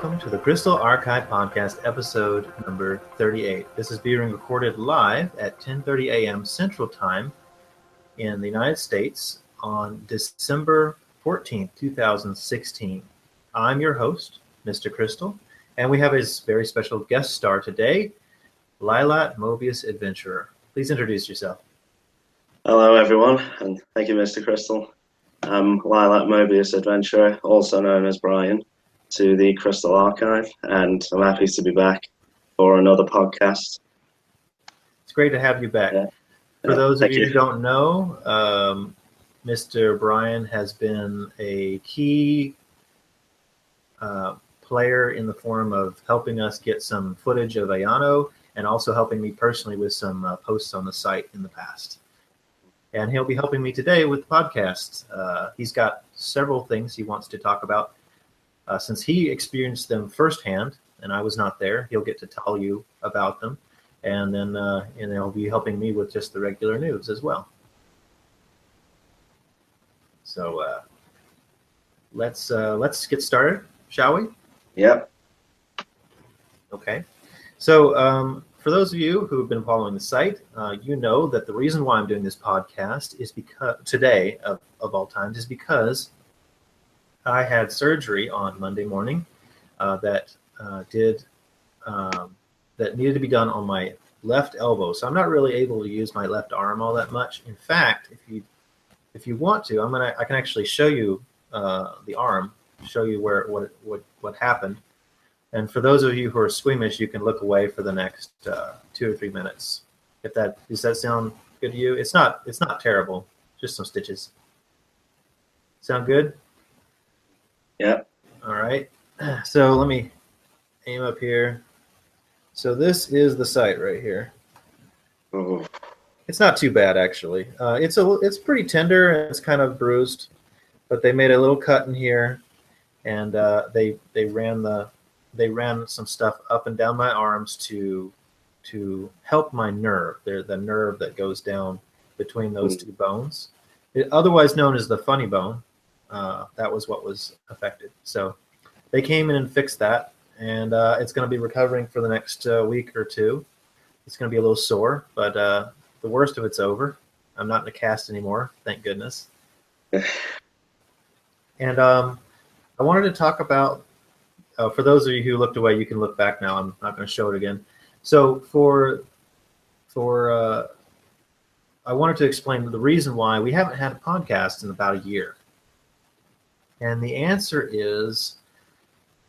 welcome to the Crystal Archive Podcast, episode number 38. This is being recorded live at 10:30 a.m. Central Time in the United States on December 14th, 2016. I'm your host, Mr. Crystal, and we have a very special guest star today, Lilat Mobius Adventurer. Please introduce yourself. Hello, everyone, and thank you, Mr. Crystal. I'm Lilat Mobius Adventurer, also known as Brian, to the Crystal Archive, and I'm happy to be back for another podcast. It's great to have you back. Yeah. For those of you, you. who don't know, um, Mr. Brian has been a key uh, player in the form of helping us get some footage of Ayano and also helping me personally with some uh, posts on the site in the past. And he'll be helping me today with the podcast. Uh, he's got several things he wants to talk about. Uh, since he experienced them firsthand, and I was not there, he'll get to tell you about them and then uh, and he'll be helping me with just the regular news as well. So uh, let's uh, let's get started, shall we? Yep. Okay. So um, for those of you who have been following the site, uh, you know that the reason why I'm doing this podcast is because today of, of all times is because I had surgery on Monday morning uh, that uh, did um, that needed to be done on my left elbow. So I'm not really able to use my left arm all that much. In fact, if you if you want to, I'm gonna I can actually show you uh, the arm, show you where what what what happened. And for those of you who are squeamish, you can look away for the next uh, two or three minutes. If that does that sound good to you? It's not it's not terrible, just some stitches. Sound good? Yep. All right. So let me aim up here. So this is the site right here. Ooh. It's not too bad actually. Uh, it's a it's pretty tender and it's kind of bruised, but they made a little cut in here, and uh, they they ran the they ran some stuff up and down my arms to to help my nerve. They're the nerve that goes down between those Mm. two bones, It- otherwise known as the funny bone. Uh, that was what was affected. So they came in and fixed that, and uh, it's going to be recovering for the next uh, week or two. It's going to be a little sore, but uh, the worst of it's over. I'm not in a cast anymore, thank goodness. and um, I wanted to talk about, uh, for those of you who looked away, you can look back now. I'm not going to show it again. So for for I wanted to explain the reason why we haven't had a podcast in about a year, and the answer is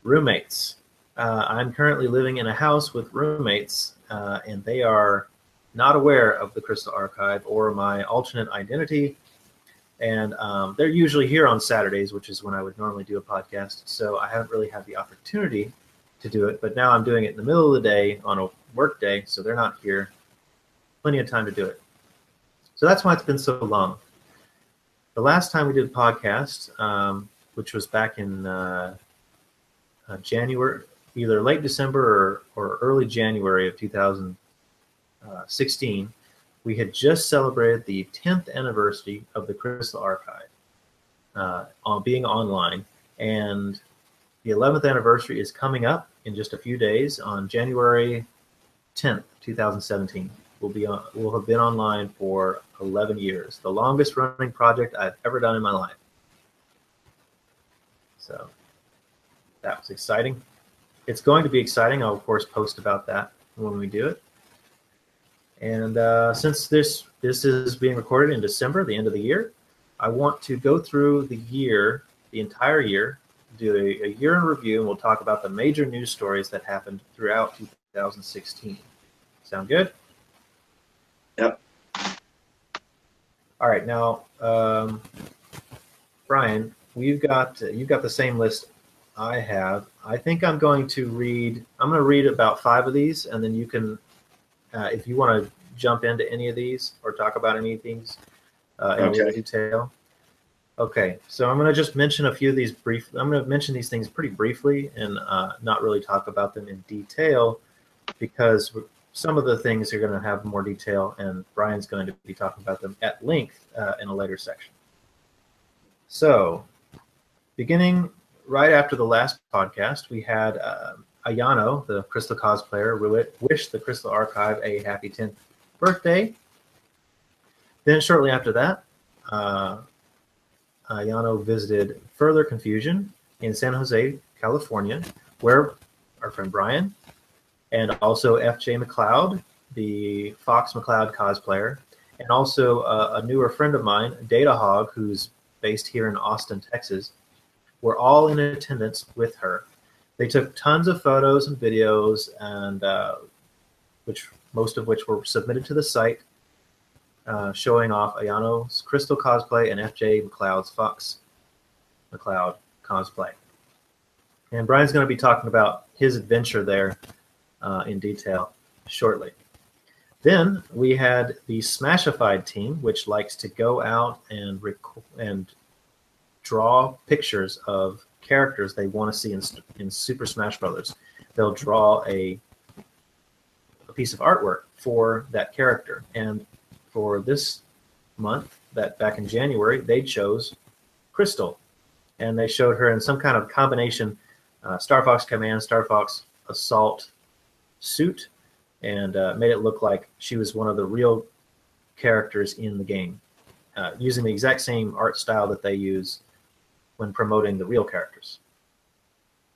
roommates. Uh, I'm currently living in a house with roommates, uh, and they are not aware of the Crystal Archive or my alternate identity. And um, they're usually here on Saturdays, which is when I would normally do a podcast. So I haven't really had the opportunity to do it. But now I'm doing it in the middle of the day on a work day, so they're not here. Plenty of time to do it. So that's why it's been so long. The last time we did a podcast, um, which was back in uh, uh, January, either late December or, or early January of 2016, we had just celebrated the 10th anniversary of the Crystal Archive uh, on being online, and the 11th anniversary is coming up in just a few days on January 10th, 2017. We'll be on, we'll have been online for 11 years, the longest running project I've ever done in my life. So that was exciting. It's going to be exciting. I'll of course post about that when we do it. And uh, since this this is being recorded in December, the end of the year, I want to go through the year, the entire year, do a, a year in review, and we'll talk about the major news stories that happened throughout 2016. Sound good? Yep. All right, now, um, Brian, we've got you've got the same list I have. I think I'm going to read. I'm going to read about five of these, and then you can, uh, if you want to jump into any of these or talk about any of these uh, in Okay. detail. Okay, so I'm going to just mention a few of these brief. I'm going to mention these things pretty briefly and uh, not really talk about them in detail because some of the things are going to have more detail, and Brian's going to be talking about them at length uh, in a later section. So, beginning right after the last podcast, we had uh, Ayano, the Crystal cosplayer, wish the Crystal Archive a happy 10th birthday. Then, shortly after that, uh, Ayano visited Further Confusion in San Jose, California, where our friend Brian and also FJ McLeod, the Fox McCloud cosplayer, and also uh, a newer friend of mine, Data Hog, who's based here in Austin, Texas, were all in attendance with her. They took tons of photos and videos, and uh, which most of which were submitted to the site, uh, showing off Ayano's Crystal cosplay and FJ McLeod's Fox McCloud cosplay. And Brian's going to be talking about his adventure there uh, in detail shortly. Then we had the Smashified team, which likes to go out and rec- and draw pictures of characters they want to see in, in Super Smash Brothers. They'll draw a a piece of artwork for that character, and for this month, that back in January, they chose Crystal, and they showed her in some kind of combination uh, Star Fox Command, Star Fox Assault suit and uh, made it look like she was one of the real characters in the game, uh, using the exact same art style that they use when promoting the real characters.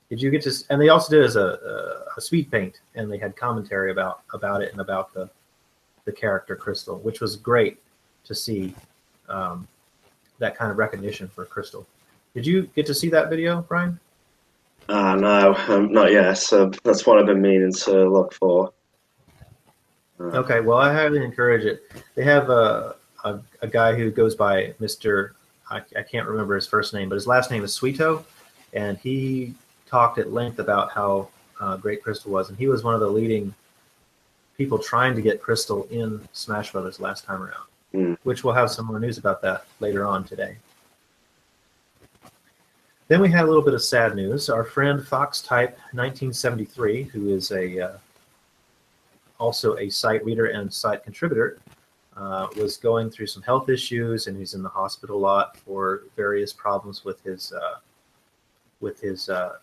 Did you get to? And they also did as a, a, a speed paint, and they had commentary about about it and about the the character Crystal, which was great to see um, that kind of recognition for Crystal. Did you get to see that video, Brian? Ah, uh, no, um, not yet. So that's what I've been meaning to look for. Uh, okay, well, I highly encourage it. They have a, a, a guy who goes by Mr. I, I, can't remember his first name, but his last name is Sweeto, and he talked at length about how uh, great Crystal was, and he was one of the leading people trying to get Crystal in Smash Brothers last time around, mm. which we'll have some more news about that later on today. Then we had a little bit of sad news. Our friend Fox Type 1973, who is a uh, also a site reader and site contributor, uh, was going through some health issues, and he's in the hospital a lot for various problems with his uh, with his uh,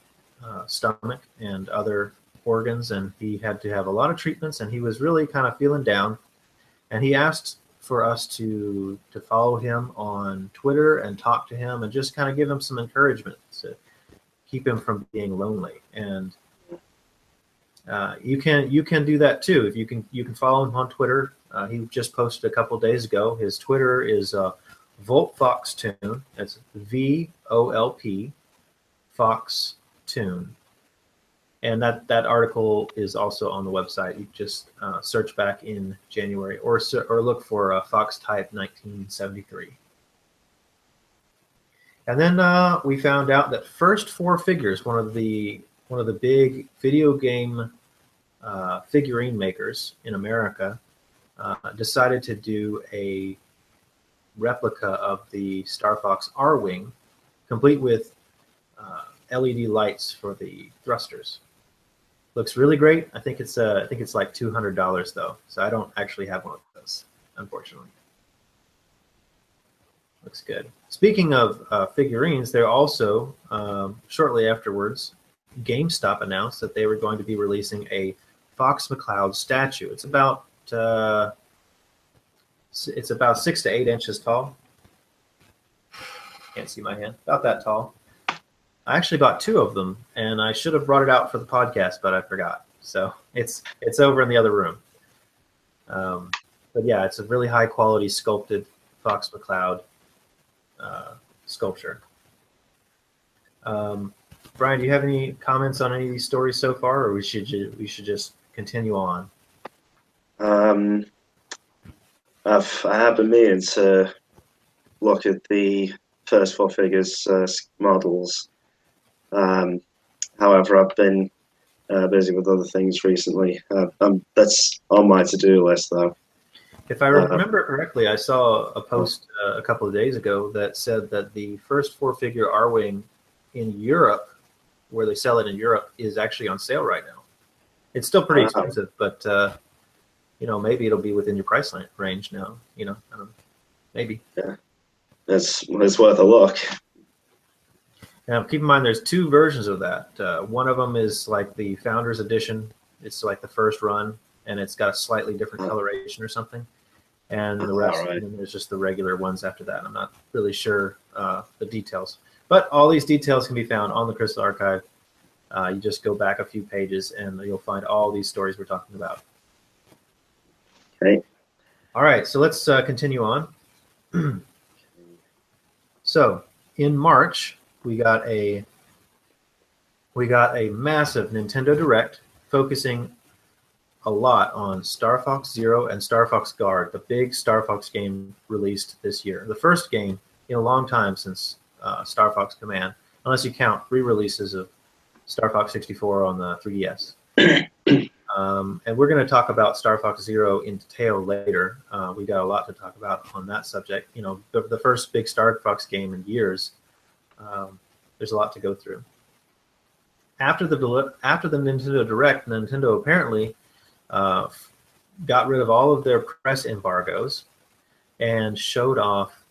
uh, stomach and other organs, and he had to have a lot of treatments, and he was really kind of feeling down. And he asked for us to to follow him on Twitter and talk to him and just kind of give him some encouragement to keep him from being lonely. And uh, you can you can do that too. If you can you can follow him on Twitter. Uh, he just posted a couple days ago. His Twitter is uh, Tune. That's V O L P Fox Tune and that that article is also on the website. You just uh, search back in January or or look for uh, Fox Type 1973. And then uh, we found out that First Four Figures, one of the one of the big video game uh, figurine makers in America, uh, decided to do a replica of the Star Fox R-wing, complete with uh, LED lights for the thrusters looks really great. I think it's uh, I think it's like two hundred dollars though, so I don't actually have one of those, unfortunately. Looks good. Speaking of uh, figurines, they're also um, shortly afterwards, GameStop announced that they were going to be releasing a Fox McCloud statue. It's about uh, it's about six to eight inches tall. Can't see my hand. About that tall. I actually bought two of them, and I should have brought it out for the podcast, but I forgot. So it's it's over in the other room. Um, but yeah, it's a really high quality sculpted Fox McCloud uh, sculpture. Um, Brian, do you have any comments on any of these stories so far, or we should ju- we should just continue on? Um, I've I have been meaning to look at the first four figures uh, models um, however, I've been uh, busy with other things recently. Uh, um, that's on my to-do list, though. If I uh, remember correctly, I saw a post uh, a couple of days ago that said that the first four-figure R-wing in Europe, where they sell it in Europe, is actually on sale right now. It's still pretty expensive, but uh, you know maybe it'll be within your price range now. You know, maybe. Yeah, it's it's worth a look. Now, keep in mind, there's two versions of that. Uh, one of them is like the Founders Edition. It's like the first run, and it's got a slightly different coloration or something. And the rest, Alright. and there's just the regular ones after that. I'm not really sure uh, the details, but all these details can be found on the Crystal Archive. Uh, you just go back a few pages, and you'll find all these stories we're talking about. Okay. All right, so let's uh, continue on. so in March, we got a we got a massive Nintendo Direct focusing a lot on Star Fox Zero and Star Fox Guard, the big Star Fox game released this year. The first game in a long time since uh, Star Fox Command, unless you count re-releases of Star Fox 64 on the 3DS. Um, and we're going to talk about Star Fox Zero in detail later. Uh, we got a lot to talk about on that subject. You know, the, the first big Star Fox game in years. Um, there's a lot to go through. After the after the Nintendo Direct, Nintendo apparently uh, got rid of all of their press embargoes and showed off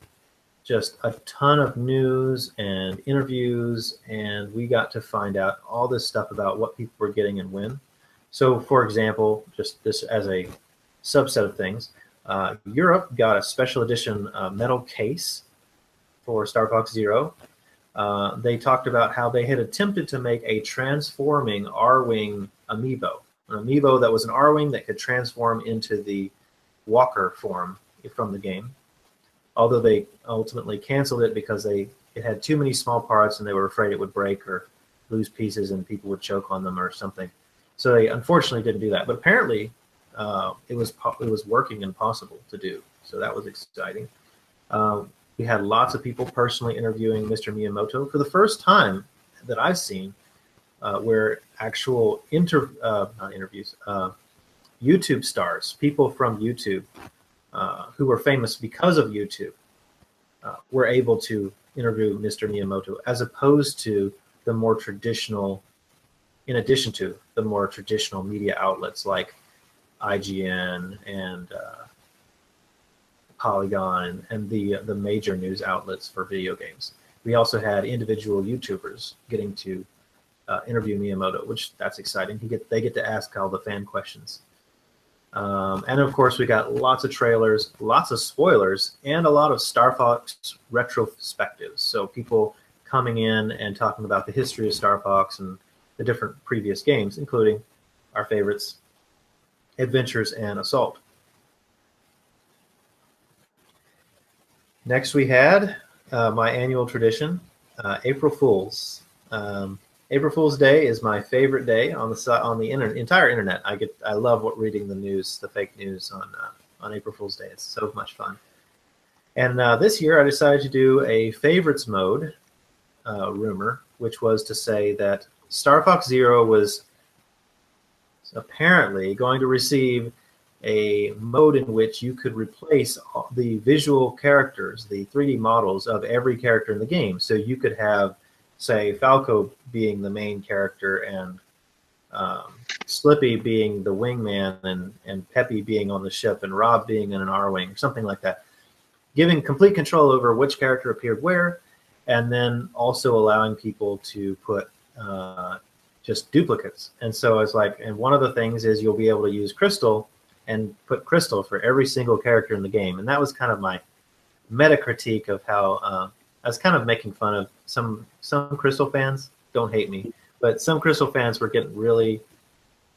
just a ton of news and interviews, and we got to find out all this stuff about what people were getting and when. So, for example, just this as a subset of things, uh, Europe got a special edition uh, metal case for Star Fox Zero. Uh, they talked about how they had attempted to make a transforming R-wing amiibo, an amiibo that was an R-wing that could transform into the Walker form from the game. Although they ultimately canceled it because they it had too many small parts and they were afraid it would break or lose pieces and people would choke on them or something. So they unfortunately didn't do that. But apparently, uh, it was it was working and possible to do. So that was exciting. Um, we had lots of people personally interviewing Mr. Miyamoto for the first time that I've seen, uh, where actual inter uh, not interviews, uh, YouTube stars, people from YouTube uh, who were famous because of YouTube, uh, were able to interview Mr. Miyamoto, as opposed to the more traditional in addition to the more traditional media outlets like IGN and uh, Polygon and, the the major news outlets for video games. We also had individual YouTubers getting to uh, interview Miyamoto, which that's exciting. He get they get to ask all the fan questions. Um, and of course, we got lots of trailers, lots of spoilers, and a lot of Star Fox retrospectives. So people coming in and talking about the history of Star Fox and the different previous games, including our favorites, Adventures and Assault. Next, we had uh, my annual tradition, uh, April Fools. Um, April Fool's Day is my favorite day on the on the inter- entire internet. I get I love what reading the news, the fake news on uh, on April Fool's Day. It's so much fun. And uh, this year, I decided to do a favorites mode uh, rumor, which was to say that Star Fox Zero was apparently going to receive a mode in which you could replace the visual characters, the 3D models of every character in the game. So you could have, say, Falco being the main character and um, Slippy being the wingman and, and Peppy being on the ship and Rob being in an R Wing or something like that. Giving complete control over which character appeared where, and then also allowing people to put uh, just duplicates. And so it's like, and one of the things is you'll be able to use Crystal and put Crystal for every single character in the game. And that was kind of my meta critique of how uh, I was kind of making fun of some some Crystal fans. Don't hate me, but some Crystal fans were getting really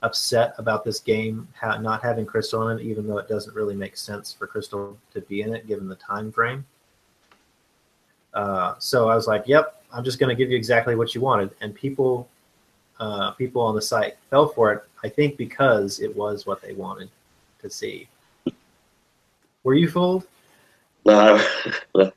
upset about this game not having Crystal in it, even though it doesn't really make sense for Crystal to be in it given the time frame. Uh, so I was like, "Yep, I'm just going to give you exactly what you wanted," and people, uh, people on the site fell for it. I think because it was what they wanted to see. Were you fooled? No,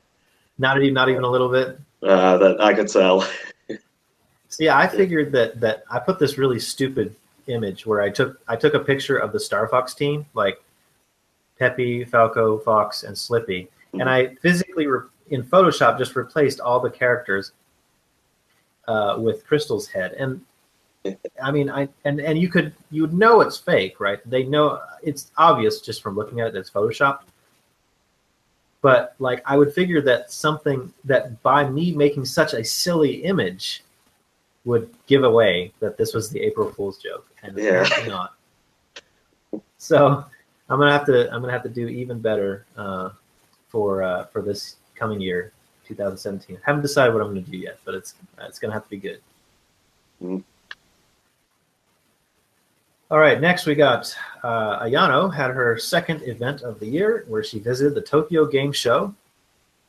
Not even, not even a little bit. uh, that I could tell. See, I figured that that I put this really stupid image where I took I took a picture of the Star Fox team, like Peppy, Falco, Fox, and Slippy, and I physically re- in Photoshop just replaced all the characters uh, with Crystal's head. And I mean, I and and you could you would know it's fake, right? They know it's obvious just from looking at it. It's Photoshop. But like I would figure that something that by me making such a silly image would give away that this was the April Fool's joke, and Yeah. not. So I'm gonna have to I'm gonna have to do even better uh, for uh, for this coming year, 2017. haven't decided what I'm gonna do yet, but it's it's gonna have to be good. Mm. All right, next we got uh, Ayano had her second event of the year where she visited the Tokyo Game Show,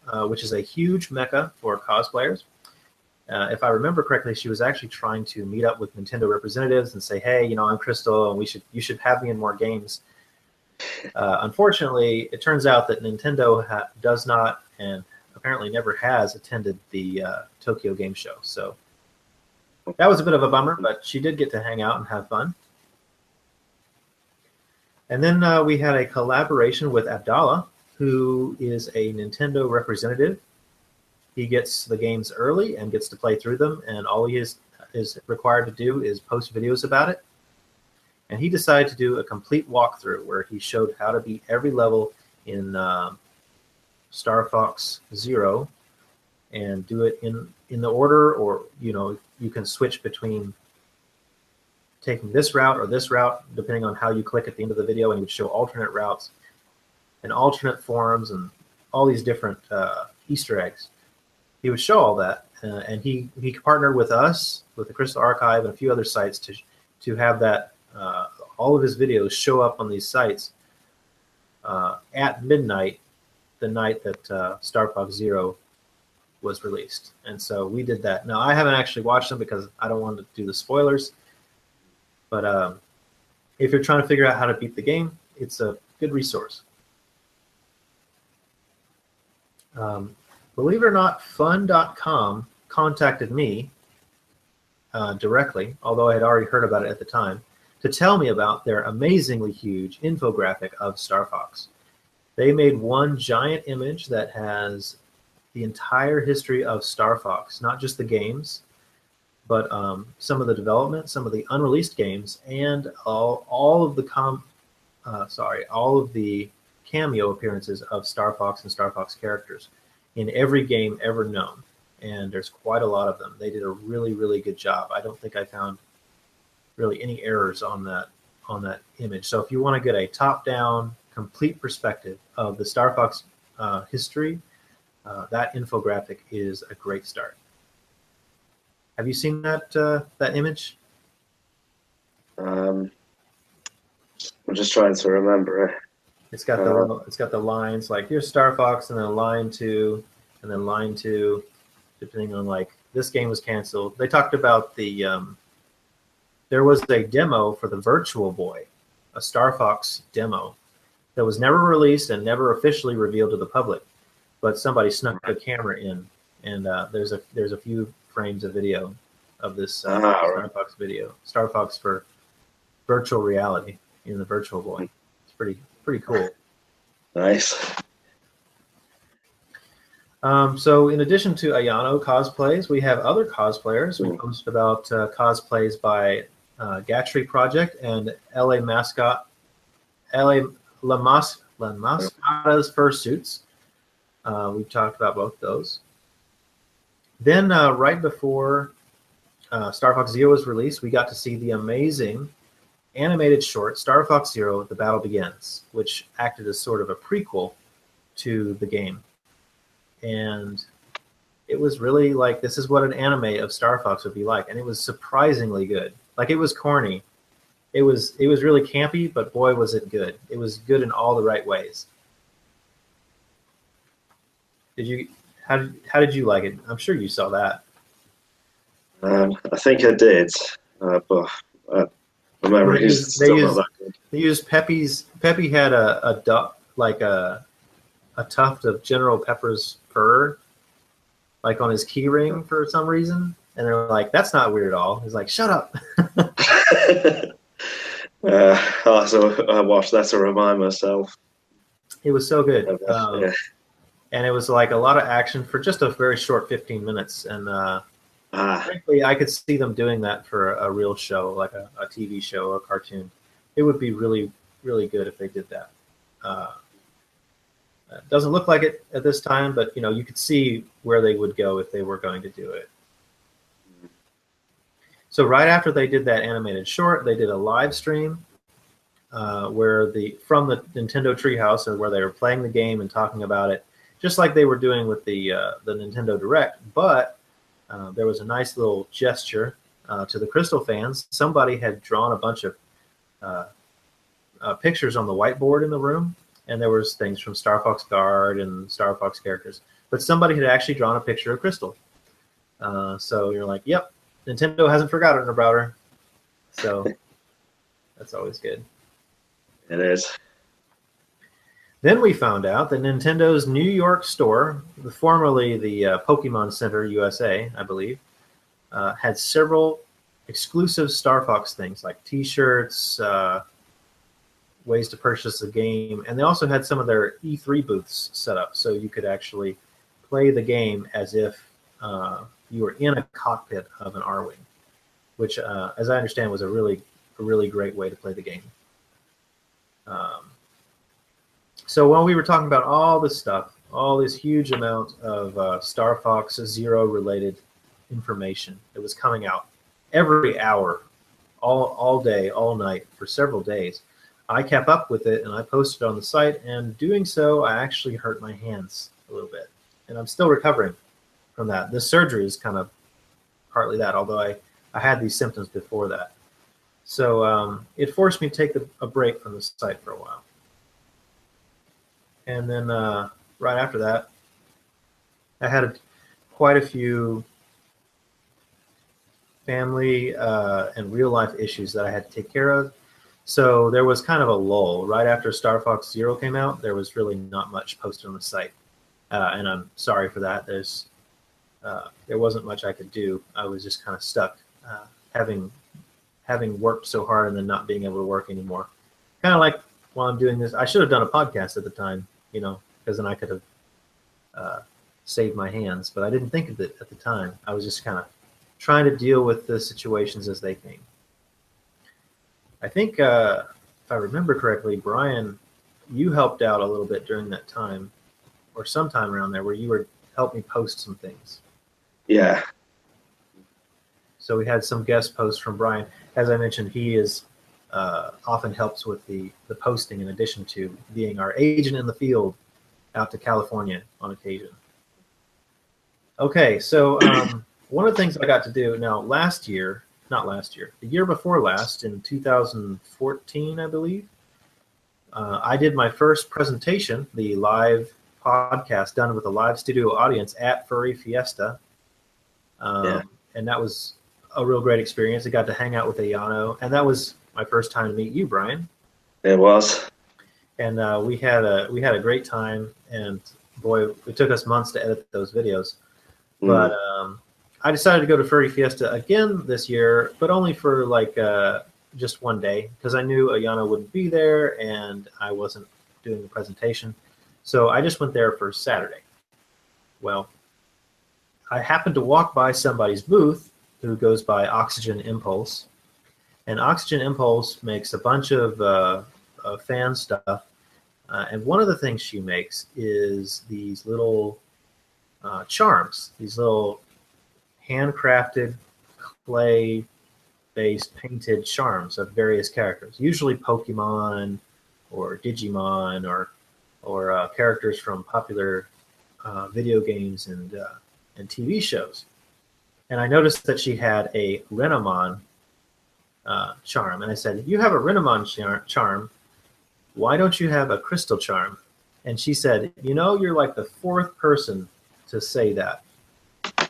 uh, which is a huge mecca for cosplayers. Uh, if I remember correctly, she was actually trying to meet up with Nintendo representatives and say, "Hey, you know, I'm Crystal, and we should you should have me in more games." Uh, unfortunately, it turns out that Nintendo ha- does not and apparently never has attended the uh, Tokyo Game Show. So that was a bit of a bummer, but she did get to hang out and have fun. And then uh, we had a collaboration with Abdallah, who is a Nintendo representative. He gets the games early and gets to play through them, and all he is, is required to do is post videos about it. And he decided to do a complete walkthrough where he showed how to beat every level in um Star Fox Zero and do it in, in the order, or you know, you can switch between taking this route or this route, depending on how you click at the end of the video, and he would show alternate routes and alternate forms and all these different uh, Easter eggs. He would show all that, uh, and he he partnered with us, with the Crystal Archive, and a few other sites to to have that uh, all of his videos show up on these sites uh, at midnight, the night that uh, Star Fox Zero was released, and so we did that. Now I haven't actually watched them because I don't want to do the spoilers. But um, if you're trying to figure out how to beat the game, it's a good resource. Um, believe it or not, fun.com contacted me uh, directly, although I had already heard about it at the time, to tell me about their amazingly huge infographic of Star Fox. They made one giant image that has the entire history of Star Fox, not just the games, but um, some of the development, some of the unreleased games, and all, all of the com, uh, sorry, all of the cameo appearances of Star Fox and Star Fox characters in every game ever known. And there's quite a lot of them. They did a really, really good job. I don't think I found really any errors on that on that image. So if you want to get a top-down, complete perspective of the Star Fox uh, history, uh, that infographic is a great start. Have you seen that uh, that image? Um, I'm just trying to remember it. It's got the Uh, it's got the lines like here's Star Fox and then line two and then line two, depending on like this game was canceled. They talked about the um, there was a demo for the Virtual Boy, a Star Fox demo that was never released and never officially revealed to the public, but somebody snuck a camera in and uh, there's a there's a few frames of video of this uh, Ah, Star right. Fox video, Star Fox for virtual reality in the Virtual Boy. It's pretty pretty cool. Nice. Um, so, in addition to Ayano cosplays, we have other cosplayers. We Mm. posted about uh, cosplays by uh, Gatry Project and LA Mascot, LA La, Mas- La Mascata's fursuits. Uh, we've talked about both those. Then, uh, right before uh, Star Fox Zero was released, we got to see the amazing animated short Star Fox Zero: The Battle Begins, which acted as sort of a prequel to the game and it was really like this is what an anime of Star Fox would be like, and it was surprisingly good. Like it was corny, it was it was really campy, but boy was it good. It was good in all the right ways. Did you how did how did you like it? I'm sure you saw that. Um, I think I did, uh, but uh, my memory They is used- they still not used- that good. They used Peppy's Peppy had a a duck like a a tuft of General Pepper's fur, like on his key ring for some reason, and they're like, "That's not weird at all." He's like, "Shut up." uh, I'll have to uh, watch that to remind myself. It was so good. Um, yeah. and it was like a lot of action for just a very short 15 minutes and uh, Ah, frankly i could see them doing that for a, a real show like a, a tv show or a cartoon it would be really really good if they did that uh, Uh, doesn't look like it at this time, but you know you could see where they would go if they were going to do it. So right after they did that animated short, they did a live stream uh, where the from the Nintendo Treehouse and where they were playing the game and talking about it, just like they were doing with the uh, the Nintendo Direct. But uh, there was a nice little gesture uh, to the Crystal fans. Somebody had drawn a bunch of uh, uh, pictures on the whiteboard in the room, and there was things from Star Fox Guard and Star Fox characters. But somebody had actually drawn a picture of Crystal. so you're like, "Yep, Nintendo hasn't forgotten about her." So that's always good. It is. Then we found out that Nintendo's New York store, formerly the uh, Pokemon Center USA, I believe, uh, had several exclusive Star Fox things like T-shirts, uh, ways to purchase the game, and they also had some of their E3 booths set up, so you could actually play the game as if uh, you were in a cockpit of an R-wing, which, uh, as I understand, was a really, a really great way to play the game. Um, so while we were talking about all this stuff, all this huge amount of uh, Star Fox Zero related information that was coming out every hour, all all day, all night for several days, I kept up with it and I posted on the site. And doing so, I actually hurt my hands a little bit, and I'm still recovering from that. This surgery is kind of partly that, although I I had these symptoms before that. So um, it forced me to take a, break from the site for a while. And then uh, right after that, I had a, quite a few family uh, and real life issues that I had to take care of. So there was kind of a lull. Right after Star Fox Zero came out, there was really not much posted on the site. Uh, and I'm sorry for that. There's uh, there wasn't much I could do. I was just kind of stuck uh, having having worked so hard and then not being able to work anymore. Kind of like while I'm doing this, I should have done a podcast at the time, you know, because then I could have uh, saved my hands. But I didn't think of it at the time. I was just kind of trying to deal with the situations as they came. I think, uh, if I remember correctly, Brian, you helped out a little bit during that time, or sometime around there, where you were helped me post some things. Yeah, so we had some guest posts from Brian. As I mentioned, he is uh, often helps with the the posting in addition to being our agent in the field out to California on occasion. Okay, so um, one of the things I got to do now last year, not last year, the year before last, in 2014, I believe, uh, I did my first presentation, the live podcast done with a live studio audience at Furry Fiesta. Um, yeah. And that was a real great experience. I got to hang out with Ayano, and that was my first time to meet you, Brian. It was. And uh, we had a we had a great time, and boy, it took us months to edit those videos. Mm. But um, I decided to go to Furry Fiesta again this year, but only for like uh, just one day because I knew Ayano wouldn't be there, and I wasn't doing the presentation. So I just went there for Saturday. Well, I happened to walk by somebody's booth who goes by Oxygen Impulse. And Oxygen Impulse makes a bunch of uh, uh, fan stuff. Uh, and one of the things she makes is these little uh, charms, these little handcrafted clay based painted charms of various characters, usually Pokemon or Digimon or or uh, characters from popular uh, video games and and TV shows and I noticed that she had a Renamon uh, charm, and I said, "You have a Renamon char- charm. Why don't you have a crystal charm?" And she said, "You know, you're like the fourth person to say that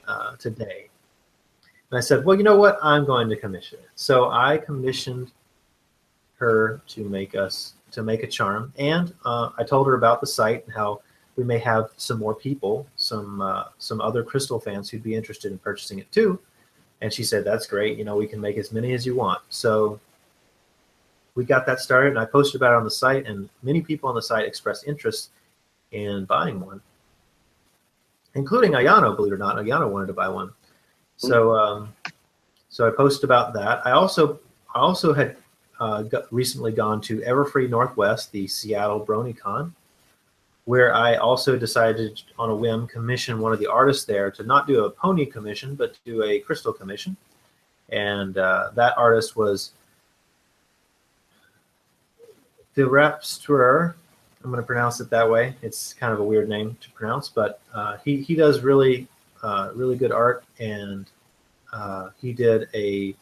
uh, today." And I said, "Well, you know what? I'm going to commission it." So I commissioned her to make us to make a charm, and uh, I told her about the site and how we may have some more people, some uh, some other crystal fans who'd be interested in purchasing it too. And she said, "That's great. You know, we can make as many as you want." So we got that started, and I posted about it on the site, and many people on the site expressed interest in buying one, including Ayano. Believe it or not, Ayano wanted to buy one. So um, so I posted about that. I also I also had uh, got, recently gone to Everfree Northwest, the Seattle BronyCon, where I also decided on a whim commission one of the artists there to not do a pony commission but do a crystal commission, and uh, that artist was the Rapsturer. I'm going to pronounce it that way. It's kind of a weird name to pronounce, but uh, he he does really uh, really good art, and uh, he did a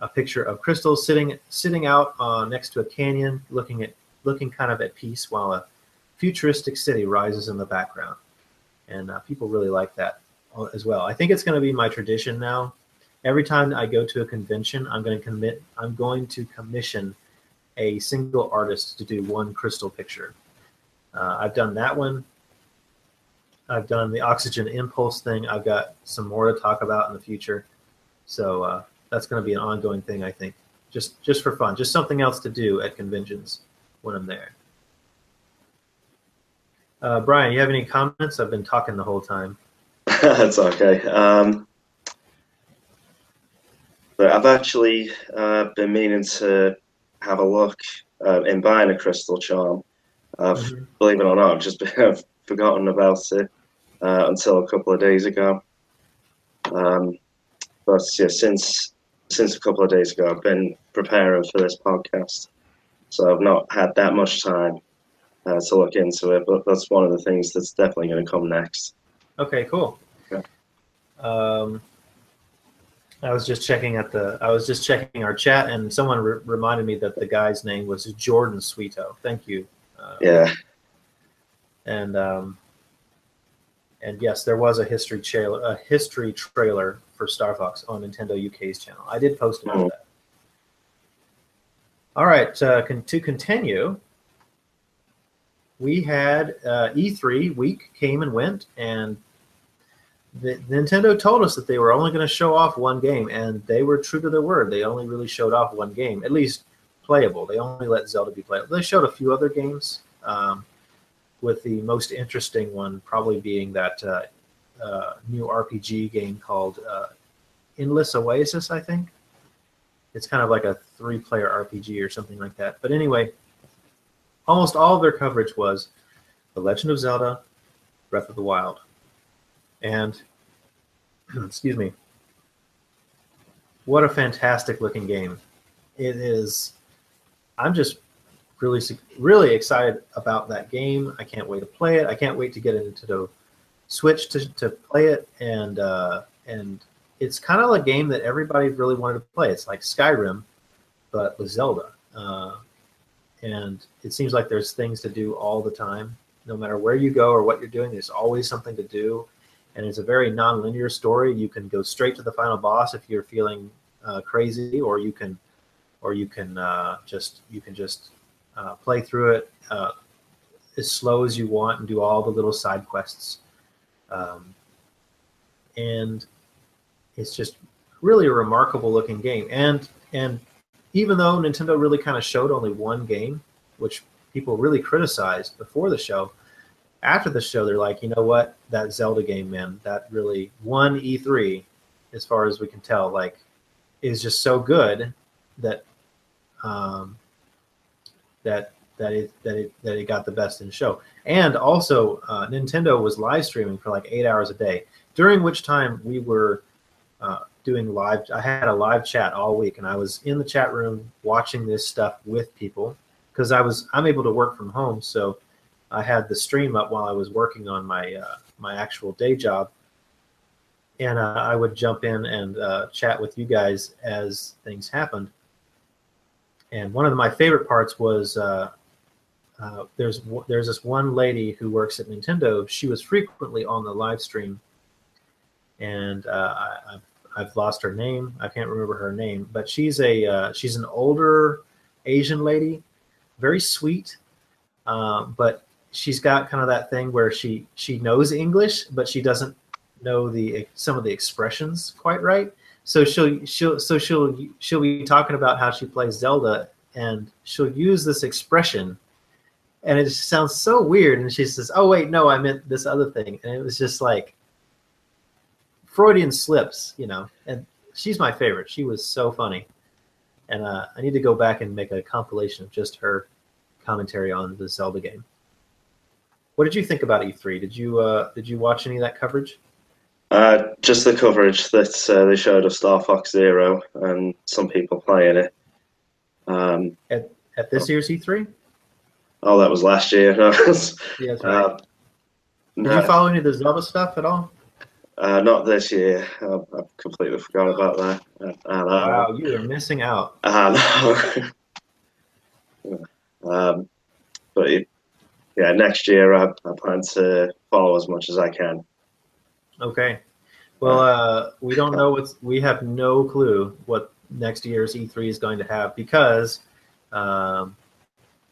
a picture of crystals sitting sitting out uh, next to a canyon, looking at looking kind of at peace, while a futuristic city rises in the background, and uh, people really like that as well. I think it's going to be my tradition now. Every time I go to a convention, I'm going to commit. I'm going to commission a single artist to do one crystal picture. Uh, I've done that one. I've done the oxygen impulse thing. I've got some more to talk about in the future. So uh, that's going to be an ongoing thing, I think, just just for fun, just something else to do at conventions when I'm there. Uh, Brian, you have any comments? I've been talking the whole time. That's okay. Um, but I've actually uh, been meaning to have a look uh, in buying a crystal charm. I've, mm-hmm. believe it or not, I've just been, I've forgotten about it uh, until a couple of days ago. Um, but yeah, since since a couple of days ago, I've been preparing for this podcast, so I've not had that much time uh, to look into it. But that's one of the things that's definitely going to come next. Okay, cool. Yeah. Um, I was just checking at the. I was just checking our chat, and someone re- reminded me that the guy's name was Jordan Sweeto. Thank you. Uh, yeah. And um, and yes, there was a history trailer, a history trailer for Star Fox on Nintendo UK's channel. I did post about oh. that. All right, uh, con- to continue, we had uh, E3 week came and went, and the, Nintendo told us that they were only going to show off one game, and they were true to their word. They only really showed off one game, at least playable. They only let Zelda be playable. They showed a few other games, um, with the most interesting one probably being that uh, uh, new RPG game called uh, Endless Oasis, I think. It's kind of like a three player RPG or something like that. But anyway, almost all of their coverage was The Legend of Zelda, Breath of the Wild. And excuse me, what a fantastic looking game! It is. I'm just really really excited about that game. I can't wait to play it. I can't wait to get into the Switch to, to play it, and uh, and it's kind of a game that everybody really wanted to play. It's like Skyrim, but with Zelda. Uh, and it seems like there's things to do all the time. No matter where you go or what you're doing, there's always something to do and it's a very non-linear story. You can go straight to the final boss if you're feeling uh, crazy, or you can, or you can uh, just you can just uh, play through it uh, as slow as you want and do all the little side quests. Um, and it's just really a remarkable looking game. And and even though Nintendo really kind of showed only one game, which people really criticized before the show, after the show, they're like, you know what, that Zelda game, man, that really won E3, as far as we can tell, like, is just so good that um, that that it that it that it got the best in show. And also, uh, Nintendo was live streaming for like eight hours a day, during which time we were uh, doing live. I had a live chat all week, and I was in the chat room watching this stuff with people because I was I'm able to work from home, so I had the stream up while I was working on my uh, my actual day job, and uh, I would jump in and uh, chat with you guys as things happened. And one of my favorite parts was uh, uh, there's there's this one lady who works at Nintendo. She was frequently on the live stream, and uh, I, I've lost her name. I can't remember her name, but she's a uh, she's an older Asian lady, very sweet, um, but she's got kind of that thing where she she knows English, but she doesn't know the some of the expressions quite right. So she'll she'll so she'll she'll be talking about how she plays Zelda, and she'll use this expression, and it sounds so weird. And she says, "Oh wait, no, I meant this other thing," and it was just like Freudian slips, you know. And she's my favorite. She was so funny, and uh, I need to go back and make a compilation of just her commentary on the Zelda game. what did you think about E3? Did you uh, did you watch any of that coverage? Uh, just the coverage that uh, they showed of Star Fox Zero and some people playing it. Um, at at this year's E3? Oh, that was last year. Yeah, that's right. uh, did no, you follow any of the Zelda stuff at all? Uh, not this year. I, I completely forgot about that. Uh, uh, Wow, you are missing out. uh, no. um, but it, yeah, next year I, I plan to follow as much as I can. Okay. Well, uh, we don't know what's. We have no clue what next year's E3 is going to have because, um,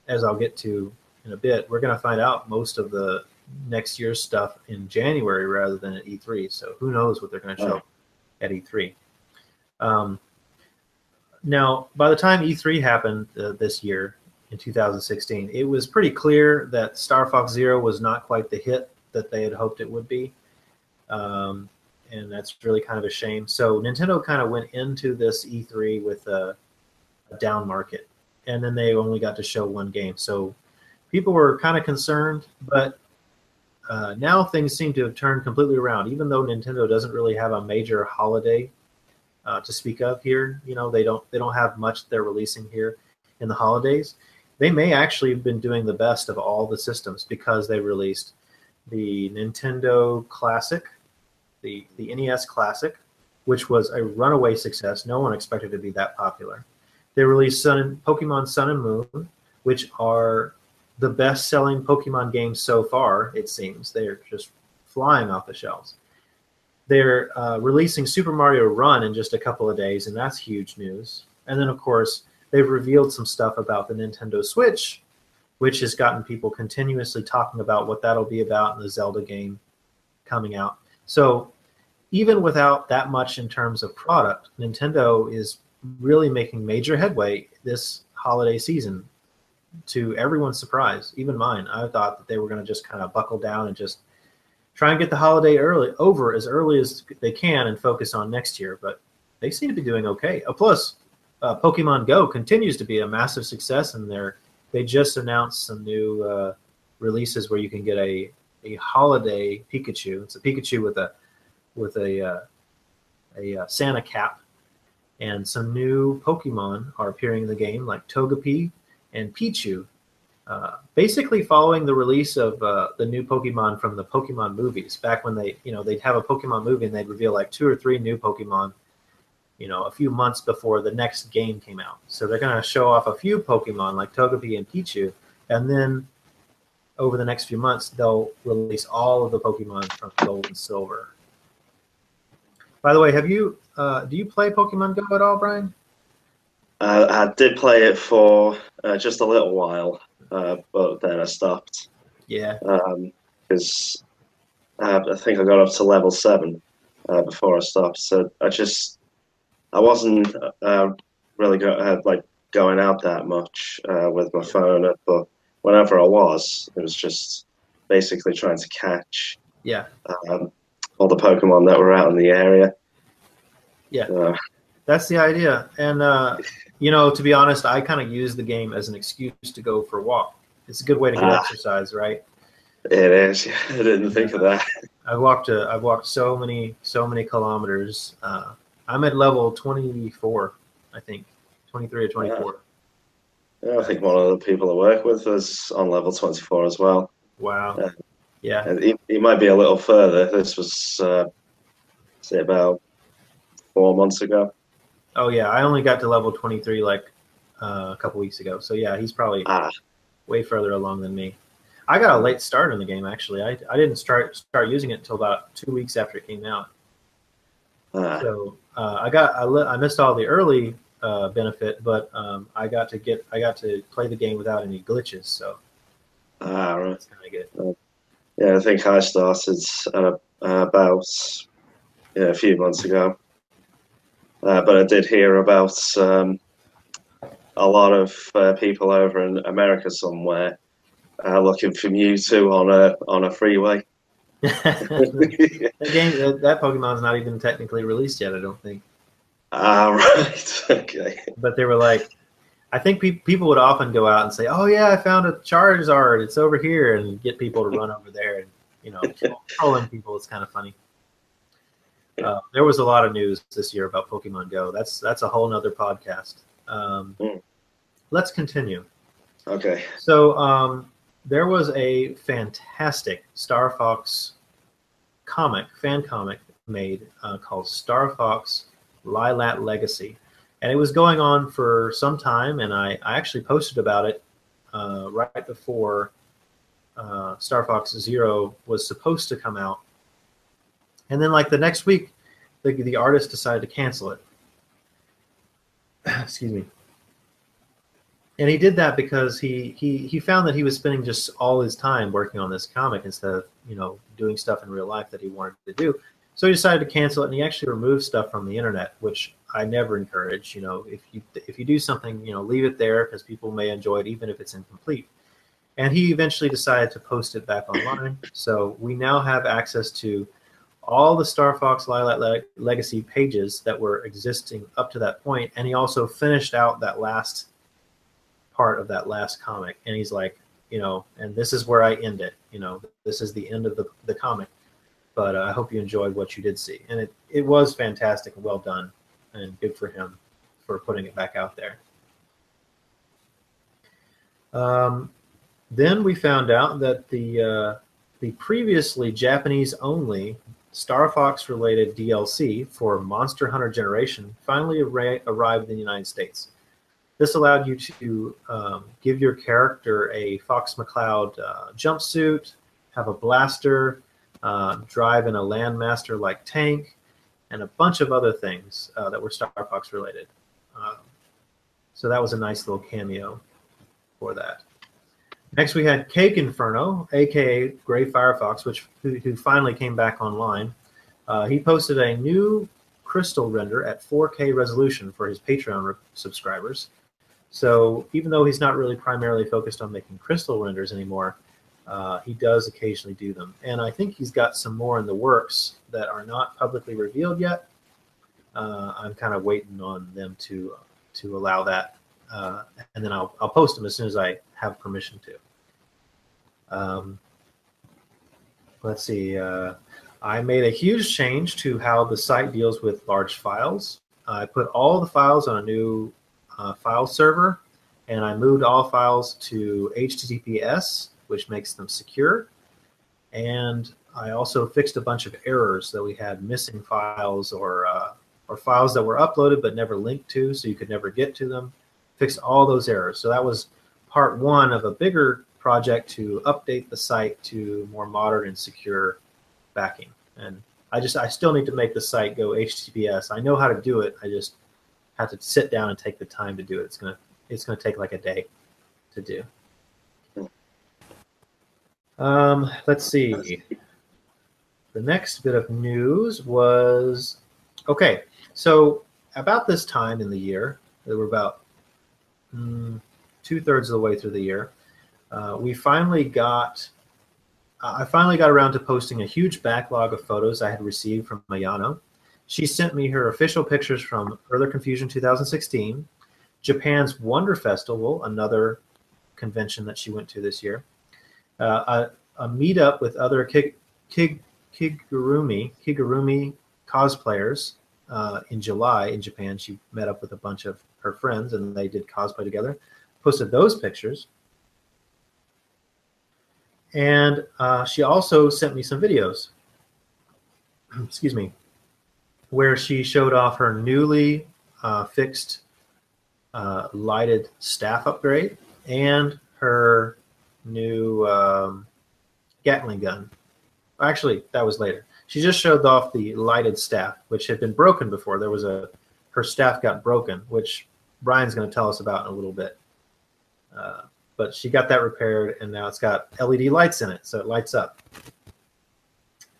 as I'll get to in a bit, we're going to find out most of the next year's stuff in January rather than at E3. So who knows what they're going to show Right. at E3. Um, now, by the time E3 happened uh, this year in 2016, it was pretty clear that Star Fox Zero was not quite the hit that they had hoped it would be um, and that's really kind of a shame. So Nintendo kind of went into this E3 with a, a down market, and then they only got to show one game. So people were kind of concerned, but uh, now things seem to have turned completely around. Even though Nintendo doesn't really have a major holiday uh, to speak of here, you know they don't they don't have much they're releasing here in the holidays. They may actually have been doing the best of all the systems because they released the Nintendo Classic, the the NES Classic, which was a runaway success. No one expected to be that popular. They released Sun and, Pokemon Sun and Moon, which are the best-selling Pokemon games so far. It seems they're just flying off the shelves. They're uh, releasing Super Mario Run in just a couple of days, and that's huge news. And then, of course, they've revealed some stuff about the Nintendo Switch, which has gotten people continuously talking about what that'll be about in the Zelda game coming out. So, even without that much in terms of product, Nintendo is really making major headway this holiday season to everyone's surprise, even mine. I thought that they were going to just kind of buckle down and just try and get the holiday early over as early as they can and focus on next year, but they seem to be doing okay. Uh, plus, uh, Pokemon Go continues to be a massive success, and they're they just announced some new uh, releases where you can get a a holiday Pikachu. It's a Pikachu with a with a uh, a uh, Santa cap, and some new Pokemon are appearing in the game, like Togepi and Pichu. Uh, basically, following the release of uh, the new Pokemon from the Pokemon movies, back when they you know they'd have a Pokemon movie and they'd reveal like two or three new Pokemon you know, a few months before the next game came out. So they're going to show off a few Pokemon like Togepi and Pichu, and then over the next few months they'll release all of the Pokemon from Gold and Silver. By the way, have you uh, do you play Pokemon Go at all, Brian? Uh, I did play it for uh, just a little while, uh, but then I stopped Yeah, because uh, I think I got up to level seven uh, before I stopped. So I just I wasn't uh, really go, uh, like going out that much uh, with my phone, but whenever I was, it was just basically trying to catch yeah, um, all the Pokemon that were out in the area. Yeah. That's the idea. And uh, you know, to be honest, I kind of use the game as an excuse to go for a walk. It's a good way to get Ah. exercise, right? it is. I didn't think of that. I've walked a, I've walked so many so many kilometers. Uh, I'm at level 24, I think, 23 or 24. Yeah, I think one of the people I work with is on level 24 as well. Wow. Yeah. Yeah. He, he might be a little further. This was, uh, say, about four months ago. Oh yeah. I only got to level 23 like uh, a couple weeks ago. So yeah, he's probably Ah, way further along than me. I got a late start in the game actually. I, I didn't start start using it until about two weeks after it came out. ah, So uh, I got I, li- I missed all the early uh, benefit, but um, I got to get I got to play the game without any glitches. So ah, right. that's kind of good. Yeah, I think I started uh, about yeah, a few months ago. Uh, but I did hear about um, a lot of uh, people over in America somewhere uh, looking for Mewtwo on a on a freeway. game that, that Pokemon's not even technically released yet. I don't think. ah, right. Okay. But they were like, I think pe- people would often go out and say, "Oh yeah, I found a Charizard. It's over here," and get people to run over there and you know trolling people. It's kind of funny. Uh, there was a lot of news this year about Pokemon Go. That's that's a whole nother podcast. Um, Mm. Let's continue. Okay. So um, there was a fantastic Star Fox comic, fan comic made uh, called Star Fox Lylat Legacy. And it was going on for some time, and I, I actually posted about it uh, right before uh, Star Fox Zero was supposed to come out. And then, like the next week, the, the artist decided to cancel it. Excuse me. And he did that because he he he found that he was spending just all his time working on this comic instead of you know doing stuff in real life that he wanted to do. So he decided to cancel it and he actually removed stuff from the internet which i never encourage you know. If you if you do something you know leave it there because people may enjoy it even if it's incomplete. And he eventually decided to post it back online. So we now have access to all the Star Fox Lylat Le- Legacy pages that were existing up to that point, and he also finished out that last part of that last comic and he's like you know and this is where i end it you know this is the end of the, the comic. But uh, i hope you enjoyed what you did see and it, it was fantastic well done and good for him for putting it back out there. Um, then we found out that the uh, the previously japanese only star fox related dlc for monster hunter generation finally arri- arrived in the united states this allowed you to um, give your character a Fox McCloud uh, jumpsuit, have a blaster, uh, drive in a Landmaster like tank, and a bunch of other things uh, that were Star Fox related. Um, so that was a nice little cameo for that. Next, we had Cake Inferno, aka Gray Firefox, which who, who finally came back online. Uh, he posted a new crystal render at 4K resolution for his Patreon re- subscribers. So even though he's not really primarily focused on making crystal renders anymore, uh, he does occasionally do them. And I think he's got some more in the works that are not publicly revealed yet. Uh, I'm kind of waiting on them to to allow that, uh, and then I'll I'll post them as soon as I have permission to. Um, let's see. Uh, I made a huge change to how the site deals with large files. I put all the files on a new uh, file server, and I moved all files to HTTPS, which makes them secure. And I also fixed a bunch of errors that we had missing files or uh, or files that were uploaded but never linked to, so you could never get to them. Fixed all those errors. So that was part one of a bigger project to update the site to more modern and secure backing. And I just I still need to make the site go HTTPS. I know how to do it. I just have to sit down and take the time to do it. It's gonna it's gonna take like a day to do. Um, let's see. The next bit of news was okay. So about this time in the year, we were about mm, two thirds of the way through the year. Uh, we finally got. I finally got around to posting a huge backlog of photos I had received from Ayano. She sent me her official pictures from Further Confusion 2016, Japan's Wonder Festival, another convention that she went to this year, uh, a, a meetup with other Kig, Kig, Kigurumi, Kigurumi cosplayers uh, in July in Japan. She met up with a bunch of her friends and they did cosplay together. Posted those pictures. And uh, she also sent me some videos. Excuse me where she showed off her newly uh, fixed uh, lighted staff upgrade and her new um, Gatling gun. Actually, that was later. She just showed off the lighted staff, which had been broken before. There was a her staff got broken, which Brian's going to tell us about in a little bit. Uh, but she got that repaired, and now it's got LED lights in it, so it lights up.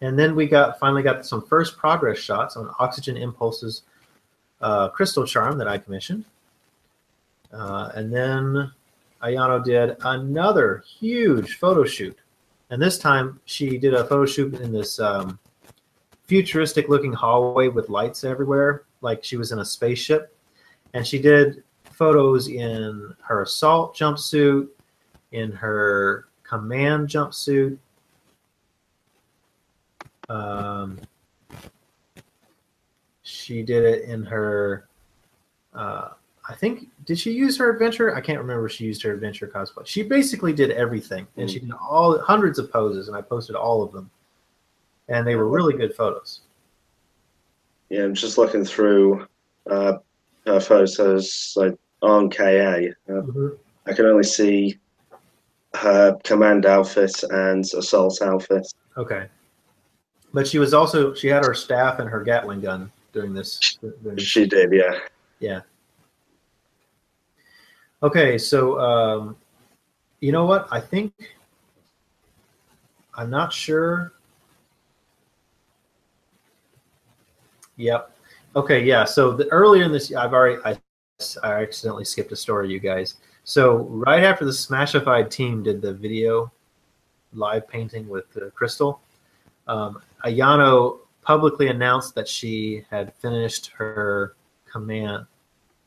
And then we got finally got some first progress shots on Oxygen Impulse's uh, crystal charm that I commissioned. Uh, and then Ayano did another huge photo shoot. And this time she did a photo shoot in this um, futuristic looking hallway with lights everywhere, like she was in a spaceship. And she did photos in her assault jumpsuit, in her command jumpsuit. Um, she did it in her. Uh, I think did she use her adventure? I can't remember. if She used her adventure cosplay. She basically did everything, and she did all hundreds of poses, and I posted all of them, and they were really good photos. Yeah, I'm just looking through uh, her photos like on KA. Uh, I can only see her command outfit and assault outfit. Okay, but she was also she had her staff and her Gatling gun during this. During this. She did, yeah. Yeah. Okay, so um, you know what? I think I'm not sure. Yep. Okay, yeah. So the, earlier in this, I've already I, I accidentally skipped a story, you guys. So right after the Smashified team did the video live painting with uh, Crystal, um, Ayano publicly announced that she had finished her command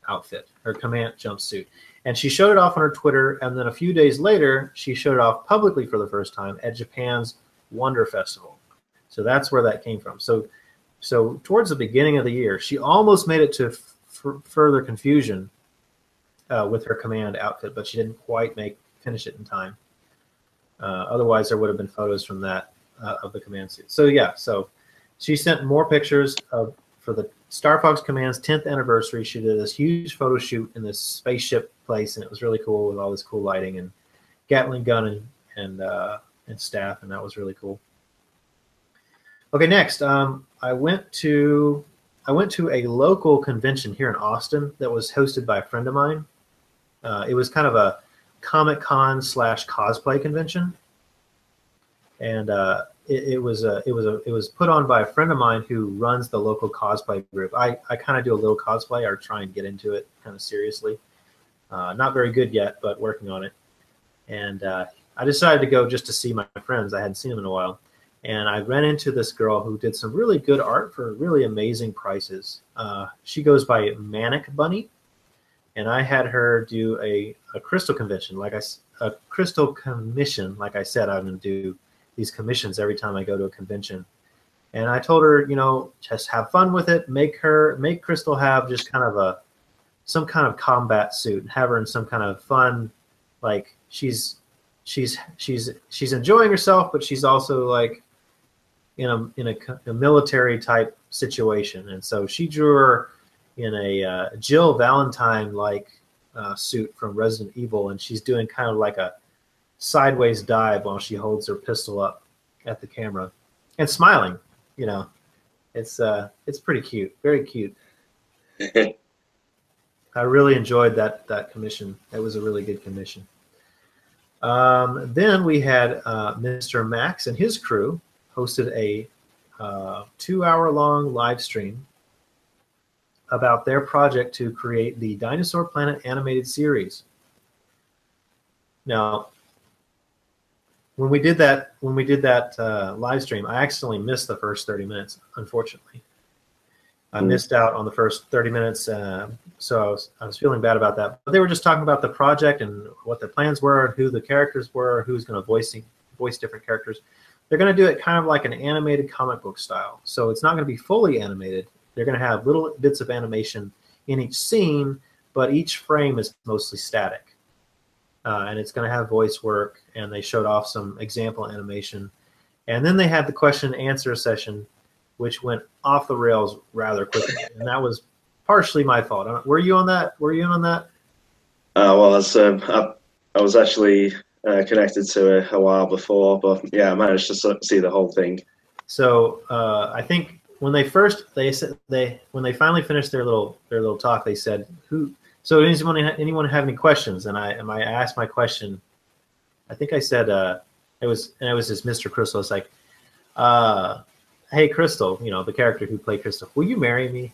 outfit, her command jumpsuit. And she showed it off on her Twitter. And then a few days later, she showed it off publicly for the first time at Japan's Wonder Festival. So that's where that came from. So, so towards the beginning of the year, she almost made it to f- further confusion uh, with her command outfit, but she didn't quite make finish it in time. Uh, otherwise, there would have been photos from that uh, of the command suit. So yeah, so she sent more pictures of for the Star Fox Command's 10th anniversary. She did this huge photo shoot in this spaceship place, and it was really cool with all this cool lighting and Gatling gun and and uh, and staff, and that was really cool. Okay, next, um, I went to I went to a local convention here in Austin that was hosted by a friend of mine. Uh, it was kind of a Comic Con slash cosplay convention, and uh, it, it, was a it was a it was put on by a friend of mine who runs the local cosplay group. I I kind of do a little cosplay or try and get into it kind of seriously. Uh, not very good yet, but working on it. And uh, I decided to go just to see my friends. I hadn't seen them in a while, and I ran into this girl who did some really good art for really amazing prices. Uh, she goes by Manic Bunny, and I had her do a, a crystal convention, like I a crystal commission. Like I said, I'm to do these commissions every time I go to a convention. And I told her, you know, just have fun with it. Make her, make Crystal have just kind of a, some kind of combat suit. And have her in some kind of fun, like she's, she's, she's, she's enjoying herself, but she's also like in a in a, a military type situation. And so she drew her in a uh, Jill Valentine like uh, suit from Resident Evil, and she's doing kind of like a sideways dive while she holds her pistol up at the camera and smiling. You know, it's uh, it's pretty cute, very cute. I really enjoyed that that commission. It was a really good commission. Um, then we had uh, Mr. Max and his crew hosted a uh, two-hour-long live stream about their project to create the Dinosaur Planet animated series. Now, when we did that when we did that uh, live stream, I accidentally missed the first thirty minutes. Unfortunately, I mm. missed out on the first thirty minutes, uh, so I was I was feeling bad about that. But they were just talking about the project and what the plans were, and who the characters were, who's going to voice voice different characters. They're going to do it kind of like an animated comic book style. So it's not going to be fully animated. They're going to have little bits of animation in each scene, but each frame is mostly static uh, and it's going to have voice work. And they showed off some example animation, and then they had the question and answer session, which went off the rails rather quickly, and that was partially my fault. Were you on that? Were you on that? Uh, well, um, I, I, was actually uh, connected to it a while before, but yeah, I managed to see the whole thing. So uh, I think when they first they said they when they finally finished their little their little talk, they said who so anyone anyone have any questions? And I and I asked my question. I think I said uh, it was and it was just Mr. Crystal. It's like, uh, hey Crystal, you know the character who played Crystal, will you marry me?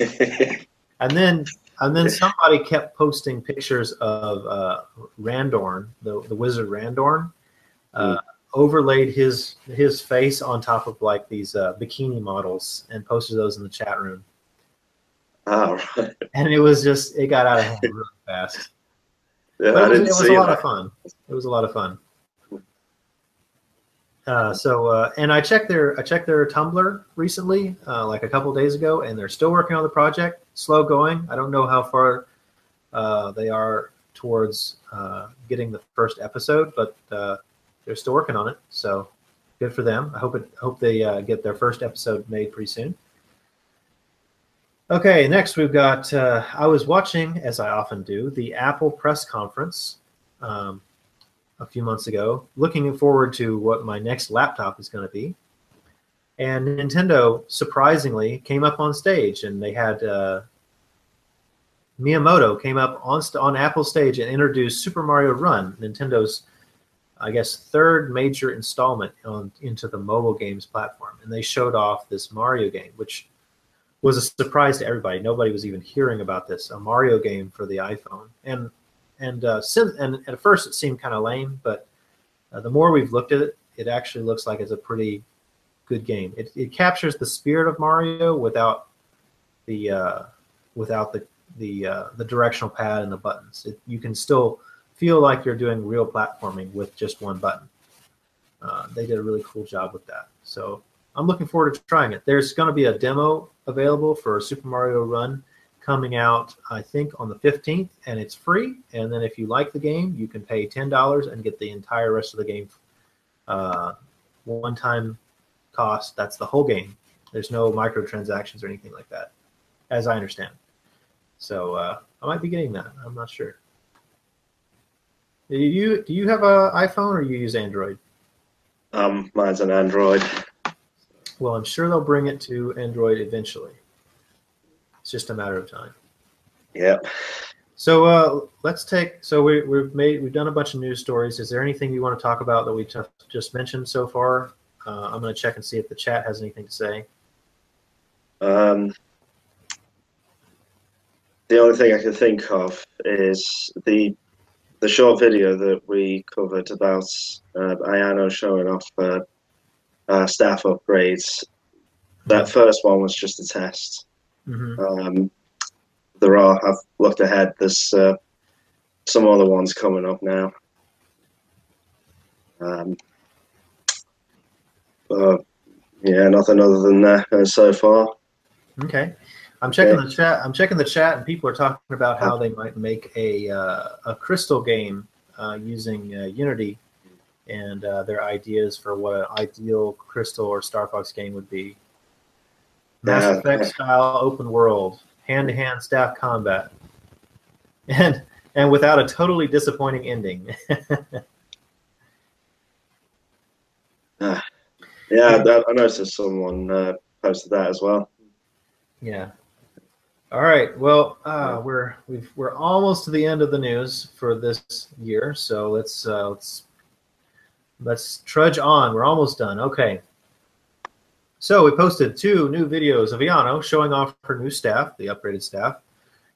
and then and then somebody kept posting pictures of uh, Randorn, the the wizard Randorn, uh, mm. overlaid his his face on top of like these uh, bikini models and posted those in the chat room. Oh, right. and it was just it got out of hand really fast. Yeah, But I it was, didn't it was see a lot that. of fun. It was a lot of fun. Uh, so uh, and I checked their I checked their Tumblr recently, uh, like a couple days ago, and they're still working on the project. Slow going. I don't know how far uh, they are towards uh, getting the first episode, but uh, they're still working on it. So good for them. I hope it hope they uh, get their first episode made pretty soon. Okay, next we've got. Uh, I was watching, as I often do, the Apple press conference um, a few months ago, looking forward to what my next laptop is going to be. And Nintendo surprisingly came up on stage, and they had uh, Miyamoto came up on st- on Apple stage and introduced Super Mario Run, Nintendo's, I guess, third major installment on into the mobile games platform. And they showed off this Mario game, which was a surprise to everybody. Nobody was even hearing about this a Mario game for the iPhone. And and uh, since and at first it seemed kind of lame, but uh, the more we've looked at it, it actually looks like it's a pretty good game. It, it captures the spirit of Mario without the uh, without the the uh, the directional pad and the buttons. It, you can still feel like you're doing real platforming with just one button. Uh, they did a really cool job with that. So I'm looking forward to trying it. There's going to be a demo available for Super Mario Run coming out, I think, on the 15th, and it's free. And then if you like the game, you can pay $10 and get the entire rest of the game uh, one time cost. That's the whole game. There's no microtransactions or anything like that, as I understand. So uh, I might be getting that. I'm not sure. Do you do you have a iPhone or you use Android? Um, mine's an Android. Well, I'm sure they'll bring it to Android eventually. It's just a matter of time. Yep. So uh, let's take. So we, we've made we've done a bunch of news stories. Is there anything you want to talk about that we just mentioned so far? Uh, I'm going to check and see if the chat has anything to say. Um, the only thing I can think of is the the short video that we covered about uh, Ayano showing off uh, uh, staff upgrades. That first one was just a test. hmm Um, there are. I've looked ahead. There's uh, some other ones coming up now. Um, uh, yeah, nothing other than that uh, so far. Okay. I'm checking Okay. the chat. I'm checking the chat, and people are talking about how they might make a uh, a crystal game uh, using uh, Unity, and uh, their ideas for what an ideal crystal or Star Fox game would be. Mass. Effect style open world, hand to hand staff combat, and and without a totally disappointing ending. Yeah, I, I noticed someone uh, posted that as well. Yeah. All right. Well, uh, we're we've we're almost to the end of the news for this year, so let's uh, let's let's trudge on. We're almost done. Okay. So we posted two new videos of Ayano showing off her new staff, the upgraded staff,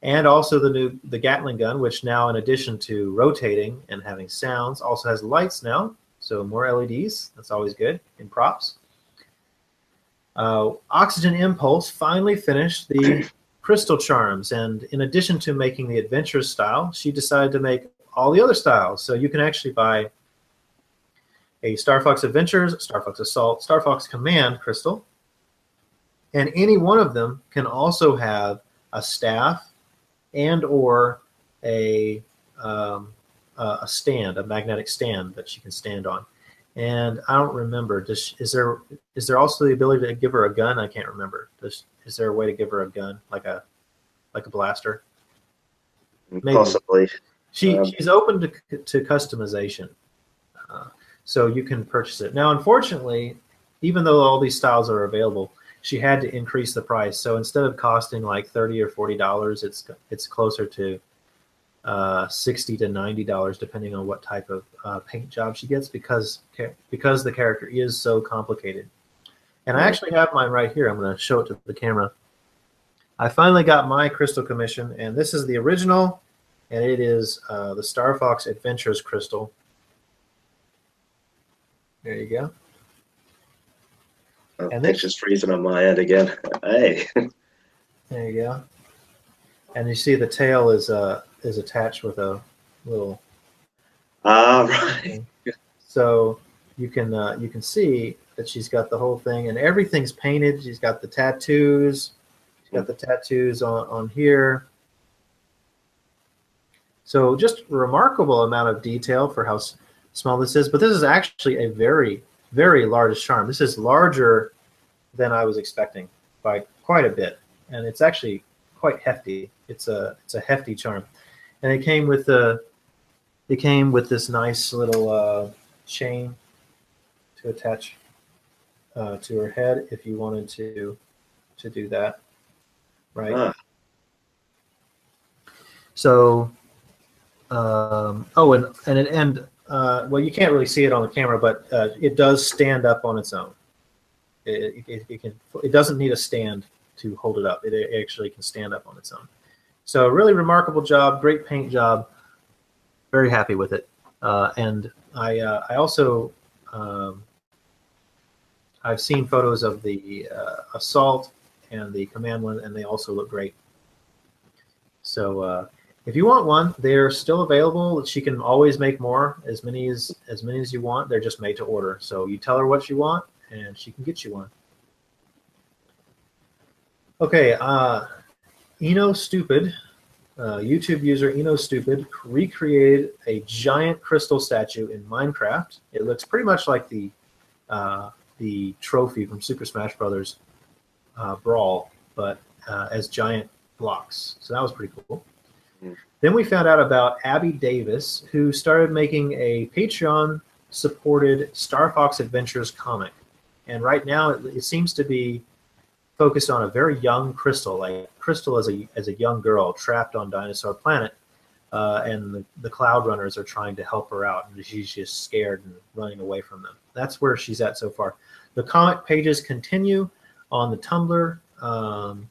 and also the new the Gatling gun, which now, in addition to rotating and having sounds, also has lights now. So more LEDs. That's always good in props. Uh, Oxygen Impulse finally finished the Crystal Charms, and in addition to making the adventurous style, she decided to make all the other styles. So you can actually buy a Star Fox Adventures, Star Fox Assault, Star Fox Command crystal, and any one of them can also have a staff and or a um, uh, a stand, a magnetic stand that she can stand on. And I don't remember. Does she, is there is there also the ability to give her a gun? I can't remember. Does, is there a way to give her a gun, like a like a blaster? Maybe. Possibly. She Um, she's open to to customization, uh, so you can purchase it. Now, unfortunately, even though all these styles are available, she had to increase the price. So instead of costing like thirty or forty dollars, it's it's closer to uh, sixty to ninety dollars, depending on what type of uh, paint job she gets, because because the character is so complicated. And I actually have mine right here. I'm going to show it to the camera. I finally got my crystal commission, and this is the original and it is uh, the Star Fox Adventures crystal. There you go. Oh, And they- just freezing on my head again. Hey. There you go. and you see the tail is uh is attached with a little. Ah, right. So you can uh, you can see that she's got the whole thing, and everything's painted. She's got the tattoos. She's got the tattoos on on here. So just remarkable amount of detail for how s- small this is. But this is actually a very very large charm. This is larger than I was expecting by quite a bit, and it's actually quite hefty. It's a it's a hefty charm, and it came with the it came with this nice little uh, chain to attach uh, to her head if you wanted to to do that, right? So, um, oh, and and it and uh, well, you can't really see it on the camera, but uh, it does stand up on its own. It, it, it can. It doesn't need a stand to hold it up. It, it actually can stand up on its own. So, really remarkable job. Great paint job. Very happy with it. Uh, and I uh, I also um, I've seen photos of the uh, assault and the command one, and they also look great. So uh, if you want one, they're still available. She can always make more, as many as as many as you want. They're just made to order. So you tell her what you want, and she can get you one. Okay, uh, Eno Stupid, uh, YouTube user Eno Stupid recreated a giant crystal statue in Minecraft. It looks pretty much like the uh, the trophy from Super Smash Brothers uh, Brawl, but uh, as giant blocks. So that was pretty cool. Mm. Then we found out about Abby Davis, who started making a Patreon supported Star Fox Adventures comic. And right now it, it seems to be focused on a very young Crystal, like Crystal as a, as a young girl trapped on Dinosaur Planet. Uh, and the, the Cloud Runners are trying to help her out, and she's just scared and running away from them. That's where she's at so far. The comic pages continue on the Tumblr. Um,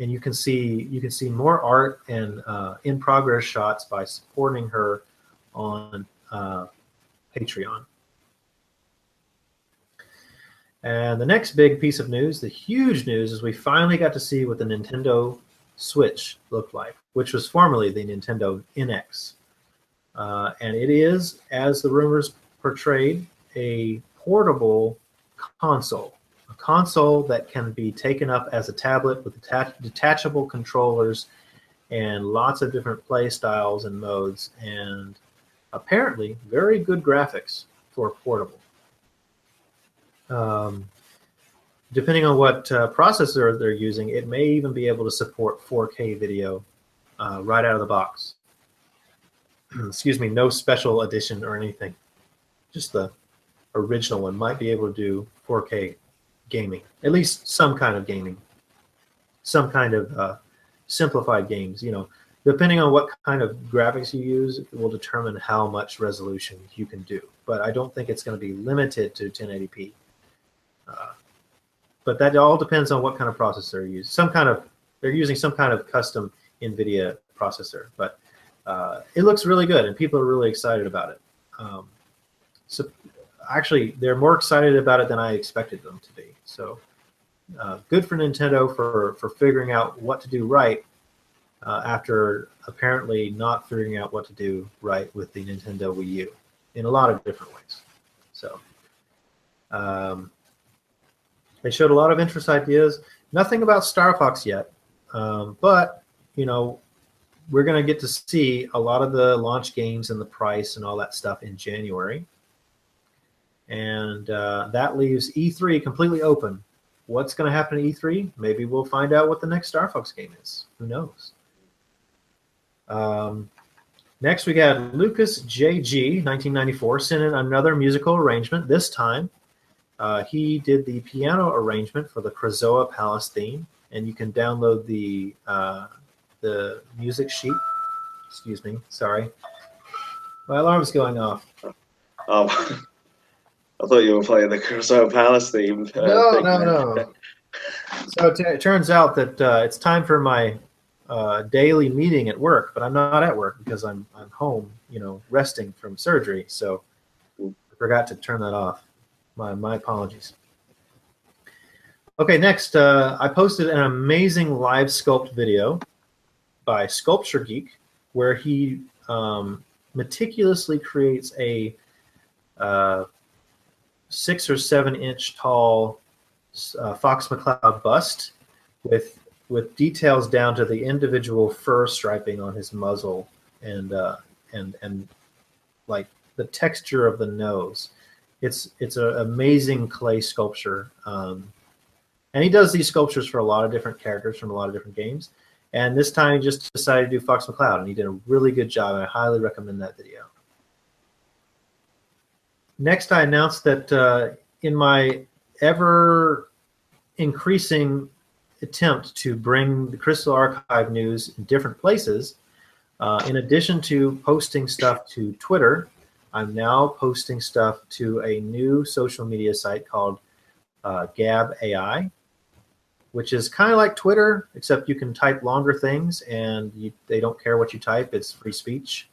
and you can see you can see more art and uh, in progress shots by supporting her on uh, Patreon. And the next big piece of news, the huge news, is we finally got to see what the Nintendo Switch looked like, which was formerly the Nintendo NX. Uh, and it is, as the rumors portrayed, a portable console a console that can be taken up as a tablet with attach- detachable controllers and lots of different play styles and modes, and apparently very good graphics for portable. Um, depending on what uh, processor they're using, it may even be able to support 4K video uh, right out of the box. Excuse me, no special edition or anything. Just the original one might be able to do 4K gaming, at least some kind of gaming, some kind of uh, simplified games. You know, depending on what kind of graphics you use, it will determine how much resolution you can do. But I don't think it's going to be limited to 1080p. Uh, but that all depends on what kind of processor you use. Some kind of they're using some kind of custom NVIDIA processor, but uh, it looks really good, and people are really excited about it. Um, so actually, they're more excited about it than I expected them to be. So uh, good for Nintendo for for figuring out what to do right uh, after apparently not figuring out what to do right with the Nintendo Wii U in a lot of different ways. So um, they showed a lot of interest ideas. Nothing about Star Fox yet, um, but you know we're going to get to see a lot of the launch games and the price and all that stuff in January and uh, that leaves E3 completely open. What's going to happen at E3? Maybe we'll find out what the next Star Fox game is. Who knows? Um, next, we got Lucas JG, 1994, sent in another musical arrangement. This time, uh, he did the piano arrangement for the Krazoa Palace theme, and you can download the uh, the music sheet. Excuse me, sorry. My alarm's going off. Oh, I thought you were playing the Krazoa Palace theme. uh, No, thing no, no. So it, it turns out that uh, it's time for my uh, daily meeting at work, but I'm not at work because I'm I'm home, you know, resting from surgery. So I forgot to turn that off. My my apologies. Okay, next uh, I posted an amazing live sculpt video by Sculpture Geek, where he um, meticulously creates a uh, six or seven inch tall uh, Fox McCloud bust with with details down to the individual fur striping on his muzzle and uh, and and like the texture of the nose. It's it's an amazing clay sculpture, um, and he does these sculptures for a lot of different characters from a lot of different games. And this time he just decided to do Fox McCloud, and he did a really good job. And I highly recommend that video. Next, I announced that uh, in my ever increasing attempt to bring the Crystal Archive news in different places, uh, in addition to posting stuff to Twitter, I'm now posting stuff to a new social media site called uh, Gab AI, which is kind of like Twitter, except you can type longer things and you, they don't care what you type. It's free speech.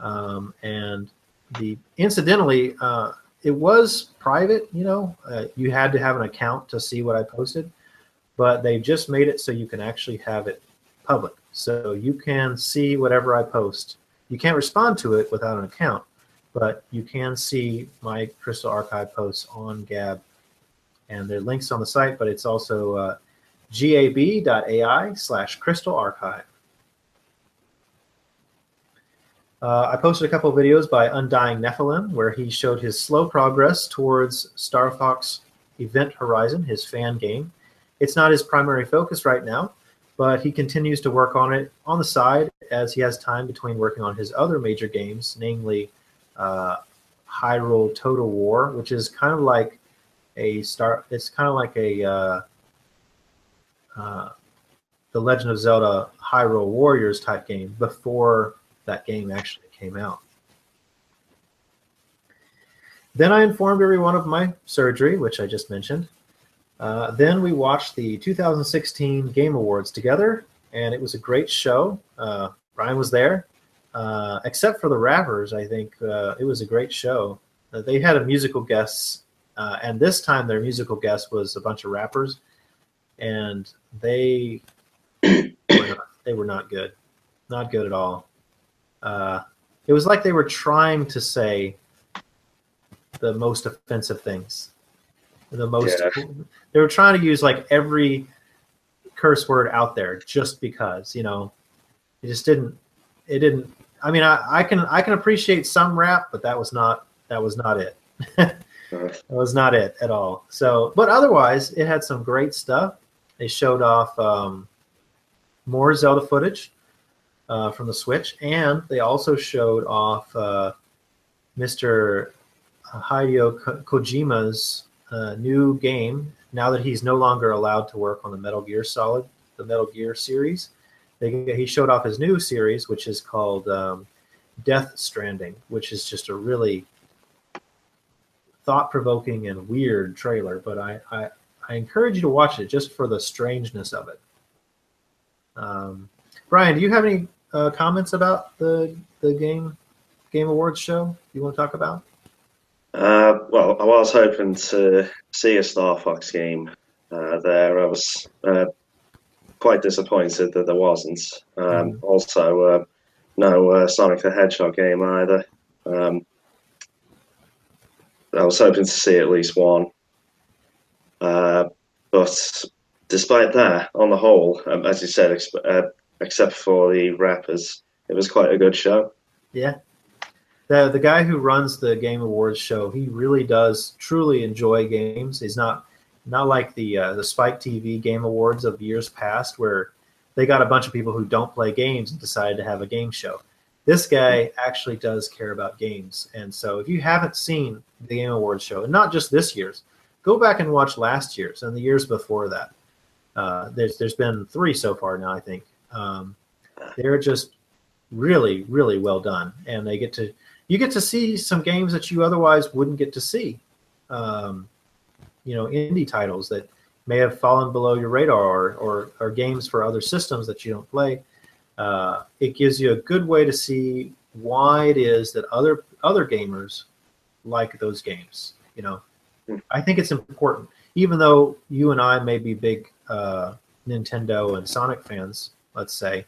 Um, and the incidentally, uh, it was private. You know, uh, you had to have an account to see what I posted, but they just made it so you can actually have it public. So you can see whatever I post. You can't respond to it without an account, but you can see my Crystal Archive posts on Gab, and there are links on the site. But it's also uh, gab.ai slash Crystal Archive. Uh, I posted a couple videos by Undying Nephilim where he showed his slow progress towards Star Fox Event Horizon, his fan game. It's not his primary focus right now, but he continues to work on it on the side as he has time between working on his other major games, namely uh, Hyrule Total War, which is kind of like a star. It's kind of like a uh, uh, the Legend of Zelda Hyrule Warriors type game before that game actually came out. Then I informed everyone of my surgery, which I just mentioned. Uh, then we watched the 2016 Game Awards together, and it was a great show. Uh, Brian was there, uh, except for the rappers. I think uh, it was a great show. Uh, they had a musical guest, uh, and this time their musical guest was a bunch of rappers, and they were not, they were not good, not good at all. it was like they were trying to say the most offensive things the most yeah. they were trying to use like every curse word out there just because you know it just didn't it didn't i mean i, I can i can appreciate some rap but that was not that was not it. That was not it at all. So but otherwise it had some great stuff. They showed off um, more zelda footage uh, from the switch and they also showed off uh, mr hideo kojima's uh, new game now that he's no longer allowed to work on the Metal Gear Solid, the Metal Gear series. They, he showed off his new series, which is called um, Death Stranding, which is just a really thought-provoking and weird trailer. But I, I, I encourage you to watch it just for the strangeness of it. Um, Brian, do you have any uh, comments about the the game Game Awards show you want to talk about? Uh, well, I was hoping to see a Star Fox game uh, there. I was uh, quite disappointed that there wasn't. Um, mm. Also, uh, no uh, Sonic the Hedgehog game either. Um, I was hoping to see at least one. Uh, but despite that, on the whole, um, as you said, exp- except for the rappers, it was quite a good show. Yeah, the the guy who runs the Game Awards show, he really does truly enjoy games. He's not not like the uh, the Spike TV Game Awards of years past, where they got a bunch of people who don't play games and decided to have a game show. This guy actually does care about games, and so if you haven't seen the Game Awards show, and not just this year's, go back and watch last year's and the years before that. Uh, there's there's been three so far now, I think. Um, they're just really really well done, and they get to you get to see some games that you otherwise wouldn't get to see. Um, you know, indie titles that may have fallen below your radar or, or, or games for other systems that you don't play. Uh, it gives you a good way to see why it is that other other gamers like those games. You know, hmm. I think it's important, even though you and I may be big uh, Nintendo and Sonic fans. Let's say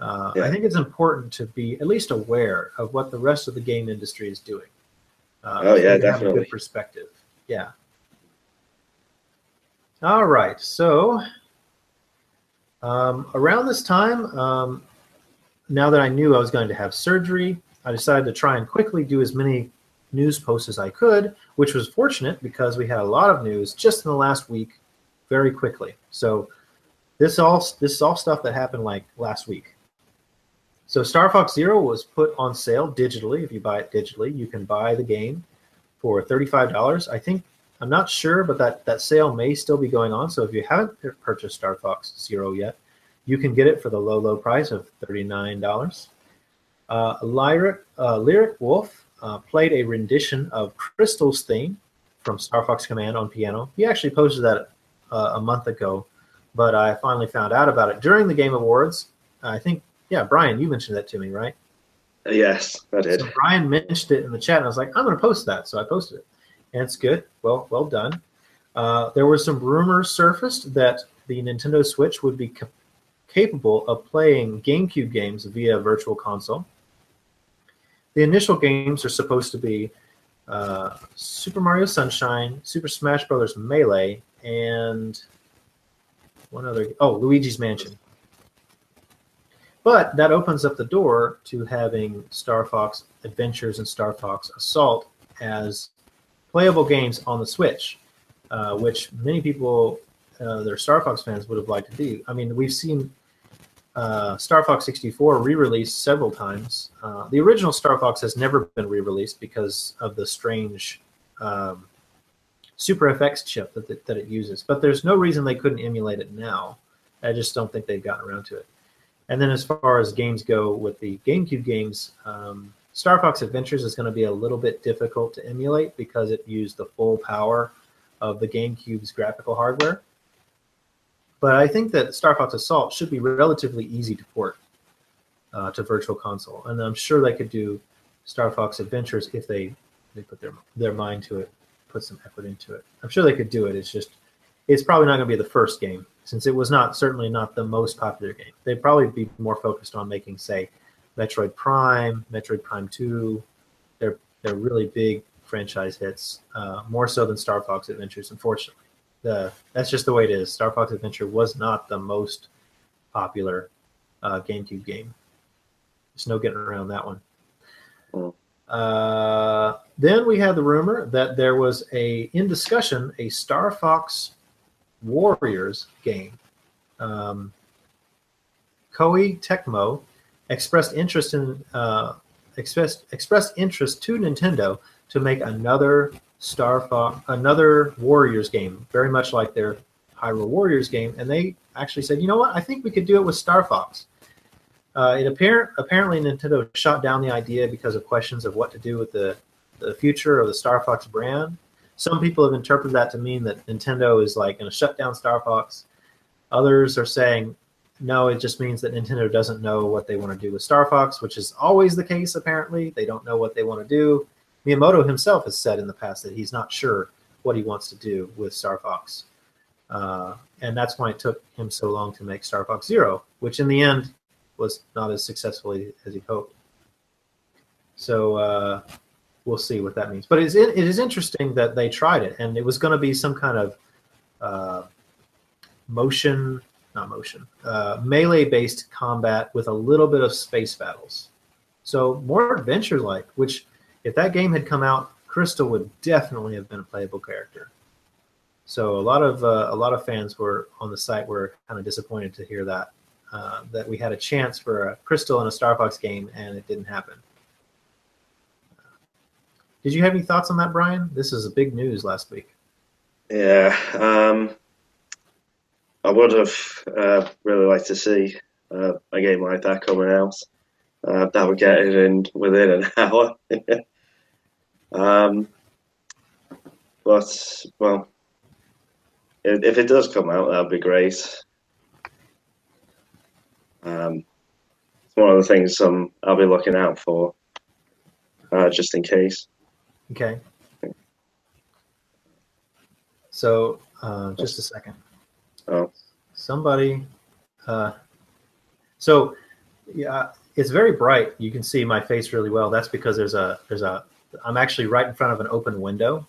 Uh, Yeah. I think it's important to be at least aware of what the rest of the game industry is doing. Uh, Oh, so yeah, you have a definitely. good perspective. Yeah. All right. So um, around this time, um, now that I knew I was going to have surgery, I decided to try and quickly do as many news posts as I could, which was fortunate because we had a lot of news just in the last week, very quickly. So this all this is all stuff that happened like last week. So Star Fox Zero was put on sale digitally. If you buy it digitally, you can buy the game for thirty-five dollars. I think I'm not sure, but that that sale may still be going on. So if you haven't purchased Star Fox Zero yet, you can get it for the low low price of thirty-nine dollars. Uh, Lyric uh, Lyric Wolf uh, played a rendition of Crystal's theme from Star Fox Command on piano. He actually posted that uh, a month ago, but I finally found out about it during the Game Awards. I think, yeah, Brian, you mentioned that to me, right? Yes, I did. So Brian mentioned it in the chat, and I was like, I'm going to post that, so I posted it, and it's good. Well, well done. Uh, there were some rumors surfaced that the Nintendo Switch would be ca- capable of playing GameCube games via Virtual Console. The initial games are supposed to be uh, Super Mario Sunshine, Super Smash Bros. Melee, and one other. Oh, Luigi's Mansion. But that opens up the door to having Star Fox Adventures and Star Fox Assault as playable games on the Switch, uh, which many people, uh, are Star Fox fans, would have liked to do. I mean, we've seen uh, Star Fox 64 re-released several times. Uh, the original Star Fox has never been re-released because of the strange um, Super FX chip that, that, that it uses. But there's no reason they couldn't emulate it now. I just don't think they've gotten around to it. And then as far as games go with the GameCube games, um, Star Fox Adventures is going to be a little bit difficult to emulate because it used the full power of the GameCube's graphical hardware. But I think that Star Fox Assault should be relatively easy to port uh, to Virtual Console, and I'm sure they could do Star Fox Adventures if they they put their their mind to it, put some effort into it. I'm sure they could do it. It's just it's probably not going to be the first game since it was not certainly not the most popular game. They'd probably be more focused on making, say, Metroid Prime, Metroid Prime Two. They're they're really big franchise hits, uh, more so than Star Fox Adventures. Unfortunately, the that's just the way it is. Star Fox Adventure was not the most popular uh, GameCube game. There's no getting around that one. Mm. Uh, then we had the rumor that there was a in discussion a Star Fox Warriors game. Um, Koei Tecmo expressed interest in uh, expressed expressed interest to Nintendo to make another Star Fox another Warriors game, very much like their Hyrule Warriors game, and they actually said, you know what, I think we could do it with Star Fox. Uh, it apparent apparently Nintendo shot down the idea because of questions of what to do with the the future of the Star Fox brand. Some people have interpreted that to mean that Nintendo is like going to shut down Star Fox. Others are saying no, it just means that Nintendo doesn't know what they want to do with Star Fox, which is always the case apparently. They don't know what they want to do. Miyamoto himself has said in the past that he's not sure what he wants to do with Star Fox. Uh, and that's why it took him so long to make Star Fox Zero, which in the end was not as successfully as he hoped. So uh, we'll see what that means. But it is, it is interesting that they tried it, and it was going to be some kind of uh, motion, not motion, uh, melee based combat with a little bit of space battles. So more adventure like, which if that game had come out, Crystal would definitely have been a playable character. So a lot of uh, a lot of fans were on the site were kind of disappointed to hear that uh, that we had a chance for a Crystal and a Star Fox game and it didn't happen. Did you have any thoughts on that, Brian? This is a big news last week. Yeah, um, I would have uh, really liked to see uh, a game like that coming out. Uh, that would get it in within an hour. um, but well, if, if it does come out, that'd be great. Um, it's one of the things um, I'll be looking out for, uh, just in case. Okay. So, uh, just a second. Oh. Somebody. Uh, so, Yeah, it's very bright. You can see my face really well. That's because there's a there's a I'm actually right in front of an open window,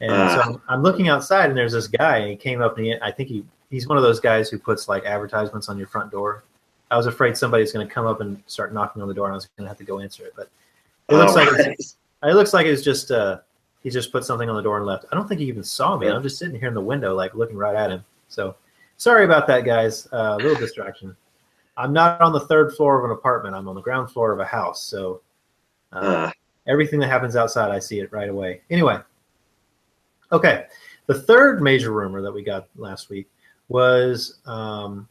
and Ah. so I'm, I'm looking outside, and there's this guy, and he came up, and he, I think he he's one of those guys who puts like advertisements on your front door. I was afraid somebody's going to come up and start knocking on the door, and I was going to have to go answer it. But it looks like it's, it looks like it's just uh, he just put something on the door and left. I don't think he even saw me. I'm just sitting here in the window, like looking right at him. So sorry about that, guys. Uh, a little distraction. I'm not on the third floor of an apartment. I'm on the ground floor of a house. So uh, Ah, everything that happens outside, I see it right away. Anyway, okay. The third major rumor that we got last week was um,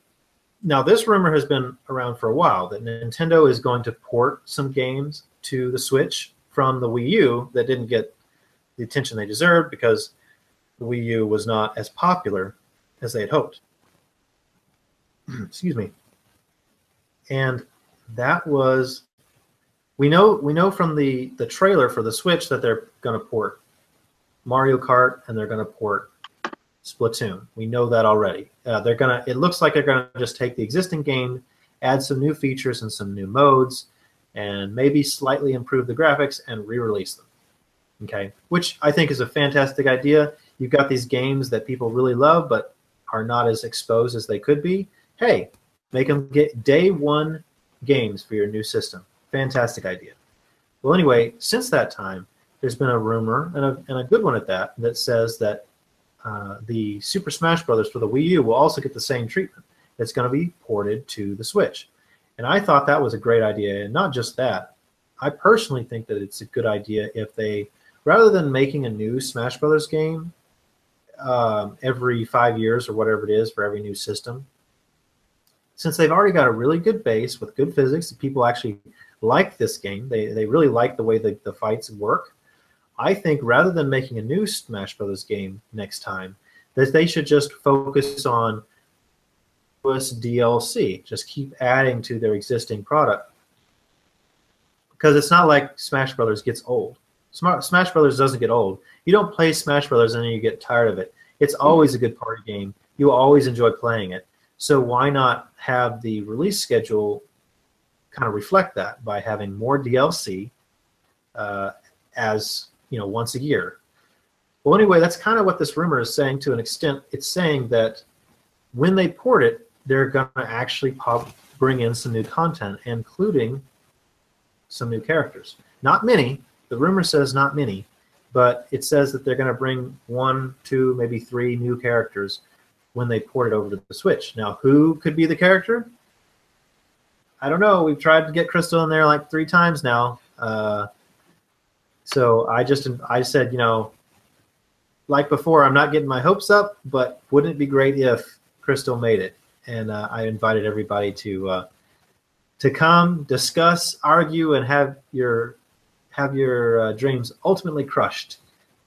now this rumor has been around for a while that Nintendo is going to port some games to the Switch from the Wii U that didn't get the attention they deserved because the Wii U was not as popular as they had hoped. Excuse me. And that was we know we know from the the trailer for the Switch that they're going to port Mario Kart and they're going to port Splatoon. We know that already. Uh, they're gonna. It looks like they're gonna just take the existing game, add some new features and some new modes, and maybe slightly improve the graphics and re-release them. Okay, which I think is a fantastic idea. You've got these games that people really love but are not as exposed as they could be. Hey, make them get day one games for your new system. Fantastic idea. Well, anyway, since that time, there's been a rumor and a, and a good one at that that says that uh, the Super Smash Brothers for the Wii U will also get the same treatment. It's going to be ported to the Switch, and I thought that was a great idea. And not just that, I personally think that it's a good idea if they, rather than making a new Smash Brothers game um, every five years or whatever it is for every new system, since they've already got a really good base with good physics, people actually like this game. They they really like the way the, the fights work. I think rather than making a new Smash Brothers game next time, that they should just focus on DLC. Just keep adding to their existing product because it's not like Smash Brothers gets old. Smash Brothers doesn't get old. You don't play Smash Brothers and then you get tired of it. It's always a good party game. You always enjoy playing it. So why not have the release schedule kind of reflect that by having more DLC uh, as you know once a year? Well, anyway, that's kind of what this rumor is saying to an extent. It's saying that when they port it, they're going to actually pop, bring in some new content, including some new characters. Not many. The rumor says not many, but it says that they're going to bring one, two, maybe three new characters when they port it over to the Switch. Now, who could be the character? I don't know. We've tried to get Crystal in there like three times now. Uh, so I just I said, you know, like before, I'm not getting my hopes up, but wouldn't it be great if Crystal made it? And uh, I invited everybody to uh, to come, discuss, argue, and have your have your uh, dreams ultimately crushed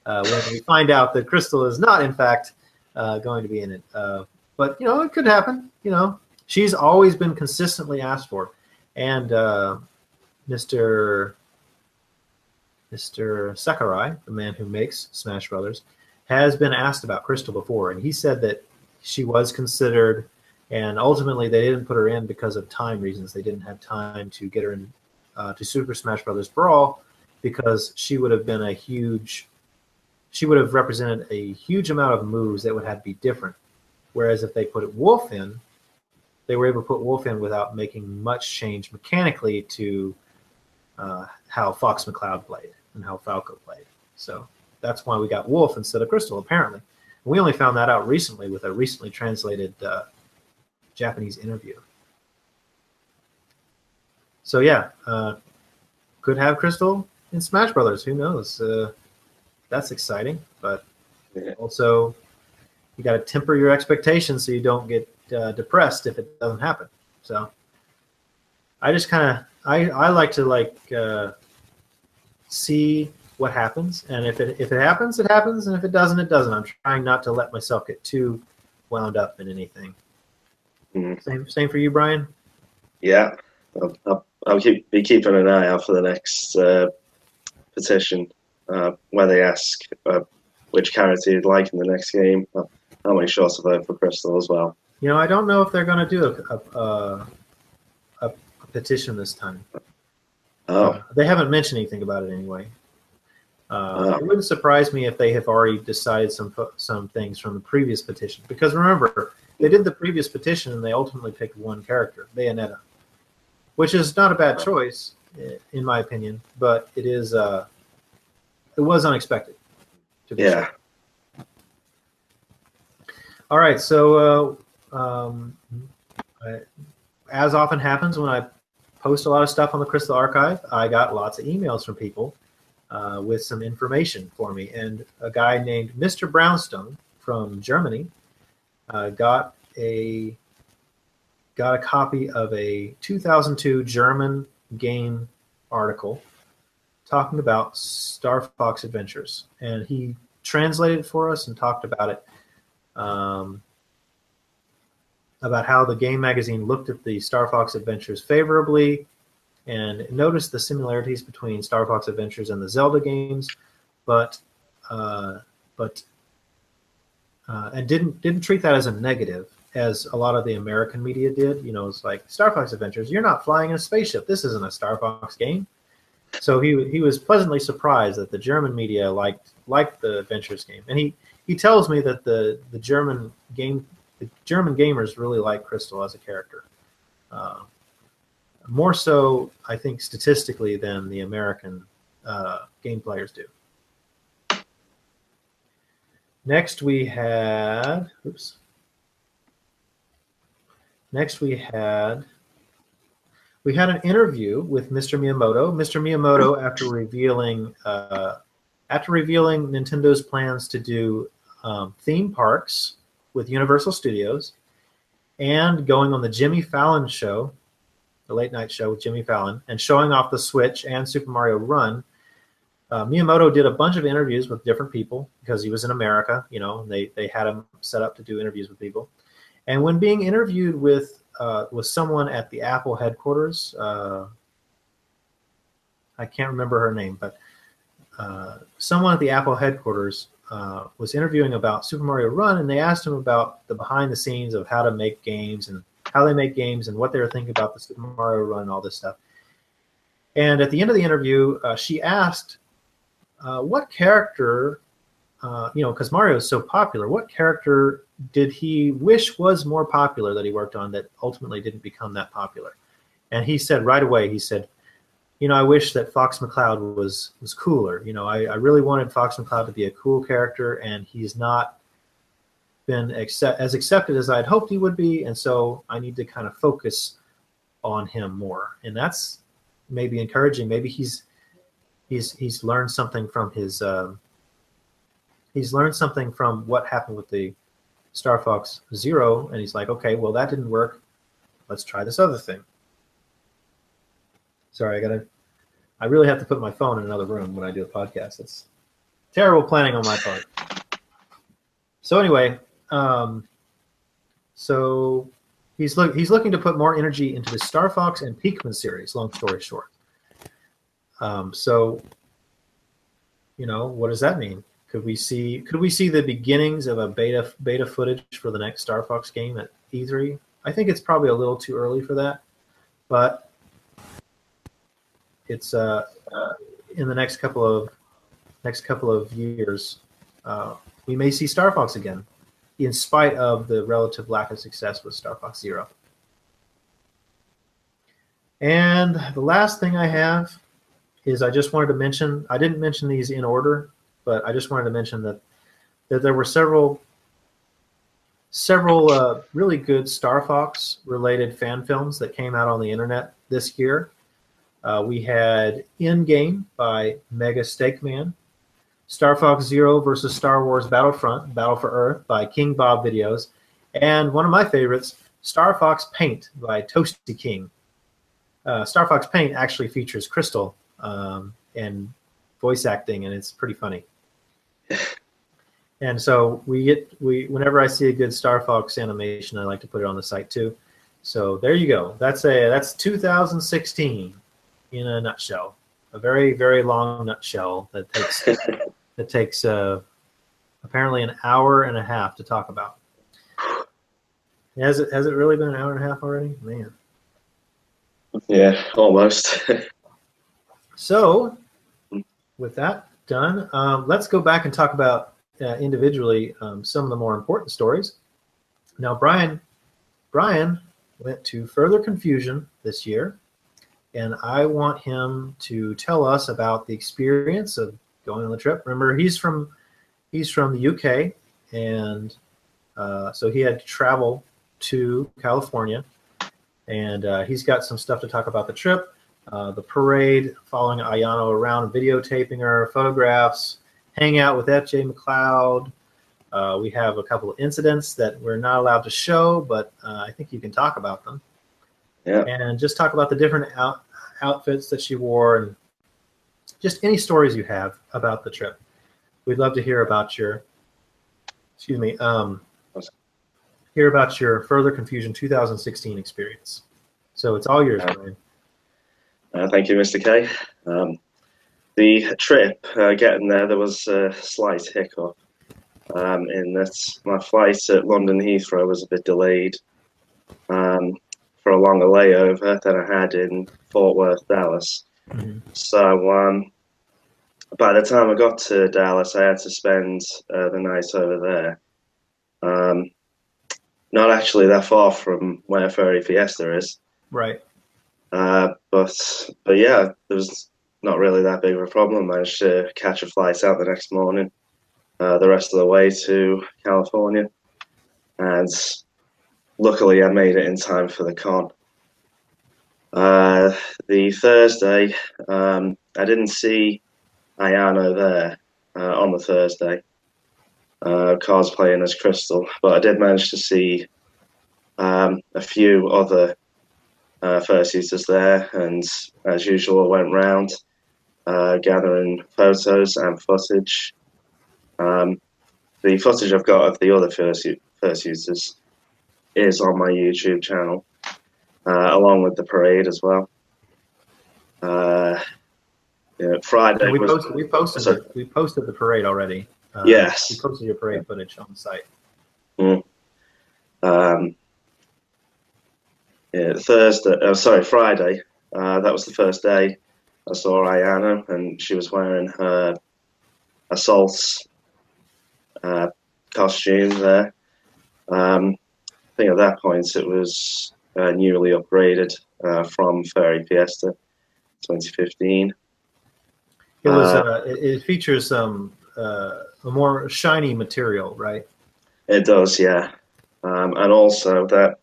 uh, when we find out that Crystal is not, in fact, uh, going to be in it. Uh, but you know, it could happen. You know, she's always been consistently asked for, and uh, Mr. Mr. Sakurai, the man who makes Smash Brothers, has been asked about Crystal before, and he said that she was considered, and ultimately they didn't put her in because of time reasons. They didn't have time to get her in uh, to Super Smash Brothers Brawl because she would have been a huge, she would have represented a huge amount of moves that would have to be different. Whereas if they put Wolf in, they were able to put Wolf in without making much change mechanically to uh, how Fox McCloud played and how Falco played. So that's why we got Wolf instead of Crystal, apparently. We only found that out recently with a recently translated uh, Japanese interview. So yeah, uh, could have Crystal in Smash Brothers. Who knows? Uh, that's exciting, but Yeah. also you got to temper your expectations so you don't get uh, depressed if it doesn't happen. So I just kind of I I like to like uh, see what happens, and if it if it happens, it happens, and if it doesn't, it doesn't. I'm trying not to let myself get too wound up in anything. Mhm. Same same for you, Brian. Yeah, I'll, I'll, I'll keep be keeping an eye out for the next uh, petition uh, where they ask uh, which character you'd like in the next game. I'll, I'll make sure to vote for Crystal as well. You know, I don't know if they're going to do a a, a, a petition this time. Oh, Uh, they haven't mentioned anything about it anyway. Uh, Oh. It wouldn't surprise me if they have already decided some some things from the previous petition. Because remember, they did the previous petition and they ultimately picked one character, Bayonetta, which is not a bad choice in my opinion, but it is uh, it was unexpected. To be yeah. sure. All right, so uh, um, I, as often happens when I post a lot of stuff on the Crystal Archive, I got lots of emails from people uh, with some information for me. And a guy named Mr. Brownstone from Germany uh, got a got a copy of a 2002 German game article talking about Star Fox Adventures, and he translated for us and talked about it. Um, about how the game magazine looked at the Star Fox Adventures favorably and noticed the similarities between Star Fox Adventures and the Zelda games, but uh, but uh, and didn't didn't treat that as a negative as a lot of the American media did. You know, it's like Star Fox Adventures. You're not flying in a spaceship. This isn't a Star Fox game. So he he was pleasantly surprised that the German media liked liked the Adventures game, and he he tells me that the the German game the German gamers really like Crystal as a character. Uh, more so, I think, statistically than the American uh, game players do. Next, we had. Oops. Next, we had. We had an interview with Mr. Miyamoto. Mr. Miyamoto, after revealing, uh, after revealing Nintendo's plans to do um, theme parks with Universal Studios, and going on the Jimmy Fallon show, the late night show with Jimmy Fallon, and showing off the Switch and Super Mario Run. Uh, Miyamoto did a bunch of interviews with different people because he was in America. You know, they they had him set up to do interviews with people. And when being interviewed with uh, with someone at the Apple headquarters, uh, I can't remember her name, but uh, someone at the Apple headquarters uh, was interviewing about Super Mario Run, and they asked him about the behind the scenes of how to make games and how they make games and what they were thinking about the Super Mario Run and all this stuff. And at the end of the interview, uh, she asked, uh, "What character, uh, you know, because Mario is so popular, what character did he wish was more popular that he worked on that ultimately didn't become that popular?" And he said right away, he said, "You know, I wish that Fox McCloud was was cooler. You know, I, I really wanted Fox McCloud to be a cool character, and he's not." been accept, as accepted as I had hoped he would be, and so I need to kind of focus on him more, and that's maybe encouraging. Maybe he's he's he's learned something from his um, he's learned something from what happened with the Star Fox Zero, and he's like, okay, well that didn't work. Let's try this other thing. Sorry, I gotta. I really have to put my phone in another room when I do a podcast. It's terrible planning on my part. So anyway, um, so he's look he's looking to put more energy into the Star Fox and Pikmin series. Long story short, um, so you know what does that mean? Could we see could we see the beginnings of a beta beta footage for the next Star Fox game at E3? I think it's probably a little too early for that, but it's uh, uh, in the next couple of next couple of years. Uh, we may see Star Fox again, in spite of the relative lack of success with Star Fox Zero. And the last thing I have is I just wanted to mention, I didn't mention these in order, but I just wanted to mention that, that there were several several uh, really good Star Fox related fan films that came out on the internet this year. Uh, we had In Game by Mega Steakman, Star Fox Zero versus Star Wars Battlefront, Battle for Earth by King Bob Videos, and one of my favorites, Star Fox Paint by Toasty King. Uh, Star Fox Paint actually features Crystal um, and voice acting, and it's pretty funny. and so we get we whenever I see a good Star Fox animation, I like to put it on the site too. So there you go. That's a that's 2016 in a nutshell. A very very long nutshell that takes that takes uh, apparently an hour and a half to talk about. Has it has it really been an hour and a half already? Man. Yeah, almost. so, with that done, um, let's go back and talk about uh, individually um, some of the more important stories. Now, Brian, Brian went to further confusion this year, and I want him to tell us about the experience of going on the trip. Remember, he's from he's from the UK, and uh, so he had to travel to California, and uh, he's got some stuff to talk about the trip, uh, the parade, following Ayano around, videotaping her, photographs, hang out with FJ McLeod. Uh, we have a couple of incidents that we're not allowed to show, but uh, I think you can talk about them. Yeah. And just talk about the different out, outfits that she wore and just any stories you have about the trip. We'd love to hear about your, excuse me, um, hear about your Further Confusion 2016 experience. So it's all yours, Brian. Uh, thank you, Mr. K. Um, the trip, uh, getting there, there was a slight hiccup um, in that my flight at London Heathrow was a bit delayed um, for a longer layover than I had in Fort Worth, Dallas. Mhm. So um, by the time I got to Dallas, I had to spend uh, the night over there. Um, not actually that far from where Furry Fiesta is. Right. Uh, but but yeah, there was not really that big of a problem. managed to catch a flight out the next morning, uh, the rest of the way to California, and luckily I made it in time for the con. Uh, the Thursday, um, I didn't see Ayano there uh, on the Thursday, uh, cosplaying as Crystal, but I did manage to see um, a few other uh, fursuiters there, and as usual, I went round uh, gathering photos and footage. Um, the footage I've got of the other first fursuiters is on my YouTube channel, uh, along with the parade as well. Uh, yeah, Friday And we was posted, we posted, Sorry. the, we posted the parade already. Uh, Yes. We posted your parade footage on the site. um, yeah, Thursday. Oh, sorry, Friday. Uh, that was the first day I saw Ayano, and she was wearing her assault uh, costume there. Um, I think at that point it was uh, newly upgraded uh, from Furry Fiesta 2015. It was. Uh, Uh, it, it features uh, a more shiny material, right? It does, yeah. Um, and also that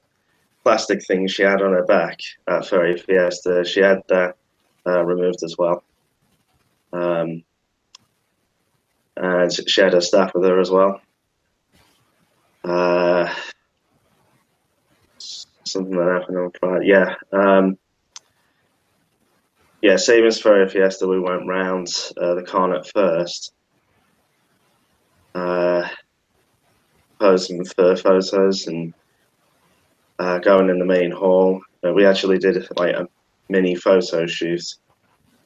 plastic thing she had on her back at Furry Fiesta, she had that uh, removed as well. Um, and she had her staff with her as well. Uh, something that happened on Friday. Yeah. Um, yeah, same as Furry Fiesta, we went round uh, the con at first. Uh, posing for photos and uh, going in the main hall. Uh, we actually did like a mini photo shoot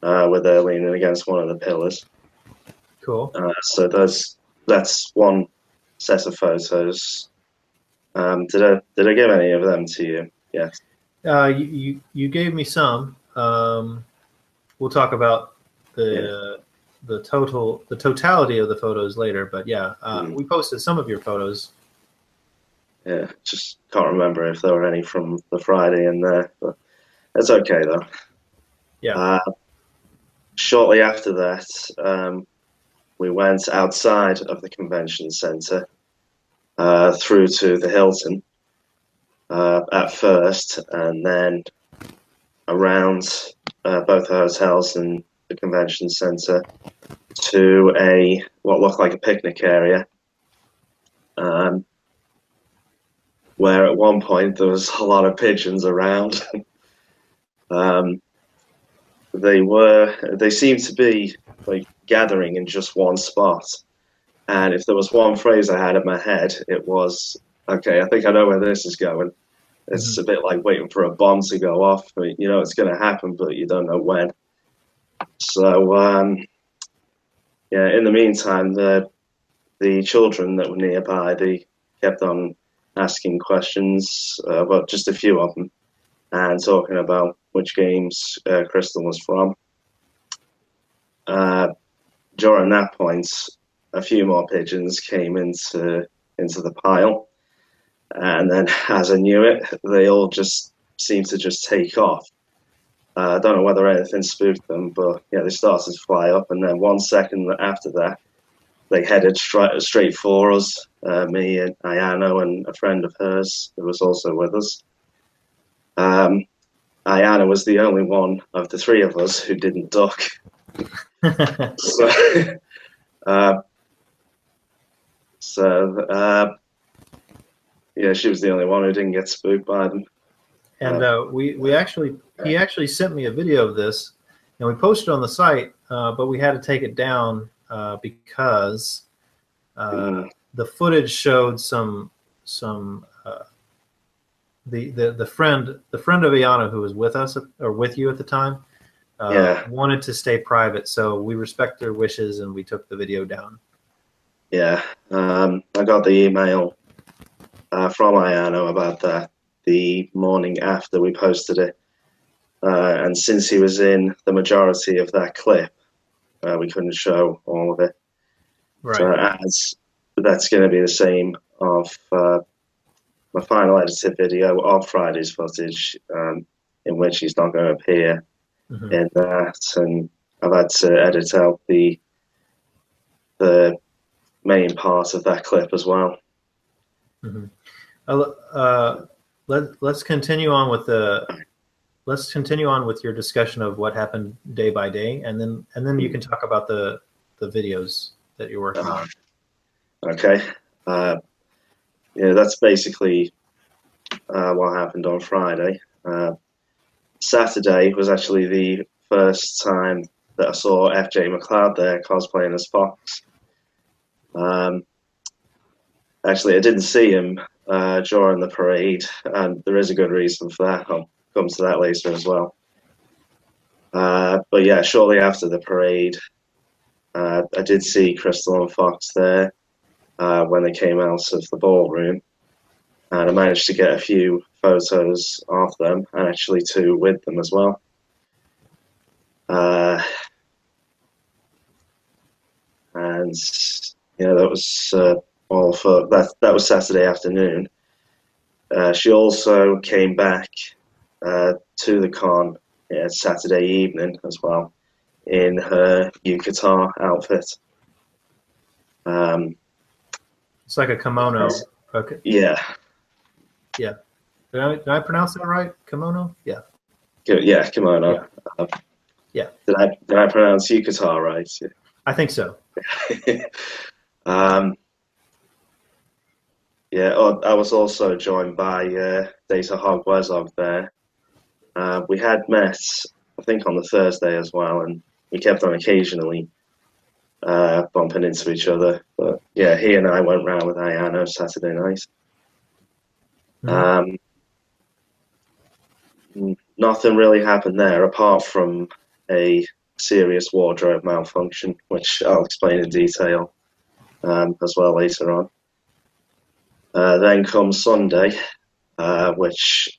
uh, with her leaning against one of the pillars. Cool. Uh, so there's that's one set of photos. Um, did I did I give any of them to you? Yes. Uh, you, you you gave me some. Um, we'll talk about the the total the totality of the photos later. But yeah, uh, Mm. we posted some of your photos. Yeah. Just can't remember if there were any from the Friday in there, but it's okay though. Yeah. Uh, shortly after that, um, we went outside of the convention center uh, through to the Hilton uh, at first, and then around uh, both the hotels and the convention center to a what looked like a picnic area. Um, where at one point there was a lot of pigeons around. um, they were they seemed to be like gathering in just one spot. And if there was one phrase i had in my head it was okay i think i know where this is going. It's a bit like waiting for a bomb to go off but you know it's going to happen but you don't know when. So um, yeah in the meantime the the children that were nearby they kept on asking questions uh, well just a few of them and talking about which games uh, Crystal was from. Uh, during that point, a few more pigeons came into into the pile, and then as I knew it, they all just seemed to just take off. Uh, I don't know whether anything spooked them, but yeah, they started to fly up, and then one second after that, they headed straight straight for us. Uh, me and Ayano and a friend of hers who was also with us. Um, Ayano was the only one of the three of us who didn't duck. so, uh, so uh, yeah, she was the only one who didn't get spooked by them. And uh, we we actually he actually sent me a video of this, and we posted on the site, uh, but we had to take it down uh, because uh, Mm. the footage showed some some uh, the the the friend the friend of Ayano who was with us or with you at the time uh, Yeah. wanted to stay private, so we respect their wishes and we took the video down. Yeah, um, I got the email uh, from Ayano about that the morning after we posted it. Uh, and since he was in the majority of that clip, uh, we couldn't show all of it. Right. So as that's going to be the same of uh, my final edited video of Friday's footage, um, in which he's not going to appear Mhm. in that, and I've had to edit out the the main part of that clip as well. Uh, uh, let let's continue on with the let's continue on with your discussion of what happened day by day, and then and then you can talk about the the videos that you're working on. Okay, uh, yeah, that's basically uh, what happened on Friday. Uh, Saturday was actually the first time that I saw FJ McLeod there cosplaying as Fox. Um, actually, I didn't see him uh, during the parade, and there is a good reason for that. I'll come to that later as well. Uh, but yeah, shortly after the parade, uh, I did see Crystal and Fox there uh, when they came out of the ballroom, and I managed to get a few photos of them, and actually two with them as well. Uh, and yeah, that was uh, all for that. That was Saturday afternoon. Uh, she also came back uh, to the con yeah, Saturday evening as well in her yukata outfit. Um, It's like a kimono. Okay. yeah, Did I, did I pronounce that right? Kimono? Yeah. Yeah, kimono. Uh, Yeah. Did I did I pronounce yukata right? I think so. um, yeah, oh, I was also joined by uh, Data Wezog there. Uh, we had met, I think, on the Thursday as well, and we kept on occasionally uh, bumping into each other. But yeah, he and I went round with Ayano Saturday night. Um, nothing really happened there apart from a serious wardrobe malfunction, which I'll explain in detail um, as well later on. Uh, then comes Sunday, uh, which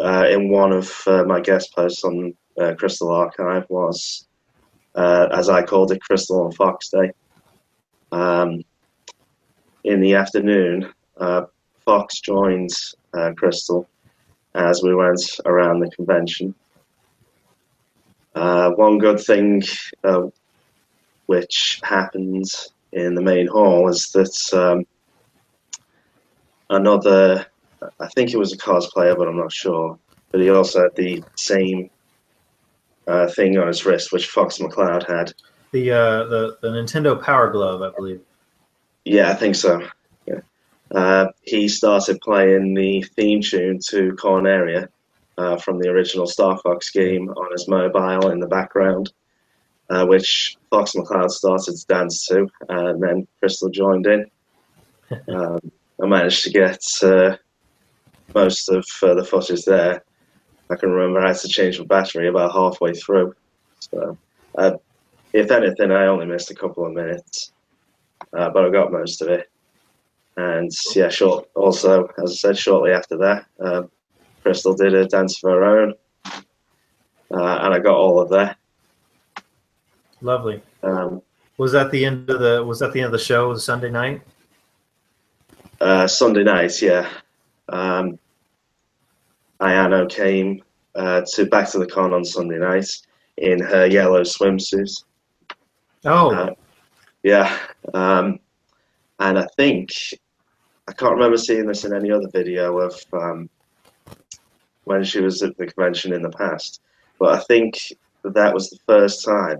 in one of uh, my guest posts on uh, Crystal Archive was, uh, as I called it, Crystal and Fox Day. Um, in the afternoon, uh, Fox joined uh, Crystal as we went around the convention. Uh, one good thing uh, which happened in the main hall is that um, another, I think it was a cosplayer, but I'm not sure, but he also had the same uh, thing on his wrist which Fox McCloud had. The uh, the the Nintendo Power Glove, I believe. Yeah, I think so. Yeah. Uh, he started playing the theme tune to Corneria uh, from the original Star Fox game on his mobile in the background, uh, which Fox McCloud started to dance to, and then Crystal joined in. um, I managed to get uh, most of uh, the footage there. I can remember I had to change the battery about halfway through. So, uh, if anything, I only missed a couple of minutes uh, but I got most of it. And yeah, short. Also, as I said, shortly after that, um, Crystal did a dance of her own, uh, and I got all of that. Lovely. Um, Was that the end of the Was that the end of the show? The Sunday night? uh, Sunday night, yeah. Um, Ayano came uh, to back to the con on Sunday night in her yellow swimsuit. Oh, Uh, Yeah, um, and I think I can't remember seeing this in any other video of um, when she was at the convention in the past, but I think that, that was the first time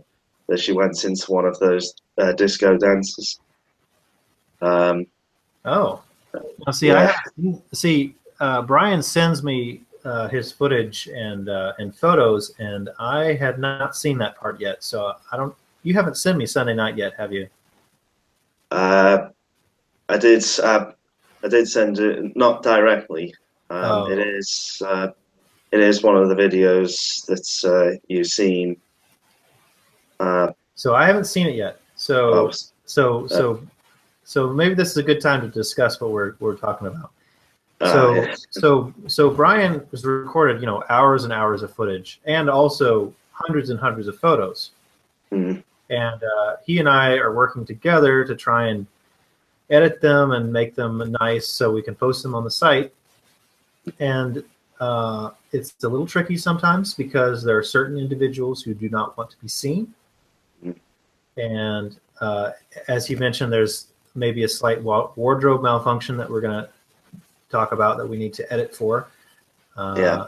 that she went into one of those uh, disco dances. Um, oh. Now, see, I see. Uh, Brian sends me uh, his footage and uh, and photos, and I had not seen that part yet. So I don't. You haven't sent me Sunday night yet, have you? uh, I did. Uh, I did send it not directly. Um, Oh. It is. Uh, it is one of the videos that uh, you've seen. Uh, So I haven't seen it yet. So oh, so so so maybe this is a good time to discuss what we're we're talking about. Uh, so yeah. so so Brian has recorded you know hours and hours of footage and also hundreds and hundreds of photos Mhm. and uh, he and I are working together to try and edit them and make them nice so we can post them on the site and uh, it's a little tricky sometimes because there are certain individuals who do not want to be seen Mhm. and uh, as you mentioned there's maybe a slight wa- wardrobe malfunction that we're going to talk about that we need to edit for. Uh, Yeah.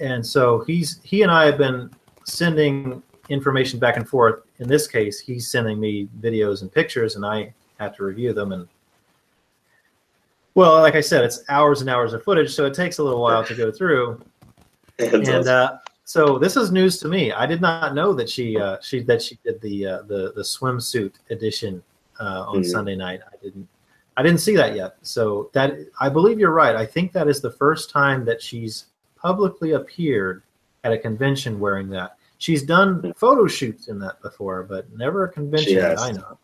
And so he's he and I have been sending information back and forth. In this case, he's sending me videos and pictures, and I have to review them. And well, like I said, it's hours and hours of footage, so it takes a little while to go through. And uh, so this is news to me. I did not know that she uh, she that she did the uh, the the swimsuit edition uh, on Mhm. Sunday night. I didn't I didn't see that yet. So that I believe you're right. I think that is the first time that she's publicly appeared at a convention wearing that. She's done photo shoots in that before, but never a convention that. I know.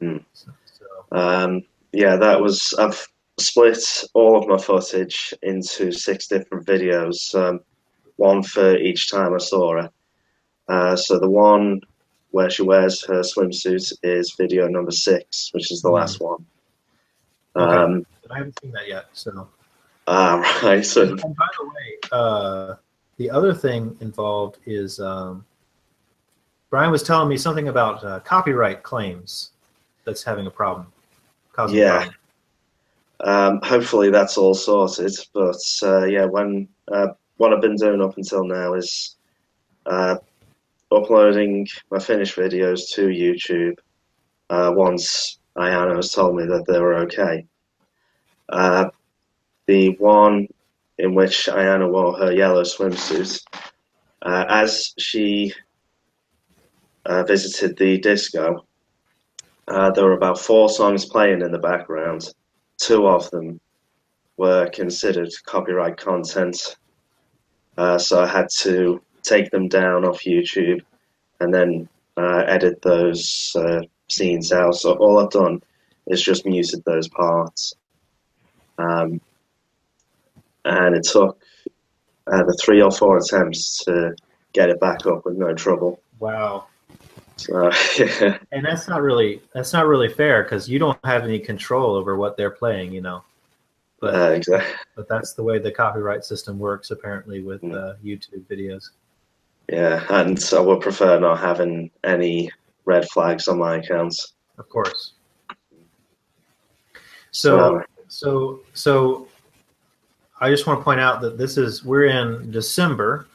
Mm. So, so Um, yeah, that was. I've split all of my footage into six different videos, um, one for each time I saw her. Uh, so the one where she wears her swimsuit is video number six, which is the Mhm. last one. Okay. Um, but I haven't seen that yet. So ah, right. So And by the way, uh, the other thing involved is um, Brian was telling me something about uh, copyright claims that's having a problem. Causing a Yeah. problem. Um, hopefully that's all sorted. But uh, yeah, when uh, what I've been doing up until now is uh, uploading my finished videos to YouTube. Uh, once Has told me that they were okay. Uh, the one in which Ayano wore her yellow swimsuit, uh, as she uh, visited the disco, uh, there were about four songs playing in the background two of them were considered copyright content. Uh, so I had to take them down off YouTube and then uh, edit those scenes out. So all I've done is just muted those parts. Um, and it took uh, the three or four attempts to get it back up with no trouble. Wow. So, yeah. And that's not really that's not really fair because you don't have any control over what they're playing, you know. But Uh, exactly. but that's the way the copyright system works apparently with uh, YouTube videos. Yeah, and I would prefer not having any red flags on my accounts. Of course. So so so I just want to point out that this is we're in December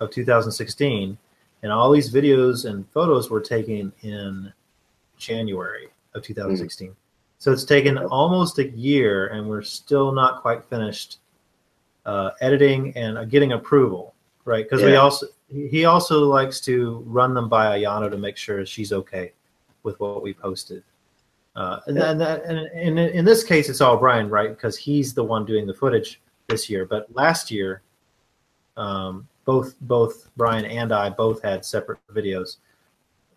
of 2016 and all these videos and photos were taken in January of 2016. So it's taken almost a year and we're still not quite finished uh, editing and uh, getting approval, right? Because we also he also likes to run them by Ayano to make sure she's okay with what we posted. Uh, and, that, and, and in this case, it's all Brian, right? Because he's the one doing the footage this year. But last year, um, both both Brian and I both had separate videos,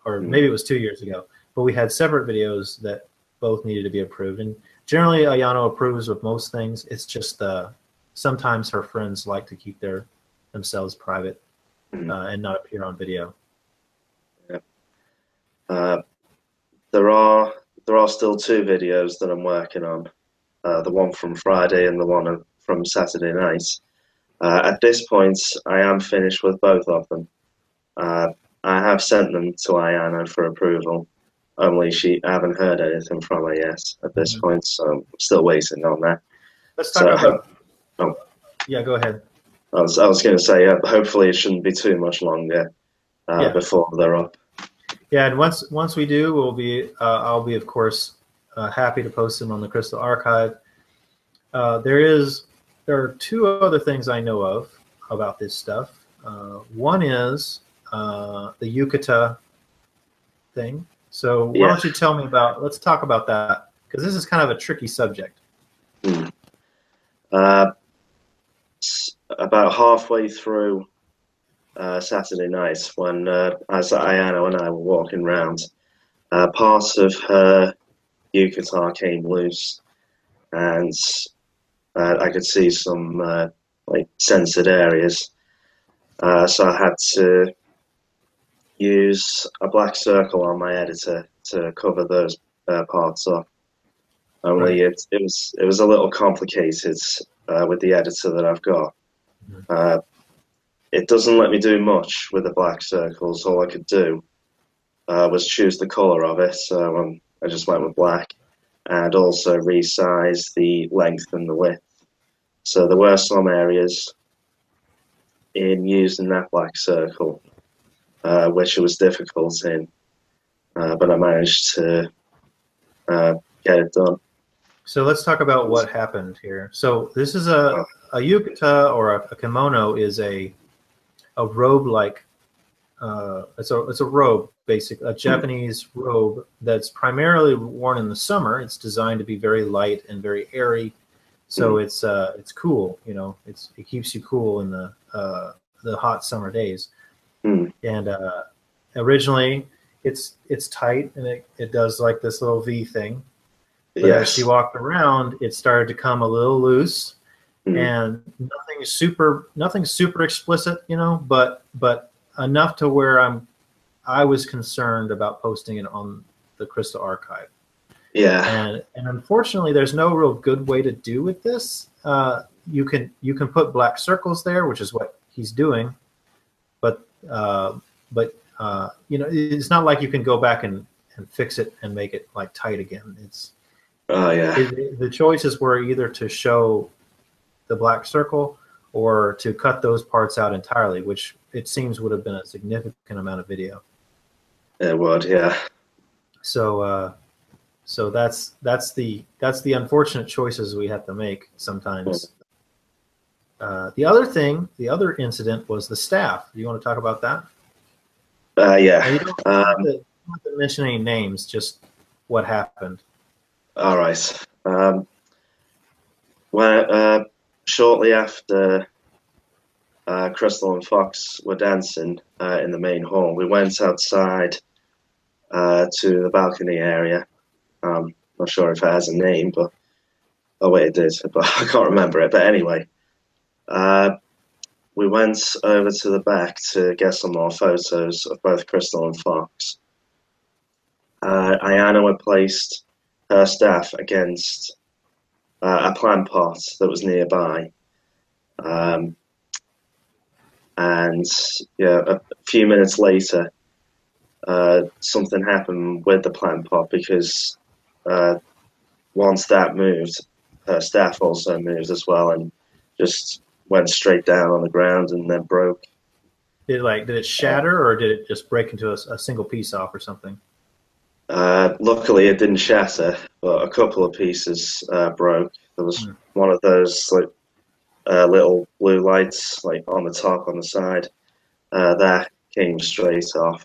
or Mhm. maybe it was two years ago. But we had separate videos that both needed to be approved. And generally, Ayano approves of most things. It's just the sometimes her friends like to keep their themselves private Mhm. uh, and not appear on video. Uh, there are there are still two videos that I'm working on. Uh, the one from Friday and the one from Saturday night. Uh, at this point, I am finished with both of them. Uh, I have sent them to Ayano for approval. Only she I haven't heard anything from her yet at this Mhm. point, so I'm still waiting on that. Let's talk So, about. oh. Yeah, go ahead. I was, I was going to say, uh, hopefully, it shouldn't be too much longer uh, Yeah. before they're up. Yeah, and once once we do, we'll be uh, I'll be of course uh, happy to post them on the Crystal Archive. Uh, there is there are two other things I know of about this stuff. Uh, one is uh, the yukata thing. So why Yeah. don't you tell me about? Let's talk about that because this is kind of a tricky subject. Uh, s- about halfway through uh, Saturday night, when uh, as Ayano and I were walking round, uh, part of her yukata came loose, and uh, I could see some uh, like censored areas. Uh, so I had to use a black circle on my editor to cover those parts up. Only it, it was it was a little complicated uh, with the editor that I've got. Mhm. Uh, it doesn't let me do much with the black circles. All I could do uh, was choose the color of it. So um, I just went with black, and also resize the length and the width. So there were some areas in using that black circle uh, which it was difficult in, uh, but I managed to uh, get it done. So let's talk about what happened here. So this is a a yukata or a, a kimono is a a robe like uh, it's a it's a robe basic a Japanese robe that's primarily worn in the summer. It's designed to be very light and very airy, so it's uh, it's cool. You know, it's it keeps you cool in the uh, the hot summer days. Hmm. And uh, originally, it's it's tight and it, it does like this little V thing. But as she walked around, it started to come a little loose Hmm. and nothing super nothing super explicit, you know, but but enough to where I'm I was concerned about posting it on the Crystal Archive. yeah. And and unfortunately there's no real good way to do with this. Uh, you can you can put black circles there, which is what he's doing, but uh, but uh, you know it's not like you can go back and, and fix it and make it like tight again. It's Oh yeah. it, the choices were either to show the black circle or to cut those parts out entirely, which it seems would have been a significant amount of video. It would. Yeah. So, uh, so that's that's the that's the unfortunate choices we have to make sometimes. Uh, the other thing, the other incident was the staff. Do you want to talk about that? Uh, And yeah. you don't have, Um, to, don't have to mention any names, just what happened. All right. Um, uh, shortly after uh, Crystal and Fox were dancing uh, in the main hall, we went outside uh, to the balcony area. Um, not sure if it has a name, but oh wait, it did, but I can't remember it. But anyway, uh, we went over to the back to get some more photos of both Crystal and Fox. Uh, Ayano had placed her staff against uh, a plant pot that was nearby. Um, and yeah, a few minutes later, uh, something happened with the plant pot because uh, once that moved, her staff also moved as well and just went straight down on the ground and then broke. Did it like did it shatter or did it just break into a, a single piece off or something? Uh, luckily, it didn't shatter, but a couple of pieces uh, broke. There was Hmm. one of those like uh, little blue lights, like on the top, on the side. Uh, that came straight off,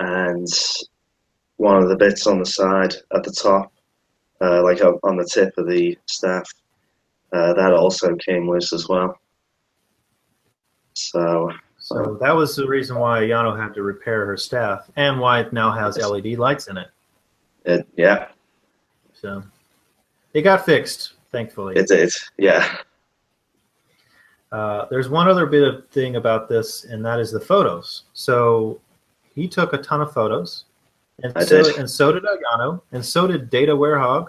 and one of the bits on the side at the top, uh, like on on the tip of the staff, uh, that also came loose as well. So So that was the reason why Yano had to repair her staff and why it now has LED lights in it. it, yeah, So it got fixed, thankfully. It did, yeah. Uh, there's one other bit of thing about this, and that is the photos. So he took a ton of photos, and I so did. and so did Ayano, and so did Data Warehog,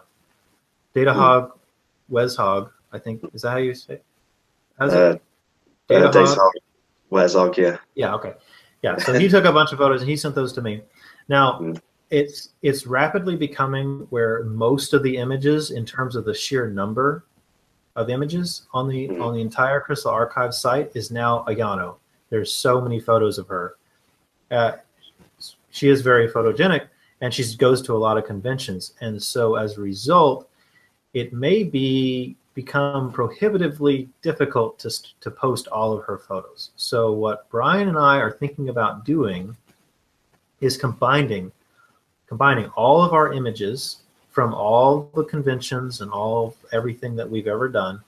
Data Hmm. Hog, Weshog. I think is that how you say? It? How's Uh, it? Data uh, Hog? Where's? Yeah. Yeah, okay. Yeah, so he took a bunch of photos and he sent those to me. Now, Mm. it's it's rapidly becoming where most of the images in terms of the sheer number of images on the Mm. on the entire Crystal Archive site is now Ayano. There's so many photos of her. Uh, she is very photogenic and she goes to a lot of conventions and so as a result it may be become prohibitively difficult to, to post all of her photos. So what brian and i are thinking about doing is combining combining all of our images from all the conventions and all everything that we've ever done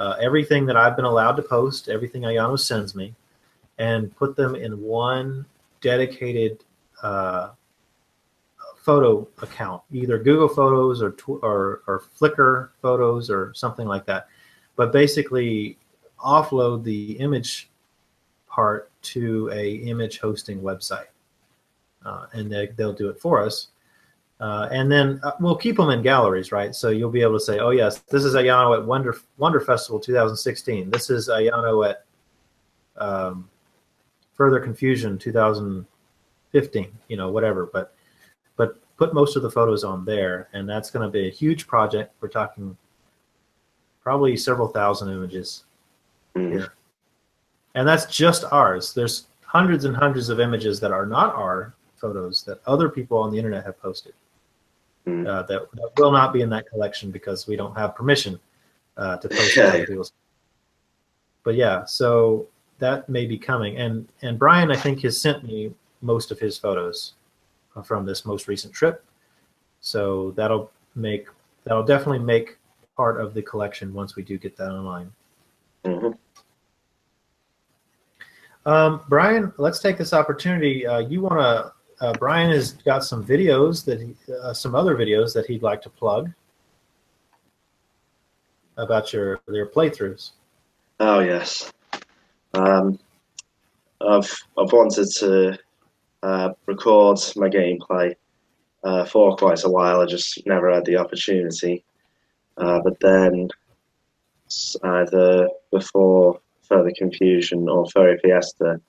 uh, everything that i've been allowed to post everything ayano sends me and put them in one dedicated uh, photo account, either Google Photos or, or or Flickr Photos or something like that. But basically, offload the image part to a image hosting website, uh, and they, they'll do it for us. Uh, and then uh, we'll keep them in galleries, right? So you'll be able to say, "Oh yes, this is Ayano at Wonder Wonder Festival 2016. This is Ayano at um, Further Confusion 2015. You know, whatever." But but put most of the photos on there, and that's going to be a huge project. We're talking probably several thousand images, Mm. Yeah. and that's just ours. There's hundreds and hundreds of images that are not our photos that other people on the internet have posted Mm. uh, that, that will not be in that collection because we don't have permission uh, to post other people's. But yeah, so that may be coming, and and Brian I think has sent me most of his photos from this most recent trip, so that'll make that'll definitely make part of the collection once we do get that online. Mhm. Um, Brian, let's take this opportunity. Uh, you want to? Uh, Brian has got some videos that he, uh, some other videos that he'd like to plug about your your playthroughs. Oh yes. Um, I've I've wanted to uh, record my gameplay uh, for quite a while. I just never had the opportunity. Uh, but then either before further confusion or Furry Fiesta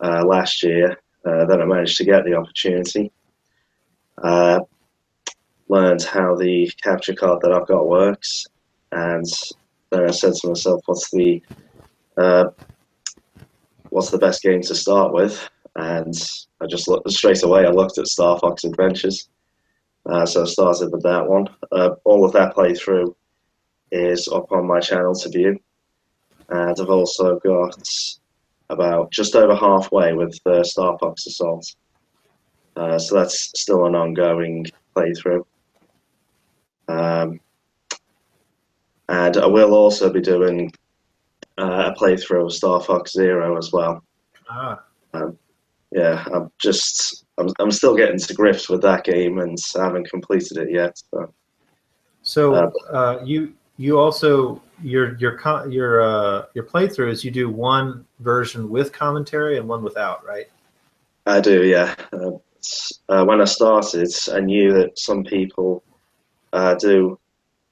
uh, last year, uh, then I managed to get the opportunity. Uh, learned how the capture card that I've got works, and then I said to myself, "What's the what's the best game to start with?" And I just looked straight away. I looked at Star Fox Adventures, uh, so I started with that one. Uh, all of that playthrough is up on my channel to view, and I've also got about just over halfway with uh, Star Fox Assault. Uh, so that's still an ongoing playthrough. Um, and I will also be doing uh, a playthrough of Star Fox Zero as well. Ah, Yeah, I'm just I'm I'm still getting to grips with that game and I haven't completed it yet. So. so Uh, uh, you you also your your your uh, your playthroughs you do one version with commentary and one without, right? I do, yeah. Uh, uh, when I started, I knew that some people uh, do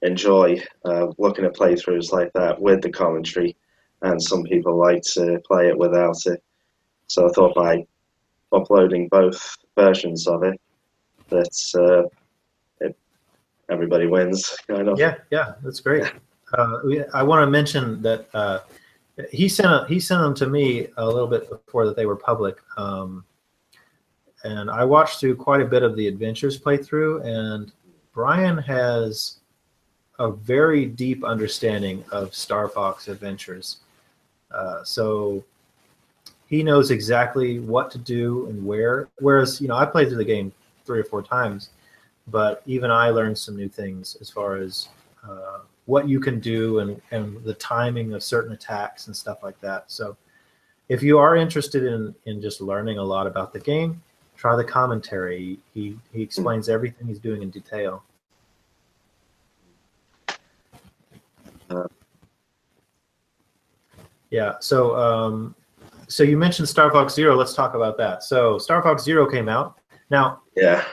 enjoy uh, looking at playthroughs like that with the commentary, and some people like to play it without it. So I thought by uploading both versions of it, that uh, it, everybody wins, kind of. Yeah, yeah, that's great. Uh, I want to mention that uh, he sent a, he sent them to me a little bit before that they were public, um, and I watched through quite a bit of the adventures playthrough. And Brian has a very deep understanding of Star Fox Adventures, uh, so he knows exactly what to do and where. Whereas you know I played through the game three or four times, but even I learned some new things as far as uh, what you can do and, and the timing of certain attacks and stuff like that. So, if you are interested in in just learning a lot about the game, try the commentary. He he explains everything he's doing in detail. Uh, yeah. So, um, so you mentioned Star Fox Zero. Let's talk about that. So, Star Fox Zero came out. Now, yeah.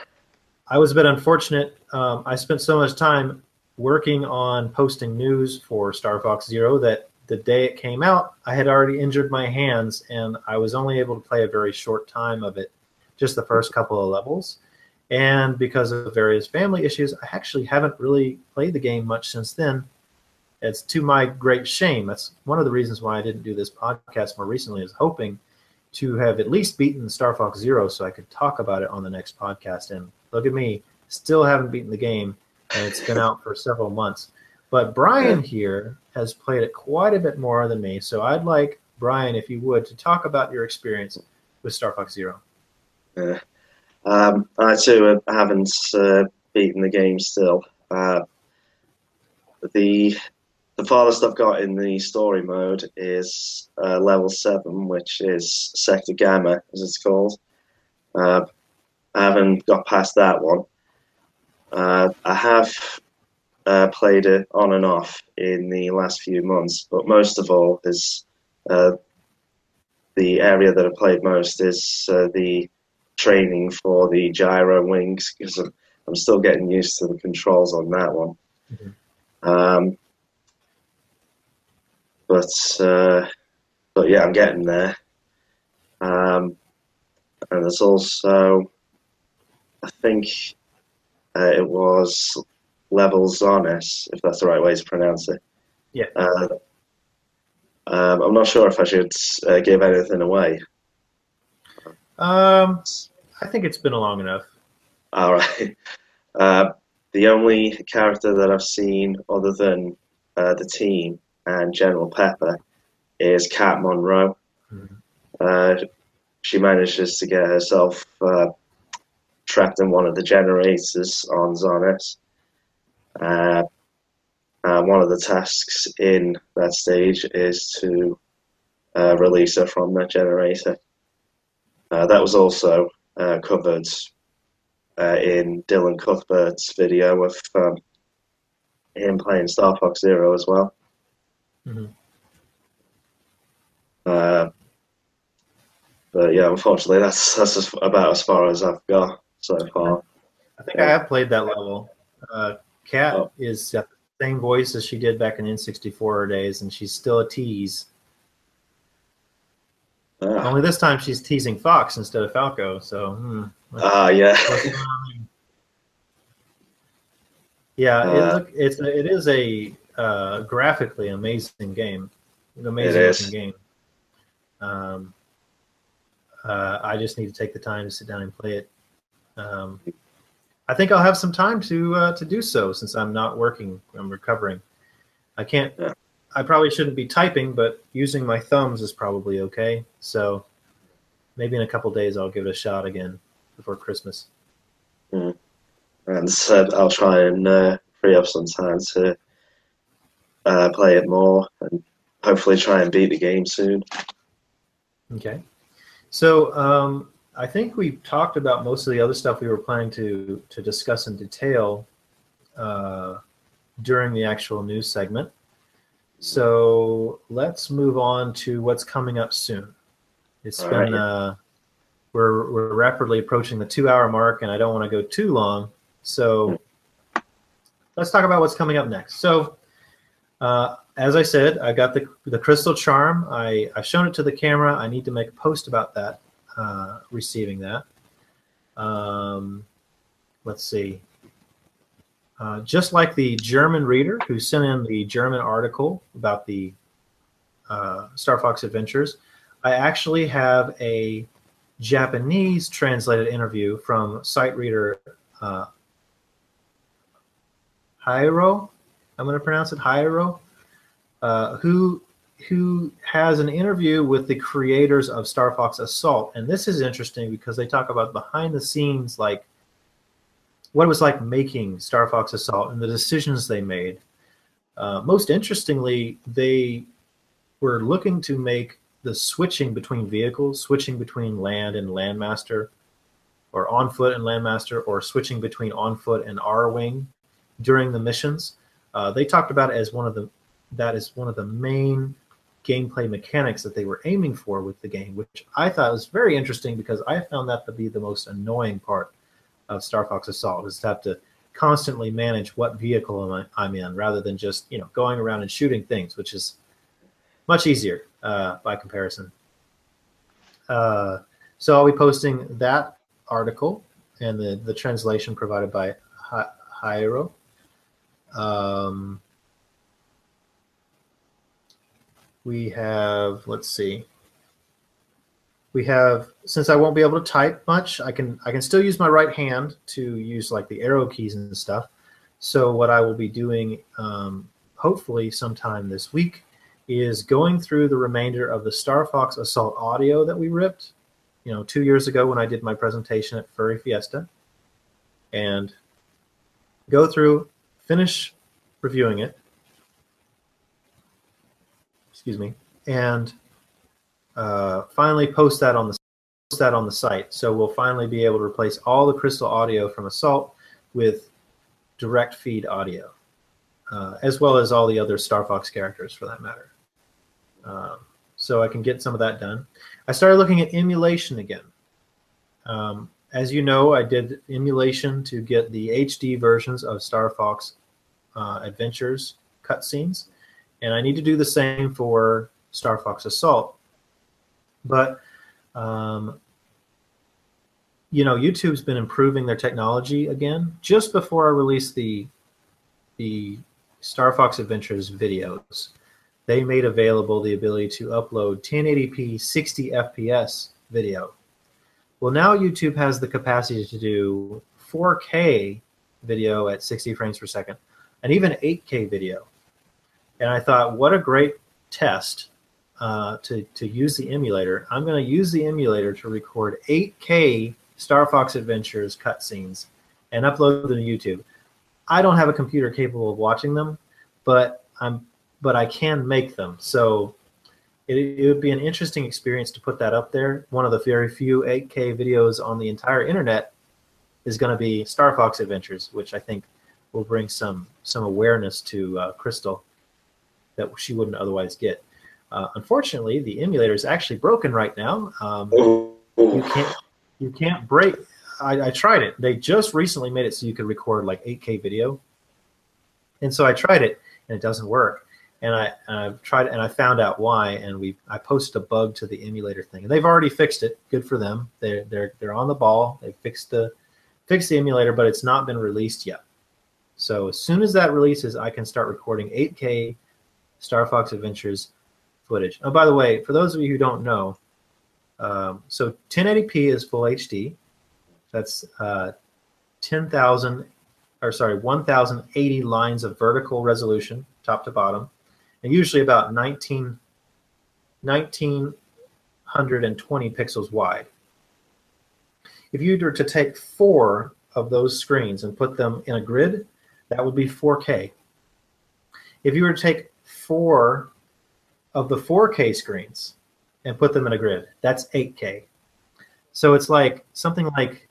I was a bit unfortunate. Um, I spent so much time working on posting news for Star Fox Zero that the day it came out, I had already injured my hands and I was only able to play a very short time of it, just the first couple of levels. And because of various family issues, I actually haven't really played the game much since then. It's to my great shame. That's one of the reasons why I didn't do this podcast more recently, is hoping to have at least beaten Star Fox Zero so I could talk about it on the next podcast. And look at me, still haven't beaten the game, and it's been out for several months. But Brian here has played it quite a bit more than me. So I'd like Brian, if you would, to talk about your experience with Star Fox Zero. Yeah. Um, I too haven't uh, beaten the game still. Uh, the the farthest I've got in the story mode is uh, level seven, which is Sector Gamma, as it's called. Uh, I haven't got past that one. Uh, I have uh, played it on and off in the last few months, but most of all is uh, the area that I played most is uh, the training for the gyro wings because I'm, I'm, still getting used to the controls on that one. Mm-hmm. Um, but uh, but yeah, I'm getting there. Um, and there's also, I think uh, it was level Zoness, if that's the right way to pronounce it. Yeah. Uh, um, I'm not sure if I should uh, give anything away. Um, I think it's been long enough. All right. Uh, the only character that I've seen other than uh, the team and General Pepper is Kat Monroe. Mm-hmm. Uh, she manages to get herself uh, trapped in one of the generators on Zoness. Uh, one of the tasks in that stage is to uh, release her from that generator. Uh, that was also uh, covered uh, in Dylan Cuthbert's video of um, him playing Star Fox Zero as well. Mm-hmm. Uh, but yeah, unfortunately, that's that's about as far as I've got so far. I think I have played that level. Uh, Kat oh. is got the same voice as she did back in N64 days, and she's still a tease. Ah. Only this time she's teasing Fox instead of Falco. So, hmm, ah, uh, yeah, yeah. Uh, it, it's it is a uh, graphically amazing game, an amazing looking game. Um, uh, I just need to take the time to sit down and play it. Um, I think I'll have some time to uh, to do so since I'm not working. I'm recovering. I can't. Yeah. I probably shouldn't be typing, but using my thumbs is probably okay. So maybe in a couple days I'll give it a shot again before Christmas. Mm. And said I'll try and uh, free up some time to uh, play it more and hopefully try and beat the game soon. Okay. So um, I think we talked about most of the other stuff we were planning to to discuss in detail uh, during the actual news segment. So let's move on to what's coming up soon. It's All been right. uh, we're we're rapidly approaching the two hour mark, and I don't want to go too long. So let's talk about what's coming up next. So uh, as I said, I got the the crystal charm. I I've shown it to the camera. I need to make a post about that uh, receiving that. Um, let's see. Uh, just like the German reader who sent in the German article about the uh, Star Fox Adventures, I actually have a Japanese translated interview from site reader uh, Hyro. I'm going to pronounce it Hyro, uh, who who has an interview with the creators of Star Fox Assault. And this is interesting because they talk about behind the scenes, like what it was like making Star Fox Assault and the decisions they made. Uh, most interestingly, they were looking to make the switching between vehicles, switching between land and Landmaster, or on foot and Landmaster, or switching between on foot and Arwing during the missions. Uh, they talked about it as one of the that is one of the main gameplay mechanics that they were aiming for with the game, which I thought was very interesting because I found that to be the most annoying part of Star Fox Assault is to have to constantly manage what vehicle I'm in rather than just you know going around and shooting things, which is much easier uh, by comparison. Uh, so I'll be posting that article and the, the translation provided by Jairo. Um, we have, let's see, we have since I won't be able to type much, I can I can still use my right hand to use like the arrow keys and stuff. So what I will be doing, um, hopefully sometime this week, is going through the remainder of the Star Fox Assault audio that we ripped, you know, two years ago when I did my presentation at Furry Fiesta, and go through, finish reviewing it. Excuse me, and uh, finally post that on the post that on the site. So we'll finally be able to replace all the crystal audio from Assault with direct feed audio, uh, as well as all the other Star Fox characters for that matter. Um, so I can get some of that done. I started looking at emulation again. Um, as you know, I did emulation to get the HD versions of Star Fox uh, Adventures cutscenes, and I need to do the same for Star Fox Assault. But um, you know, YouTube's been improving their technology again. Just before I released the the Star Fox Adventures videos, they made available the ability to upload 1080p 60 FPS video. Well, now YouTube has the capacity to do 4K video at 60 frames per second and even 8K video. And I thought, what a great test uh, to, to use the emulator, I'm going to use the emulator to record 8K Star Fox Adventures cutscenes and upload them to YouTube. I don't have a computer capable of watching them, but I'm but I can make them. So it, it would be an interesting experience to put that up there. One of the very few 8K videos on the entire internet is going to be Star Fox Adventures, which I think will bring some some awareness to uh, Crystal that she wouldn't otherwise get. Uh, unfortunately, the emulator is actually broken right now. Um, you can't you can't break. I, I, tried it. They just recently made it so you could record like 8K video, and so I tried it and it doesn't work. And I and I've tried and I found out why. And we I posted a bug to the emulator thing, and they've already fixed it. Good for them. They're they're they're on the ball. They fixed the fixed the emulator, but it's not been released yet. So as soon as that releases, I can start recording 8K Star Fox Adventures footage. Oh, by the way, for those of you who don't know, um, so 1080p is full HD. That's uh, 10,000, or sorry, 1,080 lines of vertical resolution, top to bottom, and usually about 19, 1920 pixels wide. If you were to take four of those screens and put them in a grid, that would be 4K. If you were to take four of the 4K screens and put them in a grid. That's 8K. So it's like something like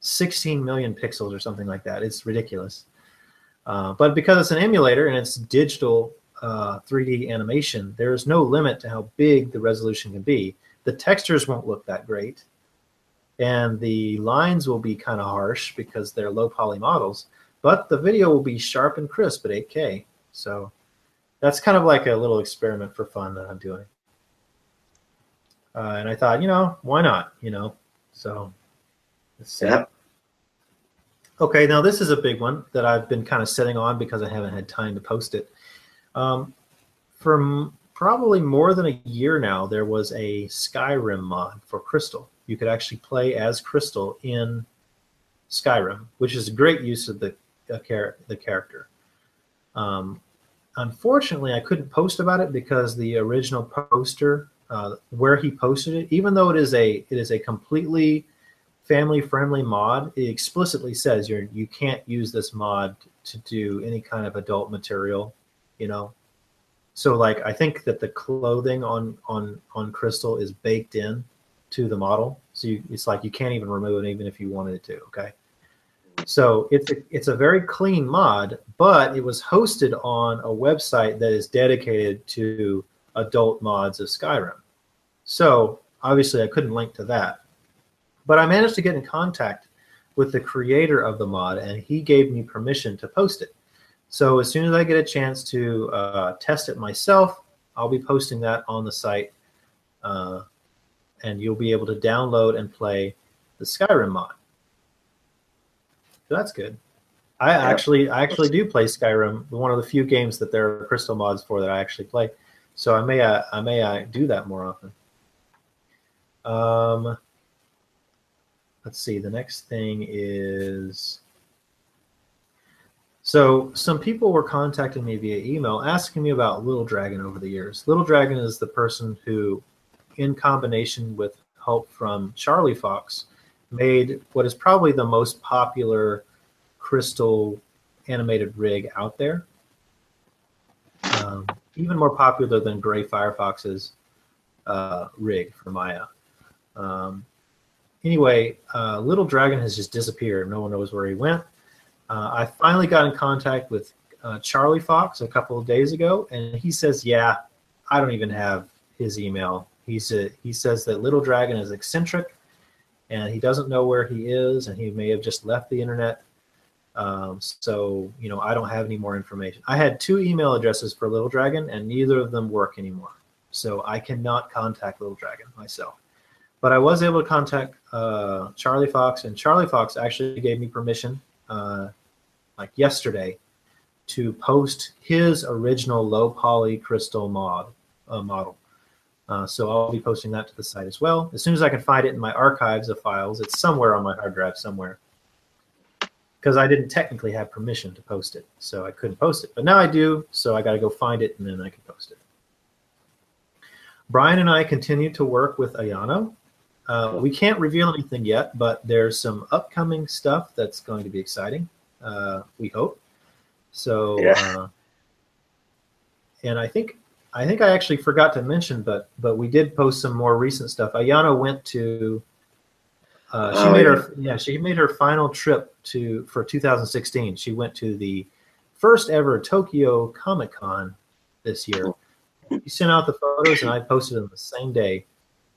16 million pixels or something like that. It's ridiculous. Uh, but because it's an emulator and it's digital uh, 3D animation, there is no limit to how big the resolution can be. The textures won't look that great, and the lines will be kind of harsh because they're low poly models, but the video will be sharp and crisp at 8K. So that's kind of like a little experiment for fun that I'm doing. Uh, and I thought, you know, why not? You know, so yeah. Okay, now this is a big one that I've been kind of sitting on because I haven't had time to post it. Um, for m- probably more than a year now, there was a Skyrim mod for Crystal. You could actually play as Crystal in Skyrim, which is a great use of the char- the character. Um, unfortunately, I couldn't post about it because the original poster, uh, where he posted it, even though it is a it is a completely family friendly mod, it explicitly says you're you can't use this mod to do any kind of adult material, you know. So like I think that the clothing on on on Crystal is baked in to the model, so you, it's like you can't even remove it even if you wanted to. Okay. So it's a, it's a very clean mod, but it was hosted on a website that is dedicated to adult mods of Skyrim. So obviously, I couldn't link to that, but I managed to get in contact with the creator of the mod, and he gave me permission to post it. So as soon as I get a chance to uh, test it myself, I'll be posting that on the site, uh, and you'll be able to download and play the Skyrim mod. So that's good. I yeah. actually, I actually do play Skyrim. One of the few games that there are crystal mods for that I actually play. So I may, uh, I may uh, do that more often. Um, let's see. The next thing is. So some people were contacting me via email asking me about Little Dragon over the years. Little Dragon is the person who, in combination with help from Charlie Fox, made what is probably the most popular crystal animated rig out there. Um, even more popular than Gray Firefox's uh, rig for Maya. Um, anyway, uh, Little Dragon has just disappeared. No one knows where he went. Uh, I finally got in contact with uh, Charlie Fox a couple of days ago, and he says, "Yeah, I don't even have his email." He's a, he says that Little Dragon is eccentric and he doesn't know where he is, and he may have just left the internet. Um, so, you know, I don't have any more information. I had two email addresses for Little Dragon, and neither of them work anymore. So I cannot contact Little Dragon myself. But I was able to contact uh, Charlie Fox, and Charlie Fox actually gave me permission, uh, like yesterday, to post his original low poly crystal mod uh, model. Uh, so I'll be posting that to the site as well. As soon as I can find it in my archives of files, it's somewhere on my hard drive somewhere. Because I didn't technically have permission to post it, so I couldn't post it. But now I do, so I got to go find it and then I can post it. Brian and I continue to work with Ayano. Uh, we can't reveal anything yet, but there's some upcoming stuff that's going to be exciting. Uh, we hope. So, yeah. Uh, and I think I think I actually forgot to mention, but but we did post some more recent stuff. Ayano went to. Uh, she oh, made yeah. her yeah she made her final trip to for 2016. She went to the first ever Tokyo Comic Con this year. She sent out the photos and I posted them the same day.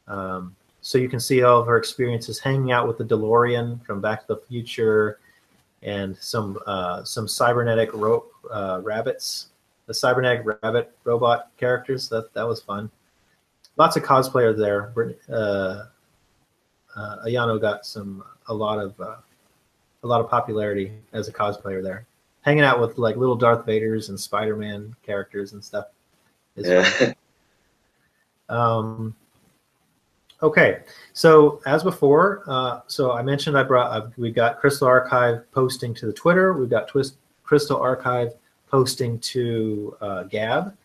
Um, so you can see all of her experiences hanging out with the DeLorean from Back to the Future, and some uh, some cybernetic rope uh, rabbits the cybernetic rabbit robot characters. That that was fun. Lots of cosplayers there. Uh, uh, Ayano got some a lot of uh, a lot of popularity as a cosplayer there, hanging out with like little Darth Vader's and Spider Man characters and stuff. Yeah. Um, okay, so as before, uh, so I mentioned I brought uh, we got Crystal Archive posting to the Twitter. We've got Twist Crystal Archive posting to uh, Gab,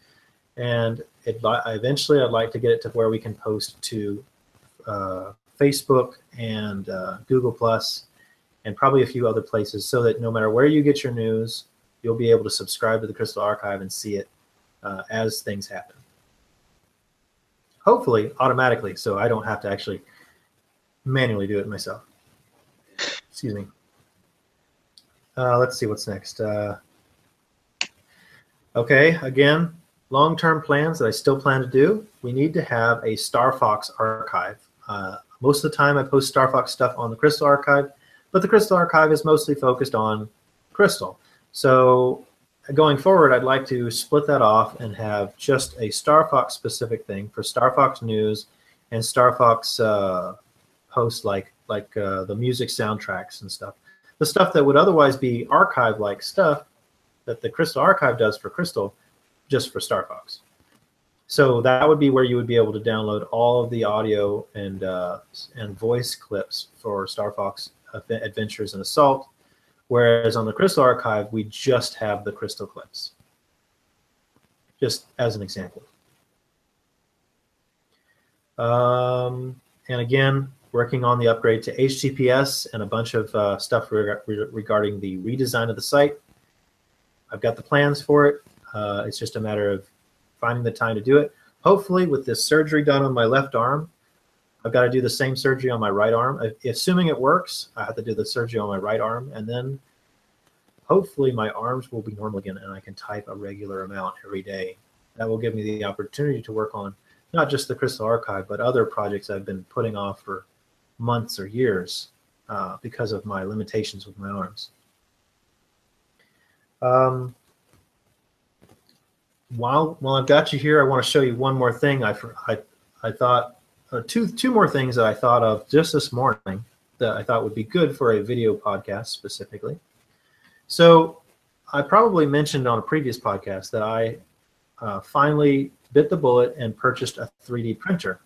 and it, eventually I'd like to get it to where we can post to uh, Facebook and uh, Google Plus, and probably a few other places, so that no matter where you get your news, you'll be able to subscribe to the Crystal Archive and see it uh, as things happen. Hopefully, automatically, so I don't have to actually manually do it myself. Excuse me. Uh, let's see what's next. Uh, Okay, again, long-term plans that I still plan to do. We need to have a Star Fox archive. Uh, most of the time, I post Star Fox stuff on the Crystal Archive, but the Crystal Archive is mostly focused on Crystal. So going forward, I'd like to split that off and have just a Star Fox specific thing for Star Fox news and Star Fox uh, posts like like uh, the music soundtracks and stuff. The stuff that would otherwise be archive like stuff that the Crystal Archive does for Crystal, just for Star Fox. So that would be where you would be able to download all of the audio and uh, and voice clips for Star Fox Adventures and Assault. Whereas on the Crystal Archive, we just have the crystal clips. Just as an example. Um, and again, working on the upgrade to HTTPS and a bunch of uh, stuff re- re- regarding the redesign of the site. I've got the plans for it. Uh, it's just a matter of finding the time to do it. Hopefully, with this surgery done on my left arm, I've got to do the same surgery on my right arm. Assuming it works, I have to do the surgery on my right arm, and then hopefully my arms will be normal again and I can type a regular amount every day. That will give me the opportunity to work on not just the Crystal Archive, but other projects I've been putting off for months or years uh, because of my limitations with my arms. Um, while while I've got you here, I want to show you one more thing. I I, I thought uh, two two more things that I thought of just this morning that I thought would be good for a video podcast specifically. So I probably mentioned on a previous podcast that I uh, finally bit the bullet and purchased a 3D printer.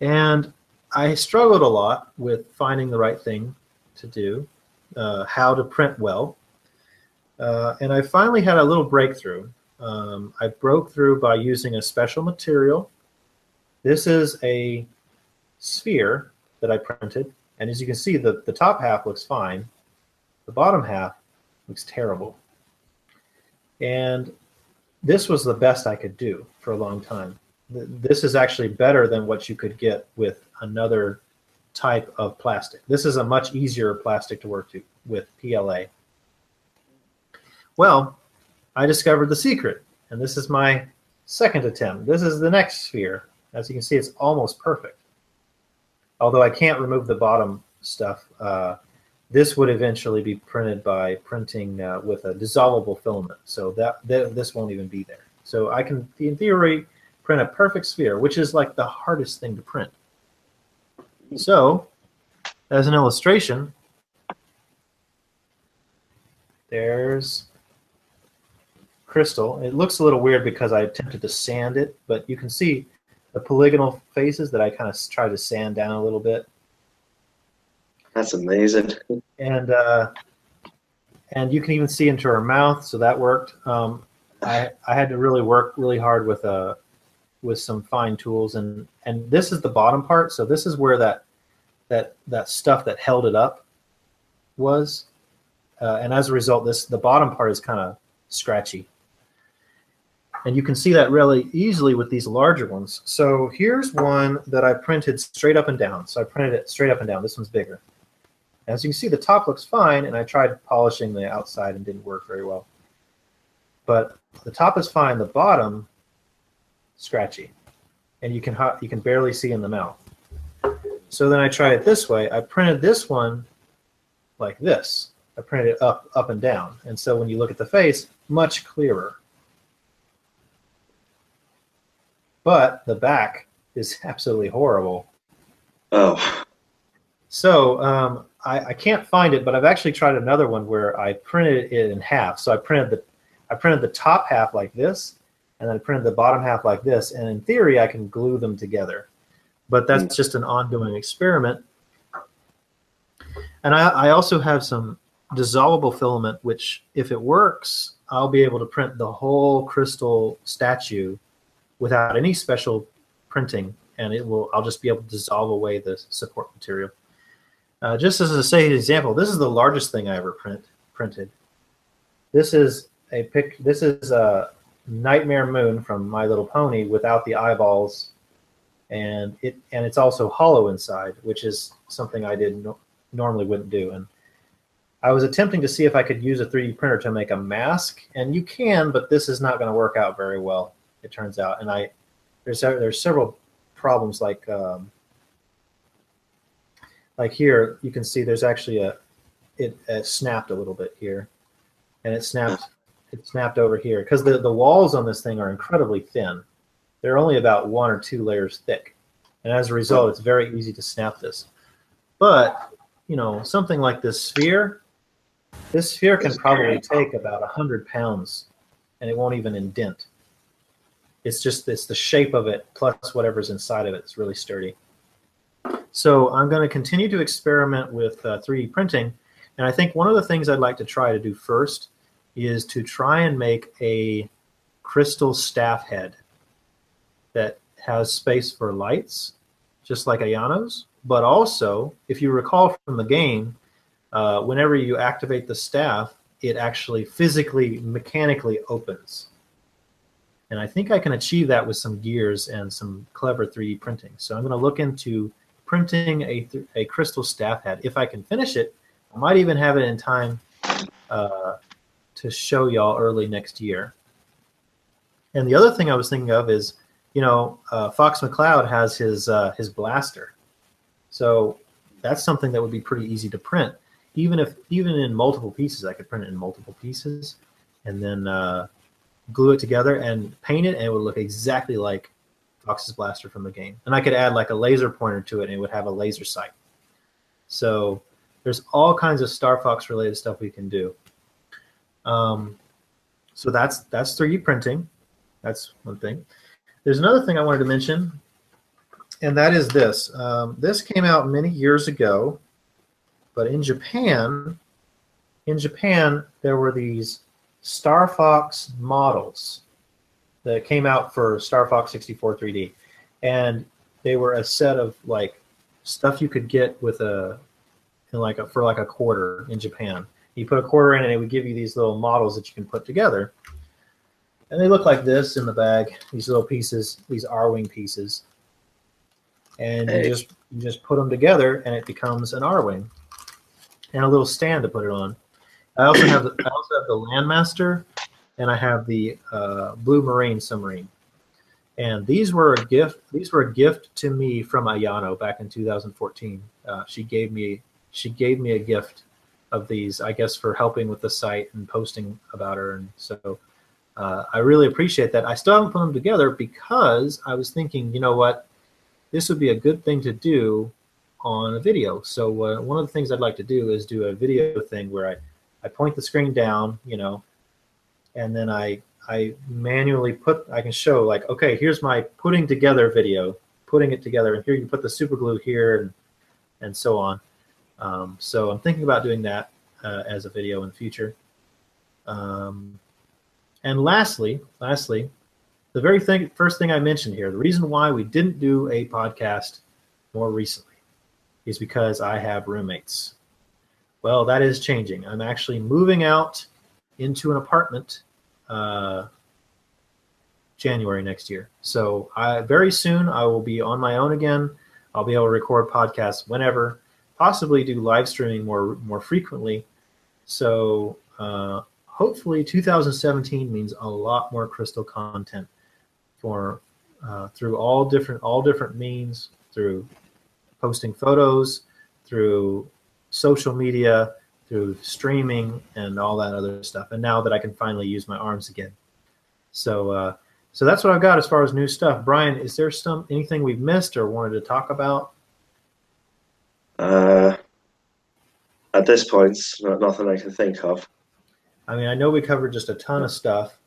And I struggled a lot with finding the right thing to do, uh, how to print well. Uh, and I finally had a little breakthrough. Um, I broke through by using a special material. This is a sphere that I printed. And as you can see, the, the top half looks fine. The bottom half looks terrible. And this was the best I could do for a long time. This is actually better than what you could get with another type of plastic. This is a much easier plastic to work to, with PLA. Well, I discovered the secret, and this is my second attempt. This is the next sphere. As you can see, it's almost perfect. Although I can't remove the bottom stuff. Uh, this would eventually be printed by printing uh, with a dissolvable filament. So that, that this won't even be there. So I can, in theory, print a perfect sphere, which is like the hardest thing to print. So, as an illustration, there's crystal. It looks a little weird because I attempted to sand it, but you can see the polygonal faces that I kind of tried to sand down a little bit. That's amazing. And uh, and you can even see into her mouth, so that worked. Um, I I had to really work really hard with a uh, with some fine tools, and and this is the bottom part. So this is where that that that stuff that held it up was, uh, and as a result, this the bottom part is kind of scratchy. And you can see that really easily with these larger ones. So here's one that I printed straight up and down. So I printed it straight up and down. This one's bigger. As you can see, the top looks fine, and I tried polishing the outside and didn't work very well. But the top is fine, the bottom, scratchy. And you can, you can barely see in the mouth. So then I tried it this way. I printed this one like this. I printed it up, up and down. And so when you look at the face, much clearer. But the back is absolutely horrible. Oh. So um, I, I, can't find it, but I've actually tried another one where I printed it in half. So I printed the I printed the top half like this, and then I printed the bottom half like this. And in theory, I can glue them together, but that's mm. just an ongoing experiment. And I, I also have some dissolvable filament, which if it works, I'll be able to print the whole crystal statue without any special printing, and it will. I'll just be able to dissolve away the support material. Uh, just as a say example, this is the largest thing I ever print printed. This is a pic. This is a Nightmare Moon from My Little Pony without the eyeballs, and it and it's also hollow inside, which is something I did no, normally wouldn't do. And I was attempting to see if I could use a 3D printer to make a mask, and you can, but this is not going to work out very well. It turns out, and I there's there's several problems like um, like here, you can see there's actually a, it, it snapped a little bit here and it snapped, it snapped over here because the, the walls on this thing are incredibly thin. They're only about one or two layers thick. And as a result, it's very easy to snap this. But, you know, something like this sphere, this sphere can probably take about a 100 pounds and it won't even indent. It's just, it's the shape of it plus whatever's inside of it. It's really sturdy. So I'm going to continue to experiment with uh, 3D printing. And I think one of the things I'd like to try to do first is to try and make a crystal staff head that has space for lights, just like Ayano's. But also, if you recall from the game, uh, whenever you activate the staff, it actually physically, mechanically opens. And I think I can achieve that with some gears and some clever 3D printing. So I'm going to look into printing a, a crystal staff head. If I can finish it, I might even have it in time uh, to show y'all early next year. And the other thing I was thinking of is, you know, uh, Fox McCloud has his uh, his blaster, so that's something that would be pretty easy to print. Even if even in multiple pieces, I could print it in multiple pieces, and then uh, glue it together and paint it, and it would look exactly like Fox's blaster from the game. And I could add like a laser pointer to it, and it would have a laser sight. So there's all kinds of Star Fox related stuff we can do. Um, so that's that's 3D printing. That's one thing. There's another thing I wanted to mention, and that is this. Um, this came out many years ago, but in Japan, in Japan there were these Star Fox models that came out for Star Fox 64 3D, and they were a set of like stuff you could get with a in like a for like a quarter in Japan. You put a quarter in, and it would give you these little models that you can put together. And they look like this in the bag. These little pieces, these Arwing pieces, and Hey. you just you just put them together, and it becomes an Arwing, and a little stand to put it on. I also have the, I also have the Landmaster, and I have the uh, Blue Marine submarine. And these were a gift. These were a gift to me from Ayano back in 2014. Uh, she gave me she gave me a gift of these, I guess, for helping with the site and posting about her. And so uh, I really appreciate that. I still haven't put them together because I was thinking, you know what, this would be a good thing to do on a video. So uh, one of the things I'd like to do is do a video thing where I, I point the screen down, you know, and then I I manually put I can show like okay here's my putting together video putting it together and here you put the super glue here and and so on. Um, so I'm thinking about doing that uh, as a video in the future. Um, and lastly lastly the very thing first thing I mentioned here the reason why we didn't do a podcast more recently is because I have roommates well that is changing I'm actually moving out into an apartment uh, January next year. So I very soon I will be on my own again. I'll be able to record podcasts whenever, possibly do live streaming more more frequently. So uh, hopefully 2017 means a lot more crystal content for uh, through all different all different means through posting photos through social media through streaming and all that other stuff. And now that i can finally use my arms again. So uh, so that's what i've got as far as new stuff. Brian is there some anything we've missed or wanted to talk about? Uh, at this point, not, nothing I can think of. i mean i know we covered just a ton of stuff.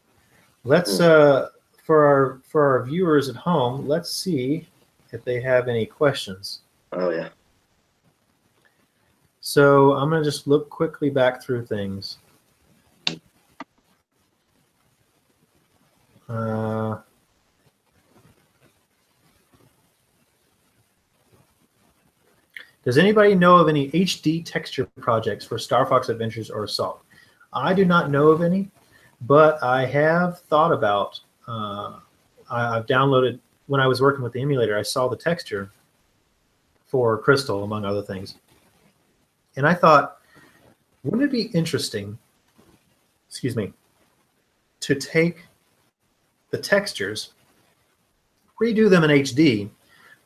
Let's uh for our for our viewers at home let's see if they have any questions. Oh yeah. So I'm going to just look quickly back through things. Uh, does anybody know of any HD texture projects for Star Fox Adventures or Assault? I do not know of any, but I have thought about. Uh, I, I've downloaded when I was working with the emulator. I saw the texture for Crystal, among other things. And I thought, wouldn't it be interesting, excuse me, to take the textures, redo them in HD,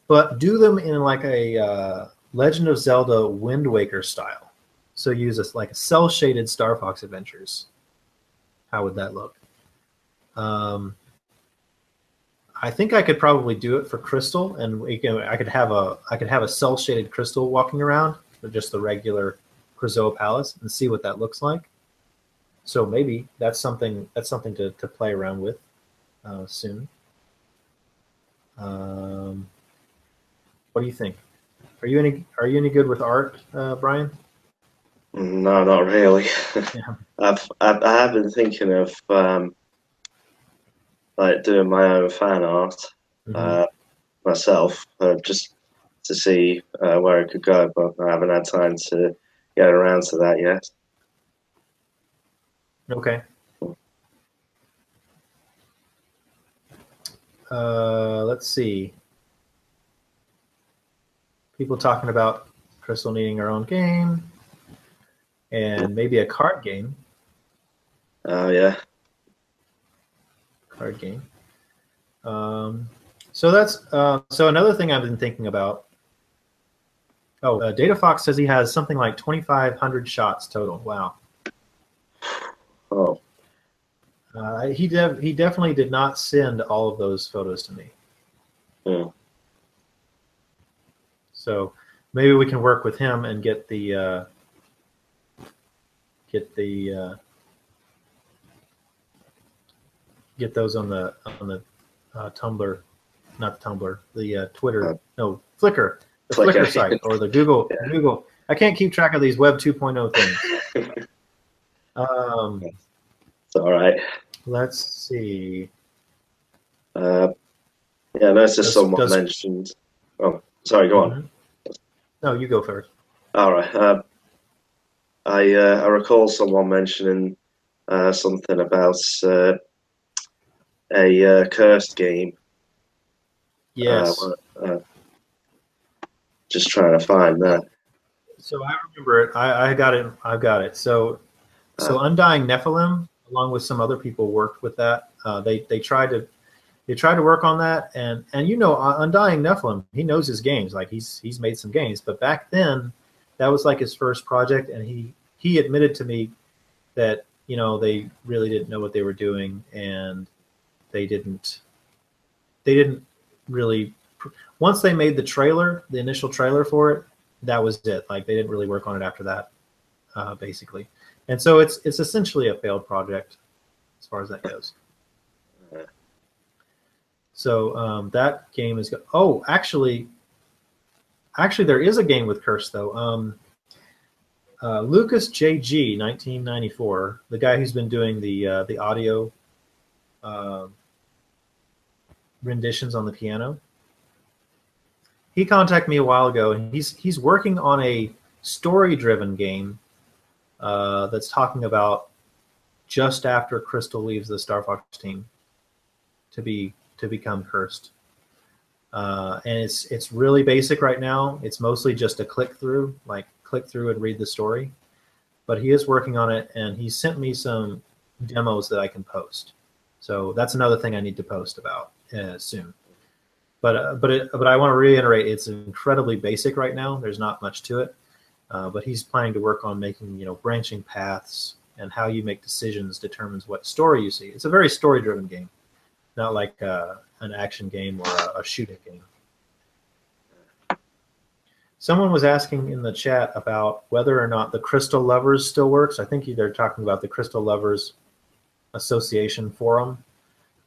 but do them in like a uh, Legend of Zelda Wind Waker style. So use a, like a cel shaded Star Fox Adventures. How would that look? Um, I think I could probably do it for Crystal, and we can, I could have a I could have a cel shaded Crystal walking around, or just the regular Krazoa Palace, and see what that looks like. So maybe that's something that's something to, to play around with uh, soon. Um, what do you think? Are you any Are you any good with art, uh, Brian? No, not really. Yeah. I've, I've I have been thinking of um, like doing my own fan art Mhm. uh, myself, uh, just to see uh, where it could go, but I haven't had time to get around to that yet. Okay. uh, let's see. People talking about Crystal needing her own game and maybe a card game. Oh yeah. Card game. Um, so that's uh, so another thing I've been thinking about. Oh, uh, Data Fox says he has something like 2,500 shots total. Wow. Oh. Uh, he de- he definitely did not send all of those photos to me. Yeah. So maybe we can work with him and get the uh, get the uh, get those on the on the uh, Tumblr, not the Tumblr, the uh, Twitter, Uh, no Flickr, the Flickr. Site or the Google Yeah. Google. I can't keep track of these Web 2.0 things. um, It's all right. let's see. Uh, yeah, noticed Does- someone does- mentioned. Oh, sorry. Go on. Mhm. No, you go first. All right. Uh, I uh, I recall someone mentioning uh, something about uh, a uh, cursed game. Yes. Uh, uh, just trying to find that. So I remember it. I, I got it. I've got it. So, so Undying Nephilim, along with some other people, worked with that. Uh, they they tried to they tried to work on that, and and you know, uh, Undying Nephilim, he knows his games. Like he's he's made some games, but back then, that was like his first project, and he he admitted to me that you know they really didn't know what they were doing, and they didn't they didn't really once they made the trailer, the initial trailer for it, that was it. Like they didn't really work on it after that, uh, basically. And so it's it's essentially a failed project as far as that goes. So um, that game is go- oh actually actually there is a game with curse though. Um, uh, Lucas JG 1994, the guy who's been doing the uh, the audio uh, renditions on the piano he contacted me a while ago and he's he's working on a story driven game uh, that's talking about just after crystal leaves the star fox team to be to become cursed. Uh, and it's it's really basic right now. It's mostly just a click through like click through and read the story. But he is working on it and he sent me some demos that i can post. So that's another thing i need to post about uh, soon but uh, but it, but I want to reiterate it's incredibly basic right now. There's not much to it, uh, but he's planning to work on making you know branching paths and how you make decisions determines what story you see. It's a very story driven game, not like uh, an action game or a, a shooting game. Someone was asking in the chat about whether or not the Crystal Lovers still works. I think they're talking about the Crystal Lovers Association forum.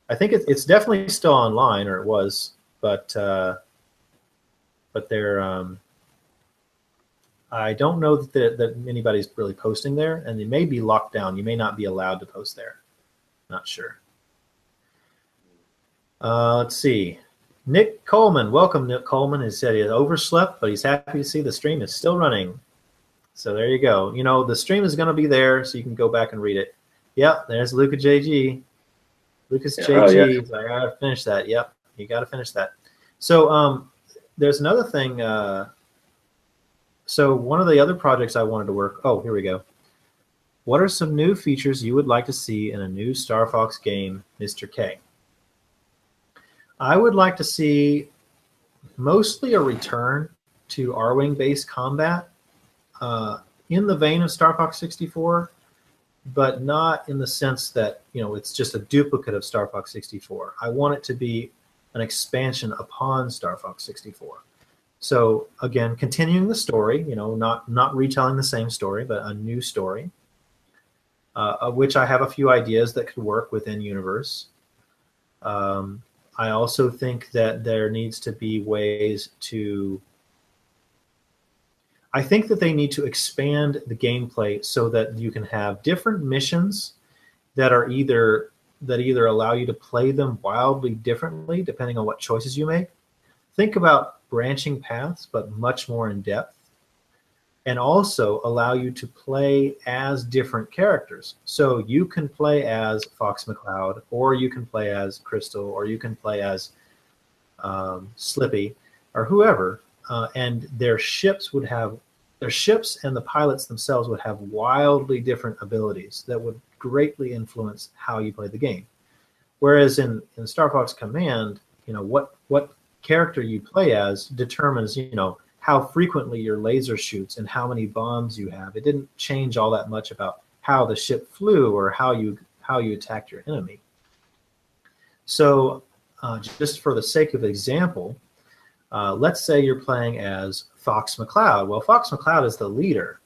I think it, it's definitely still online, or it was but uh, but they're um, I don't know that that anybody's really posting there, and they may be locked down. You may not be allowed to post there. Not sure. Uh, let's see. Nick Coleman, welcome. Nick Coleman He said he overslept, but he's happy to see the stream is still running. So there you go. You know the stream is going to be there, so you can go back and read it. Yep, there's Luca JG. Lucas Yeah, JG. oh, yeah. I gotta finish that. Yep, you got to finish that. So um, there's another thing. Uh, so one of the other projects I wanted to work. Oh, here we go. What are some new features you would like to see in a new Star Fox game, Mr. K? I would like to see mostly a return to Arwing based combat uh, in the vein of Star Fox 64, but not in the sense that you know it's just a duplicate of Star Fox 64. I want it to be an expansion upon Star Fox 64. So again, continuing the story, you know, not not retelling the same story, but a new story, uh, of which I have a few ideas that could work within universe. Um, I also think that there needs to be ways to. I think that they need to expand the gameplay so that you can have different missions that are either that either allow you to play them wildly differently depending on what choices you make. Think about branching paths, but much more in depth. and also allow you to play as different characters. So you can play as Fox McCloud, or you can play as Crystal, or you can play as um, Slippy, or whoever, uh, and their ships would have their ships and the pilots themselves would have wildly different abilities that would greatly influence how you play the game. Whereas in in Star Fox Command, you know what what character you play as determines you know how frequently your laser shoots and how many bombs you have. It didn't change all that much about how the ship flew or how you how you attacked your enemy. So, uh, just for the sake of example, uh, let's say you're playing as Fox McCloud. Well, Fox McCloud is the leader.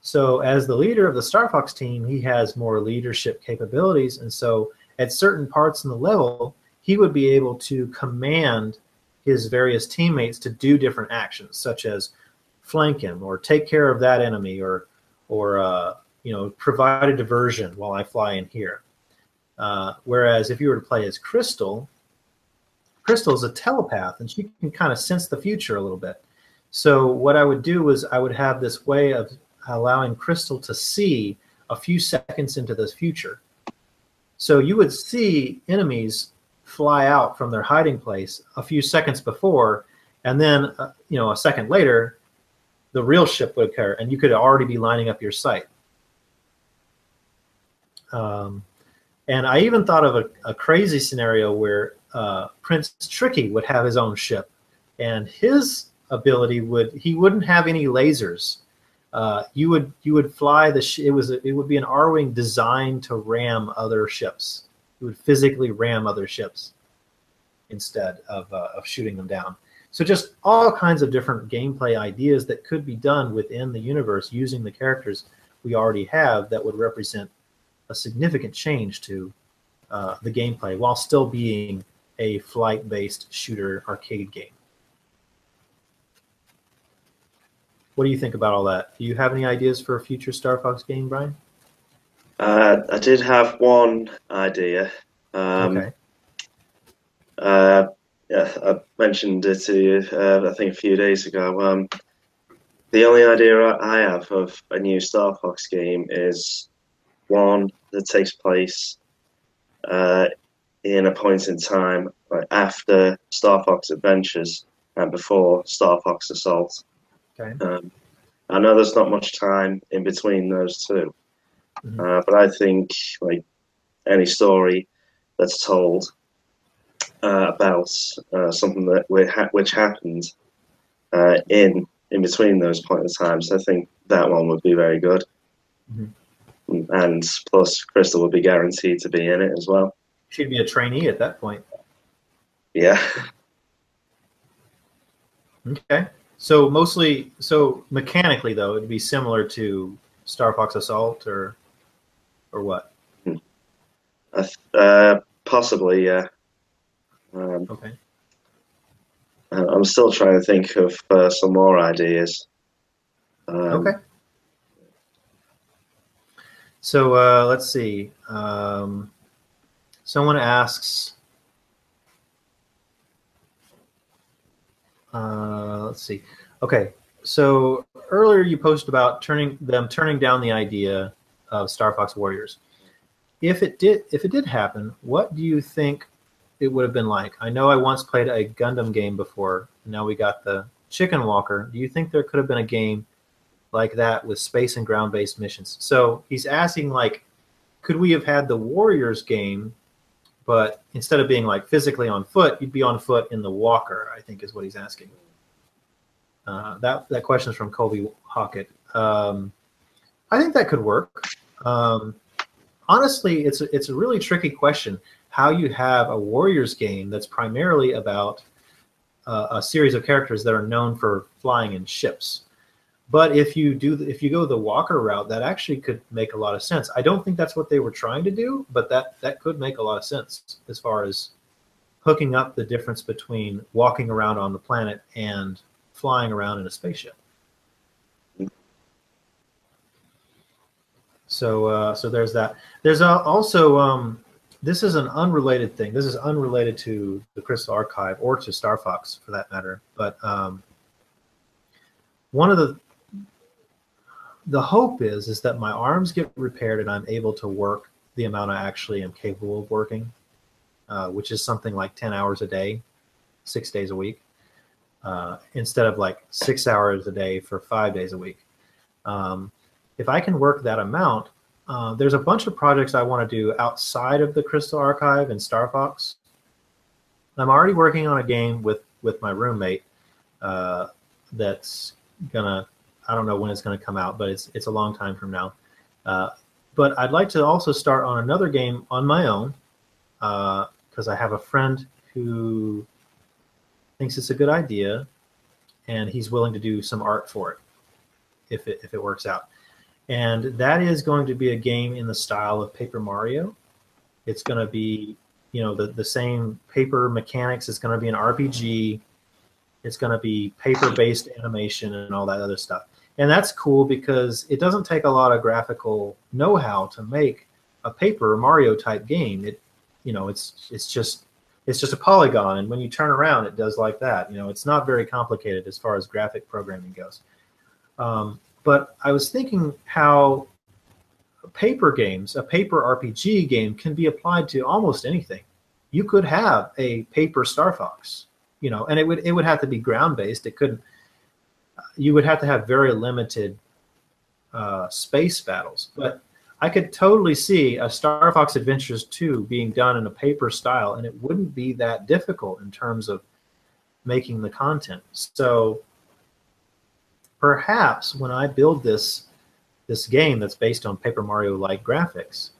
So, as the leader of the Star Fox team, he has more leadership capabilities, and so at certain parts in the level, he would be able to command his various teammates to do different actions, such as flank him or take care of that enemy or or uh, you know provide a diversion while I fly in here. Uh, whereas if you were to play as Crystal, Crystal is a telepath and she can kind of sense the future a little bit. So what I would do was I would have this way of allowing Crystal to see a few seconds into the future. So you would see enemies fly out from their hiding place a few seconds before, and then uh, you know a second later, the real ship would occur, and you could already be lining up your sight. Um, and I even thought of a, a crazy scenario where uh, Prince Tricky would have his own ship, and his ability would he wouldn't have any lasers. Uh, you would you would fly the sh- it was a, it would be an Arwing designed to ram other ships. It would physically ram other ships instead of, uh, of shooting them down. So just all kinds of different gameplay ideas that could be done within the universe using the characters we already have that would represent a significant change to uh, the gameplay while still being a flight-based shooter arcade game. What do you think about all that? Do you have any ideas for a future Star Fox game, Brian? Uh, I did have one idea. Um, okay. Uh, yeah, I mentioned it to you, uh, I think, a few days ago. Um, the only idea I have of a new Star Fox game is one that takes place uh, in a point in time like after Star Fox Adventures and before Star Fox Assault. Okay. Um, I know there's not much time in between those 2 mm-hmm. uh, but I think like any story that's told uh, about uh, something that which happened uh, in in between those point of times, I think that one would be very good. Mm-hmm. And plus, Crystal would be guaranteed to be in it as well. She'd be a trainee at that point. Yeah. Okay. So mostly, so mechanically though, it'd be similar to Star Fox Assault or or what? Hmm. Uh, possibly, yeah. Um, okay. I'm still trying to think of uh, some more ideas. Um, okay. So uh, let's see. Um, someone asks. Uh, let's see. Okay, so earlier you posted about turning them turning down the idea of Star Fox Warriors. If it did, if it did happen, what do you think it would have been like? I know I once played a Gundam game before. Now we got the Chicken Walker. Do you think there could have been a game like that with space and ground based missions? So he's asking, like, could we have had the Warriors game, but instead of being like physically on foot, you'd be on foot in the Walker? I think is what he's asking. Uh, that that question is from Colby Hockett. Um, I think that could work. Um, honestly, it's a, it's a really tricky question how you have a Warriors game that's primarily about uh, a series of characters that are known for flying in ships. But if you do, if you go the Walker route, that actually could make a lot of sense. I don't think that's what they were trying to do, but that that could make a lot of sense as far as hooking up the difference between walking around on the planet and flying around in a spaceship. So, uh, so there's that. There's also um, this is an unrelated thing. This is unrelated to the Crystal Archive or to Star Fox for that matter. But um, one of the the hope is is that my arms get repaired and I'm able to work the amount I actually am capable of working, uh, which is something like 10 hours a day, six days a week, uh, instead of like six hours a day for five days a week. Um, if I can work that amount, uh, there's a bunch of projects I want to do outside of the Crystal Archive and Star Fox. I'm already working on a game with with my roommate uh, that's gonna I don't know when it's gonna come out, but it's it's a long time from now. Uh, but I'd like to also start on another game on my own because uh, I have a friend who thinks it's a good idea, and he's willing to do some art for it if it if it works out. And that is going to be a game in the style of Paper Mario. It's going to be you know the the same paper mechanics. It's going to be an RPG. It's going to be paper based animation and all that other stuff. And that's cool because it doesn't take a lot of graphical know how to make a paper Mario type game. It you know it's it's just it's just a polygon and when you turn around it does like that you know it's not very complicated as far as graphic programming goes um, but i was thinking how paper games, a paper RPG game, can be applied to almost anything. You could have a paper Star Fox, you know, and it would it would have to be ground based. It couldn't. You would have to have very limited uh, space battles, but I could totally see a Star Fox Adventures 2 being done in a paper style, and it wouldn't be that difficult in terms of making the content. So perhaps when I build this this game that's based on Paper Mario like graphics,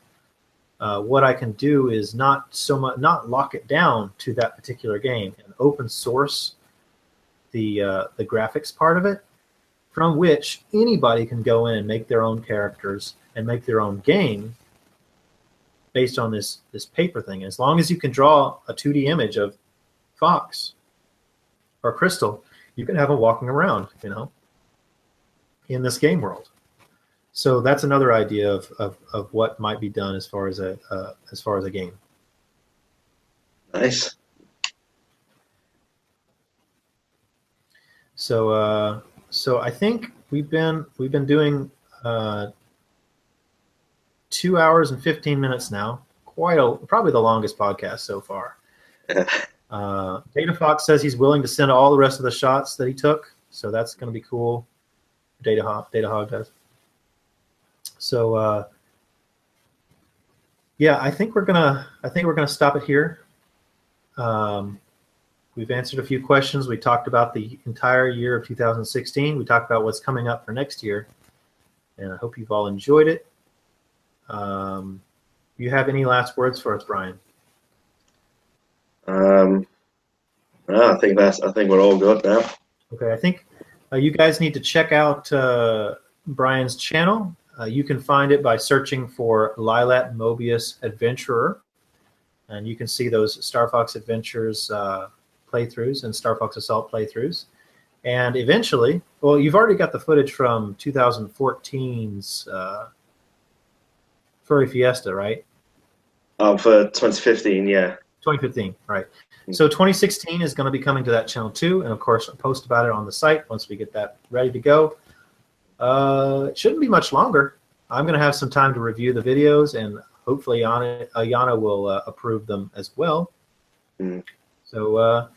uh, what I can do is not so much not lock it down to that particular game and open source the uh, the graphics part of it, from which anybody can go in and make their own characters and make their own game based on this this paper thing. As long as you can draw a 2D image of Fox or Crystal, you can have them walking around, you know, in this game world so that's another idea of, of, of what might be done as far as a uh, as far as a game. Nice. So uh, so I think we've been we've been doing uh, two hours and fifteen minutes now. Quite a probably the longest podcast so far. uh, Data Fox says he's willing to send all the rest of the shots that he took, so that's going to be cool. Data Hog, Data Hog does. So uh, yeah, I think we're gonna I think we're gonna stop it here. Um, we've answered a few questions. We talked about the entire year of 2016. We talked about what's coming up for next year, and I hope you've all enjoyed it. Um, you have any last words for us, Brian? Um, no, I think that's I think we're all good now. Okay, I think uh, you guys need to check out uh, Brian's channel. Uh, you can find it by searching for Lylat Mobius Adventurer, and you can see those Star Fox Adventures uh, playthroughs and Star Fox Assault playthroughs. And eventually, well, you've already got the footage from 2014's uh, Furry Fiesta, right? Um, for 2015, yeah. 2015, right. Hmm. So 2016 is going to be coming to that channel too, and of course, I'll post about it on the site once we get that ready to go. Uh, it shouldn't be much longer. I'm going to have some time to review the videos, and hopefully Ayano, uh, will uh, approve them as well. Mm. So uh,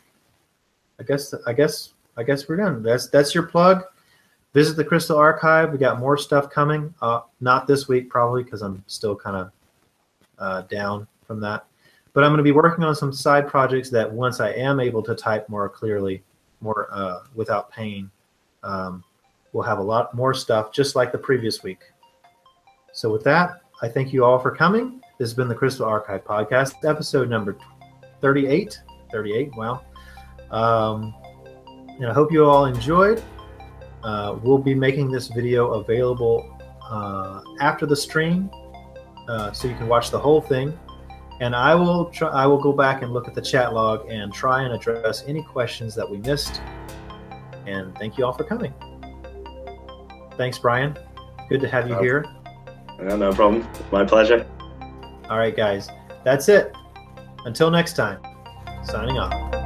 I guess I guess I guess we're done. That's that's your plug. Visit the Crystal Archive. We got more stuff coming. Uh, not this week probably because I'm still kind of uh, down from that. But I'm going to be working on some side projects that once I am able to type more clearly, more uh, without pain. Um, We'll have a lot more stuff just like the previous week. So, with that, I thank you all for coming. This has been the Crystal Archive Podcast, episode number 38. 38, wow. Um, and I hope you all enjoyed. Uh, we'll be making this video available uh, after the stream, uh, so you can watch the whole thing. And I will try, I will go back and look at the chat log and try and address any questions that we missed. And thank you all for coming. Thanks, Brian. Good to have you here. no problem. My pleasure. All right, guys. That's it. Until next time, signing off.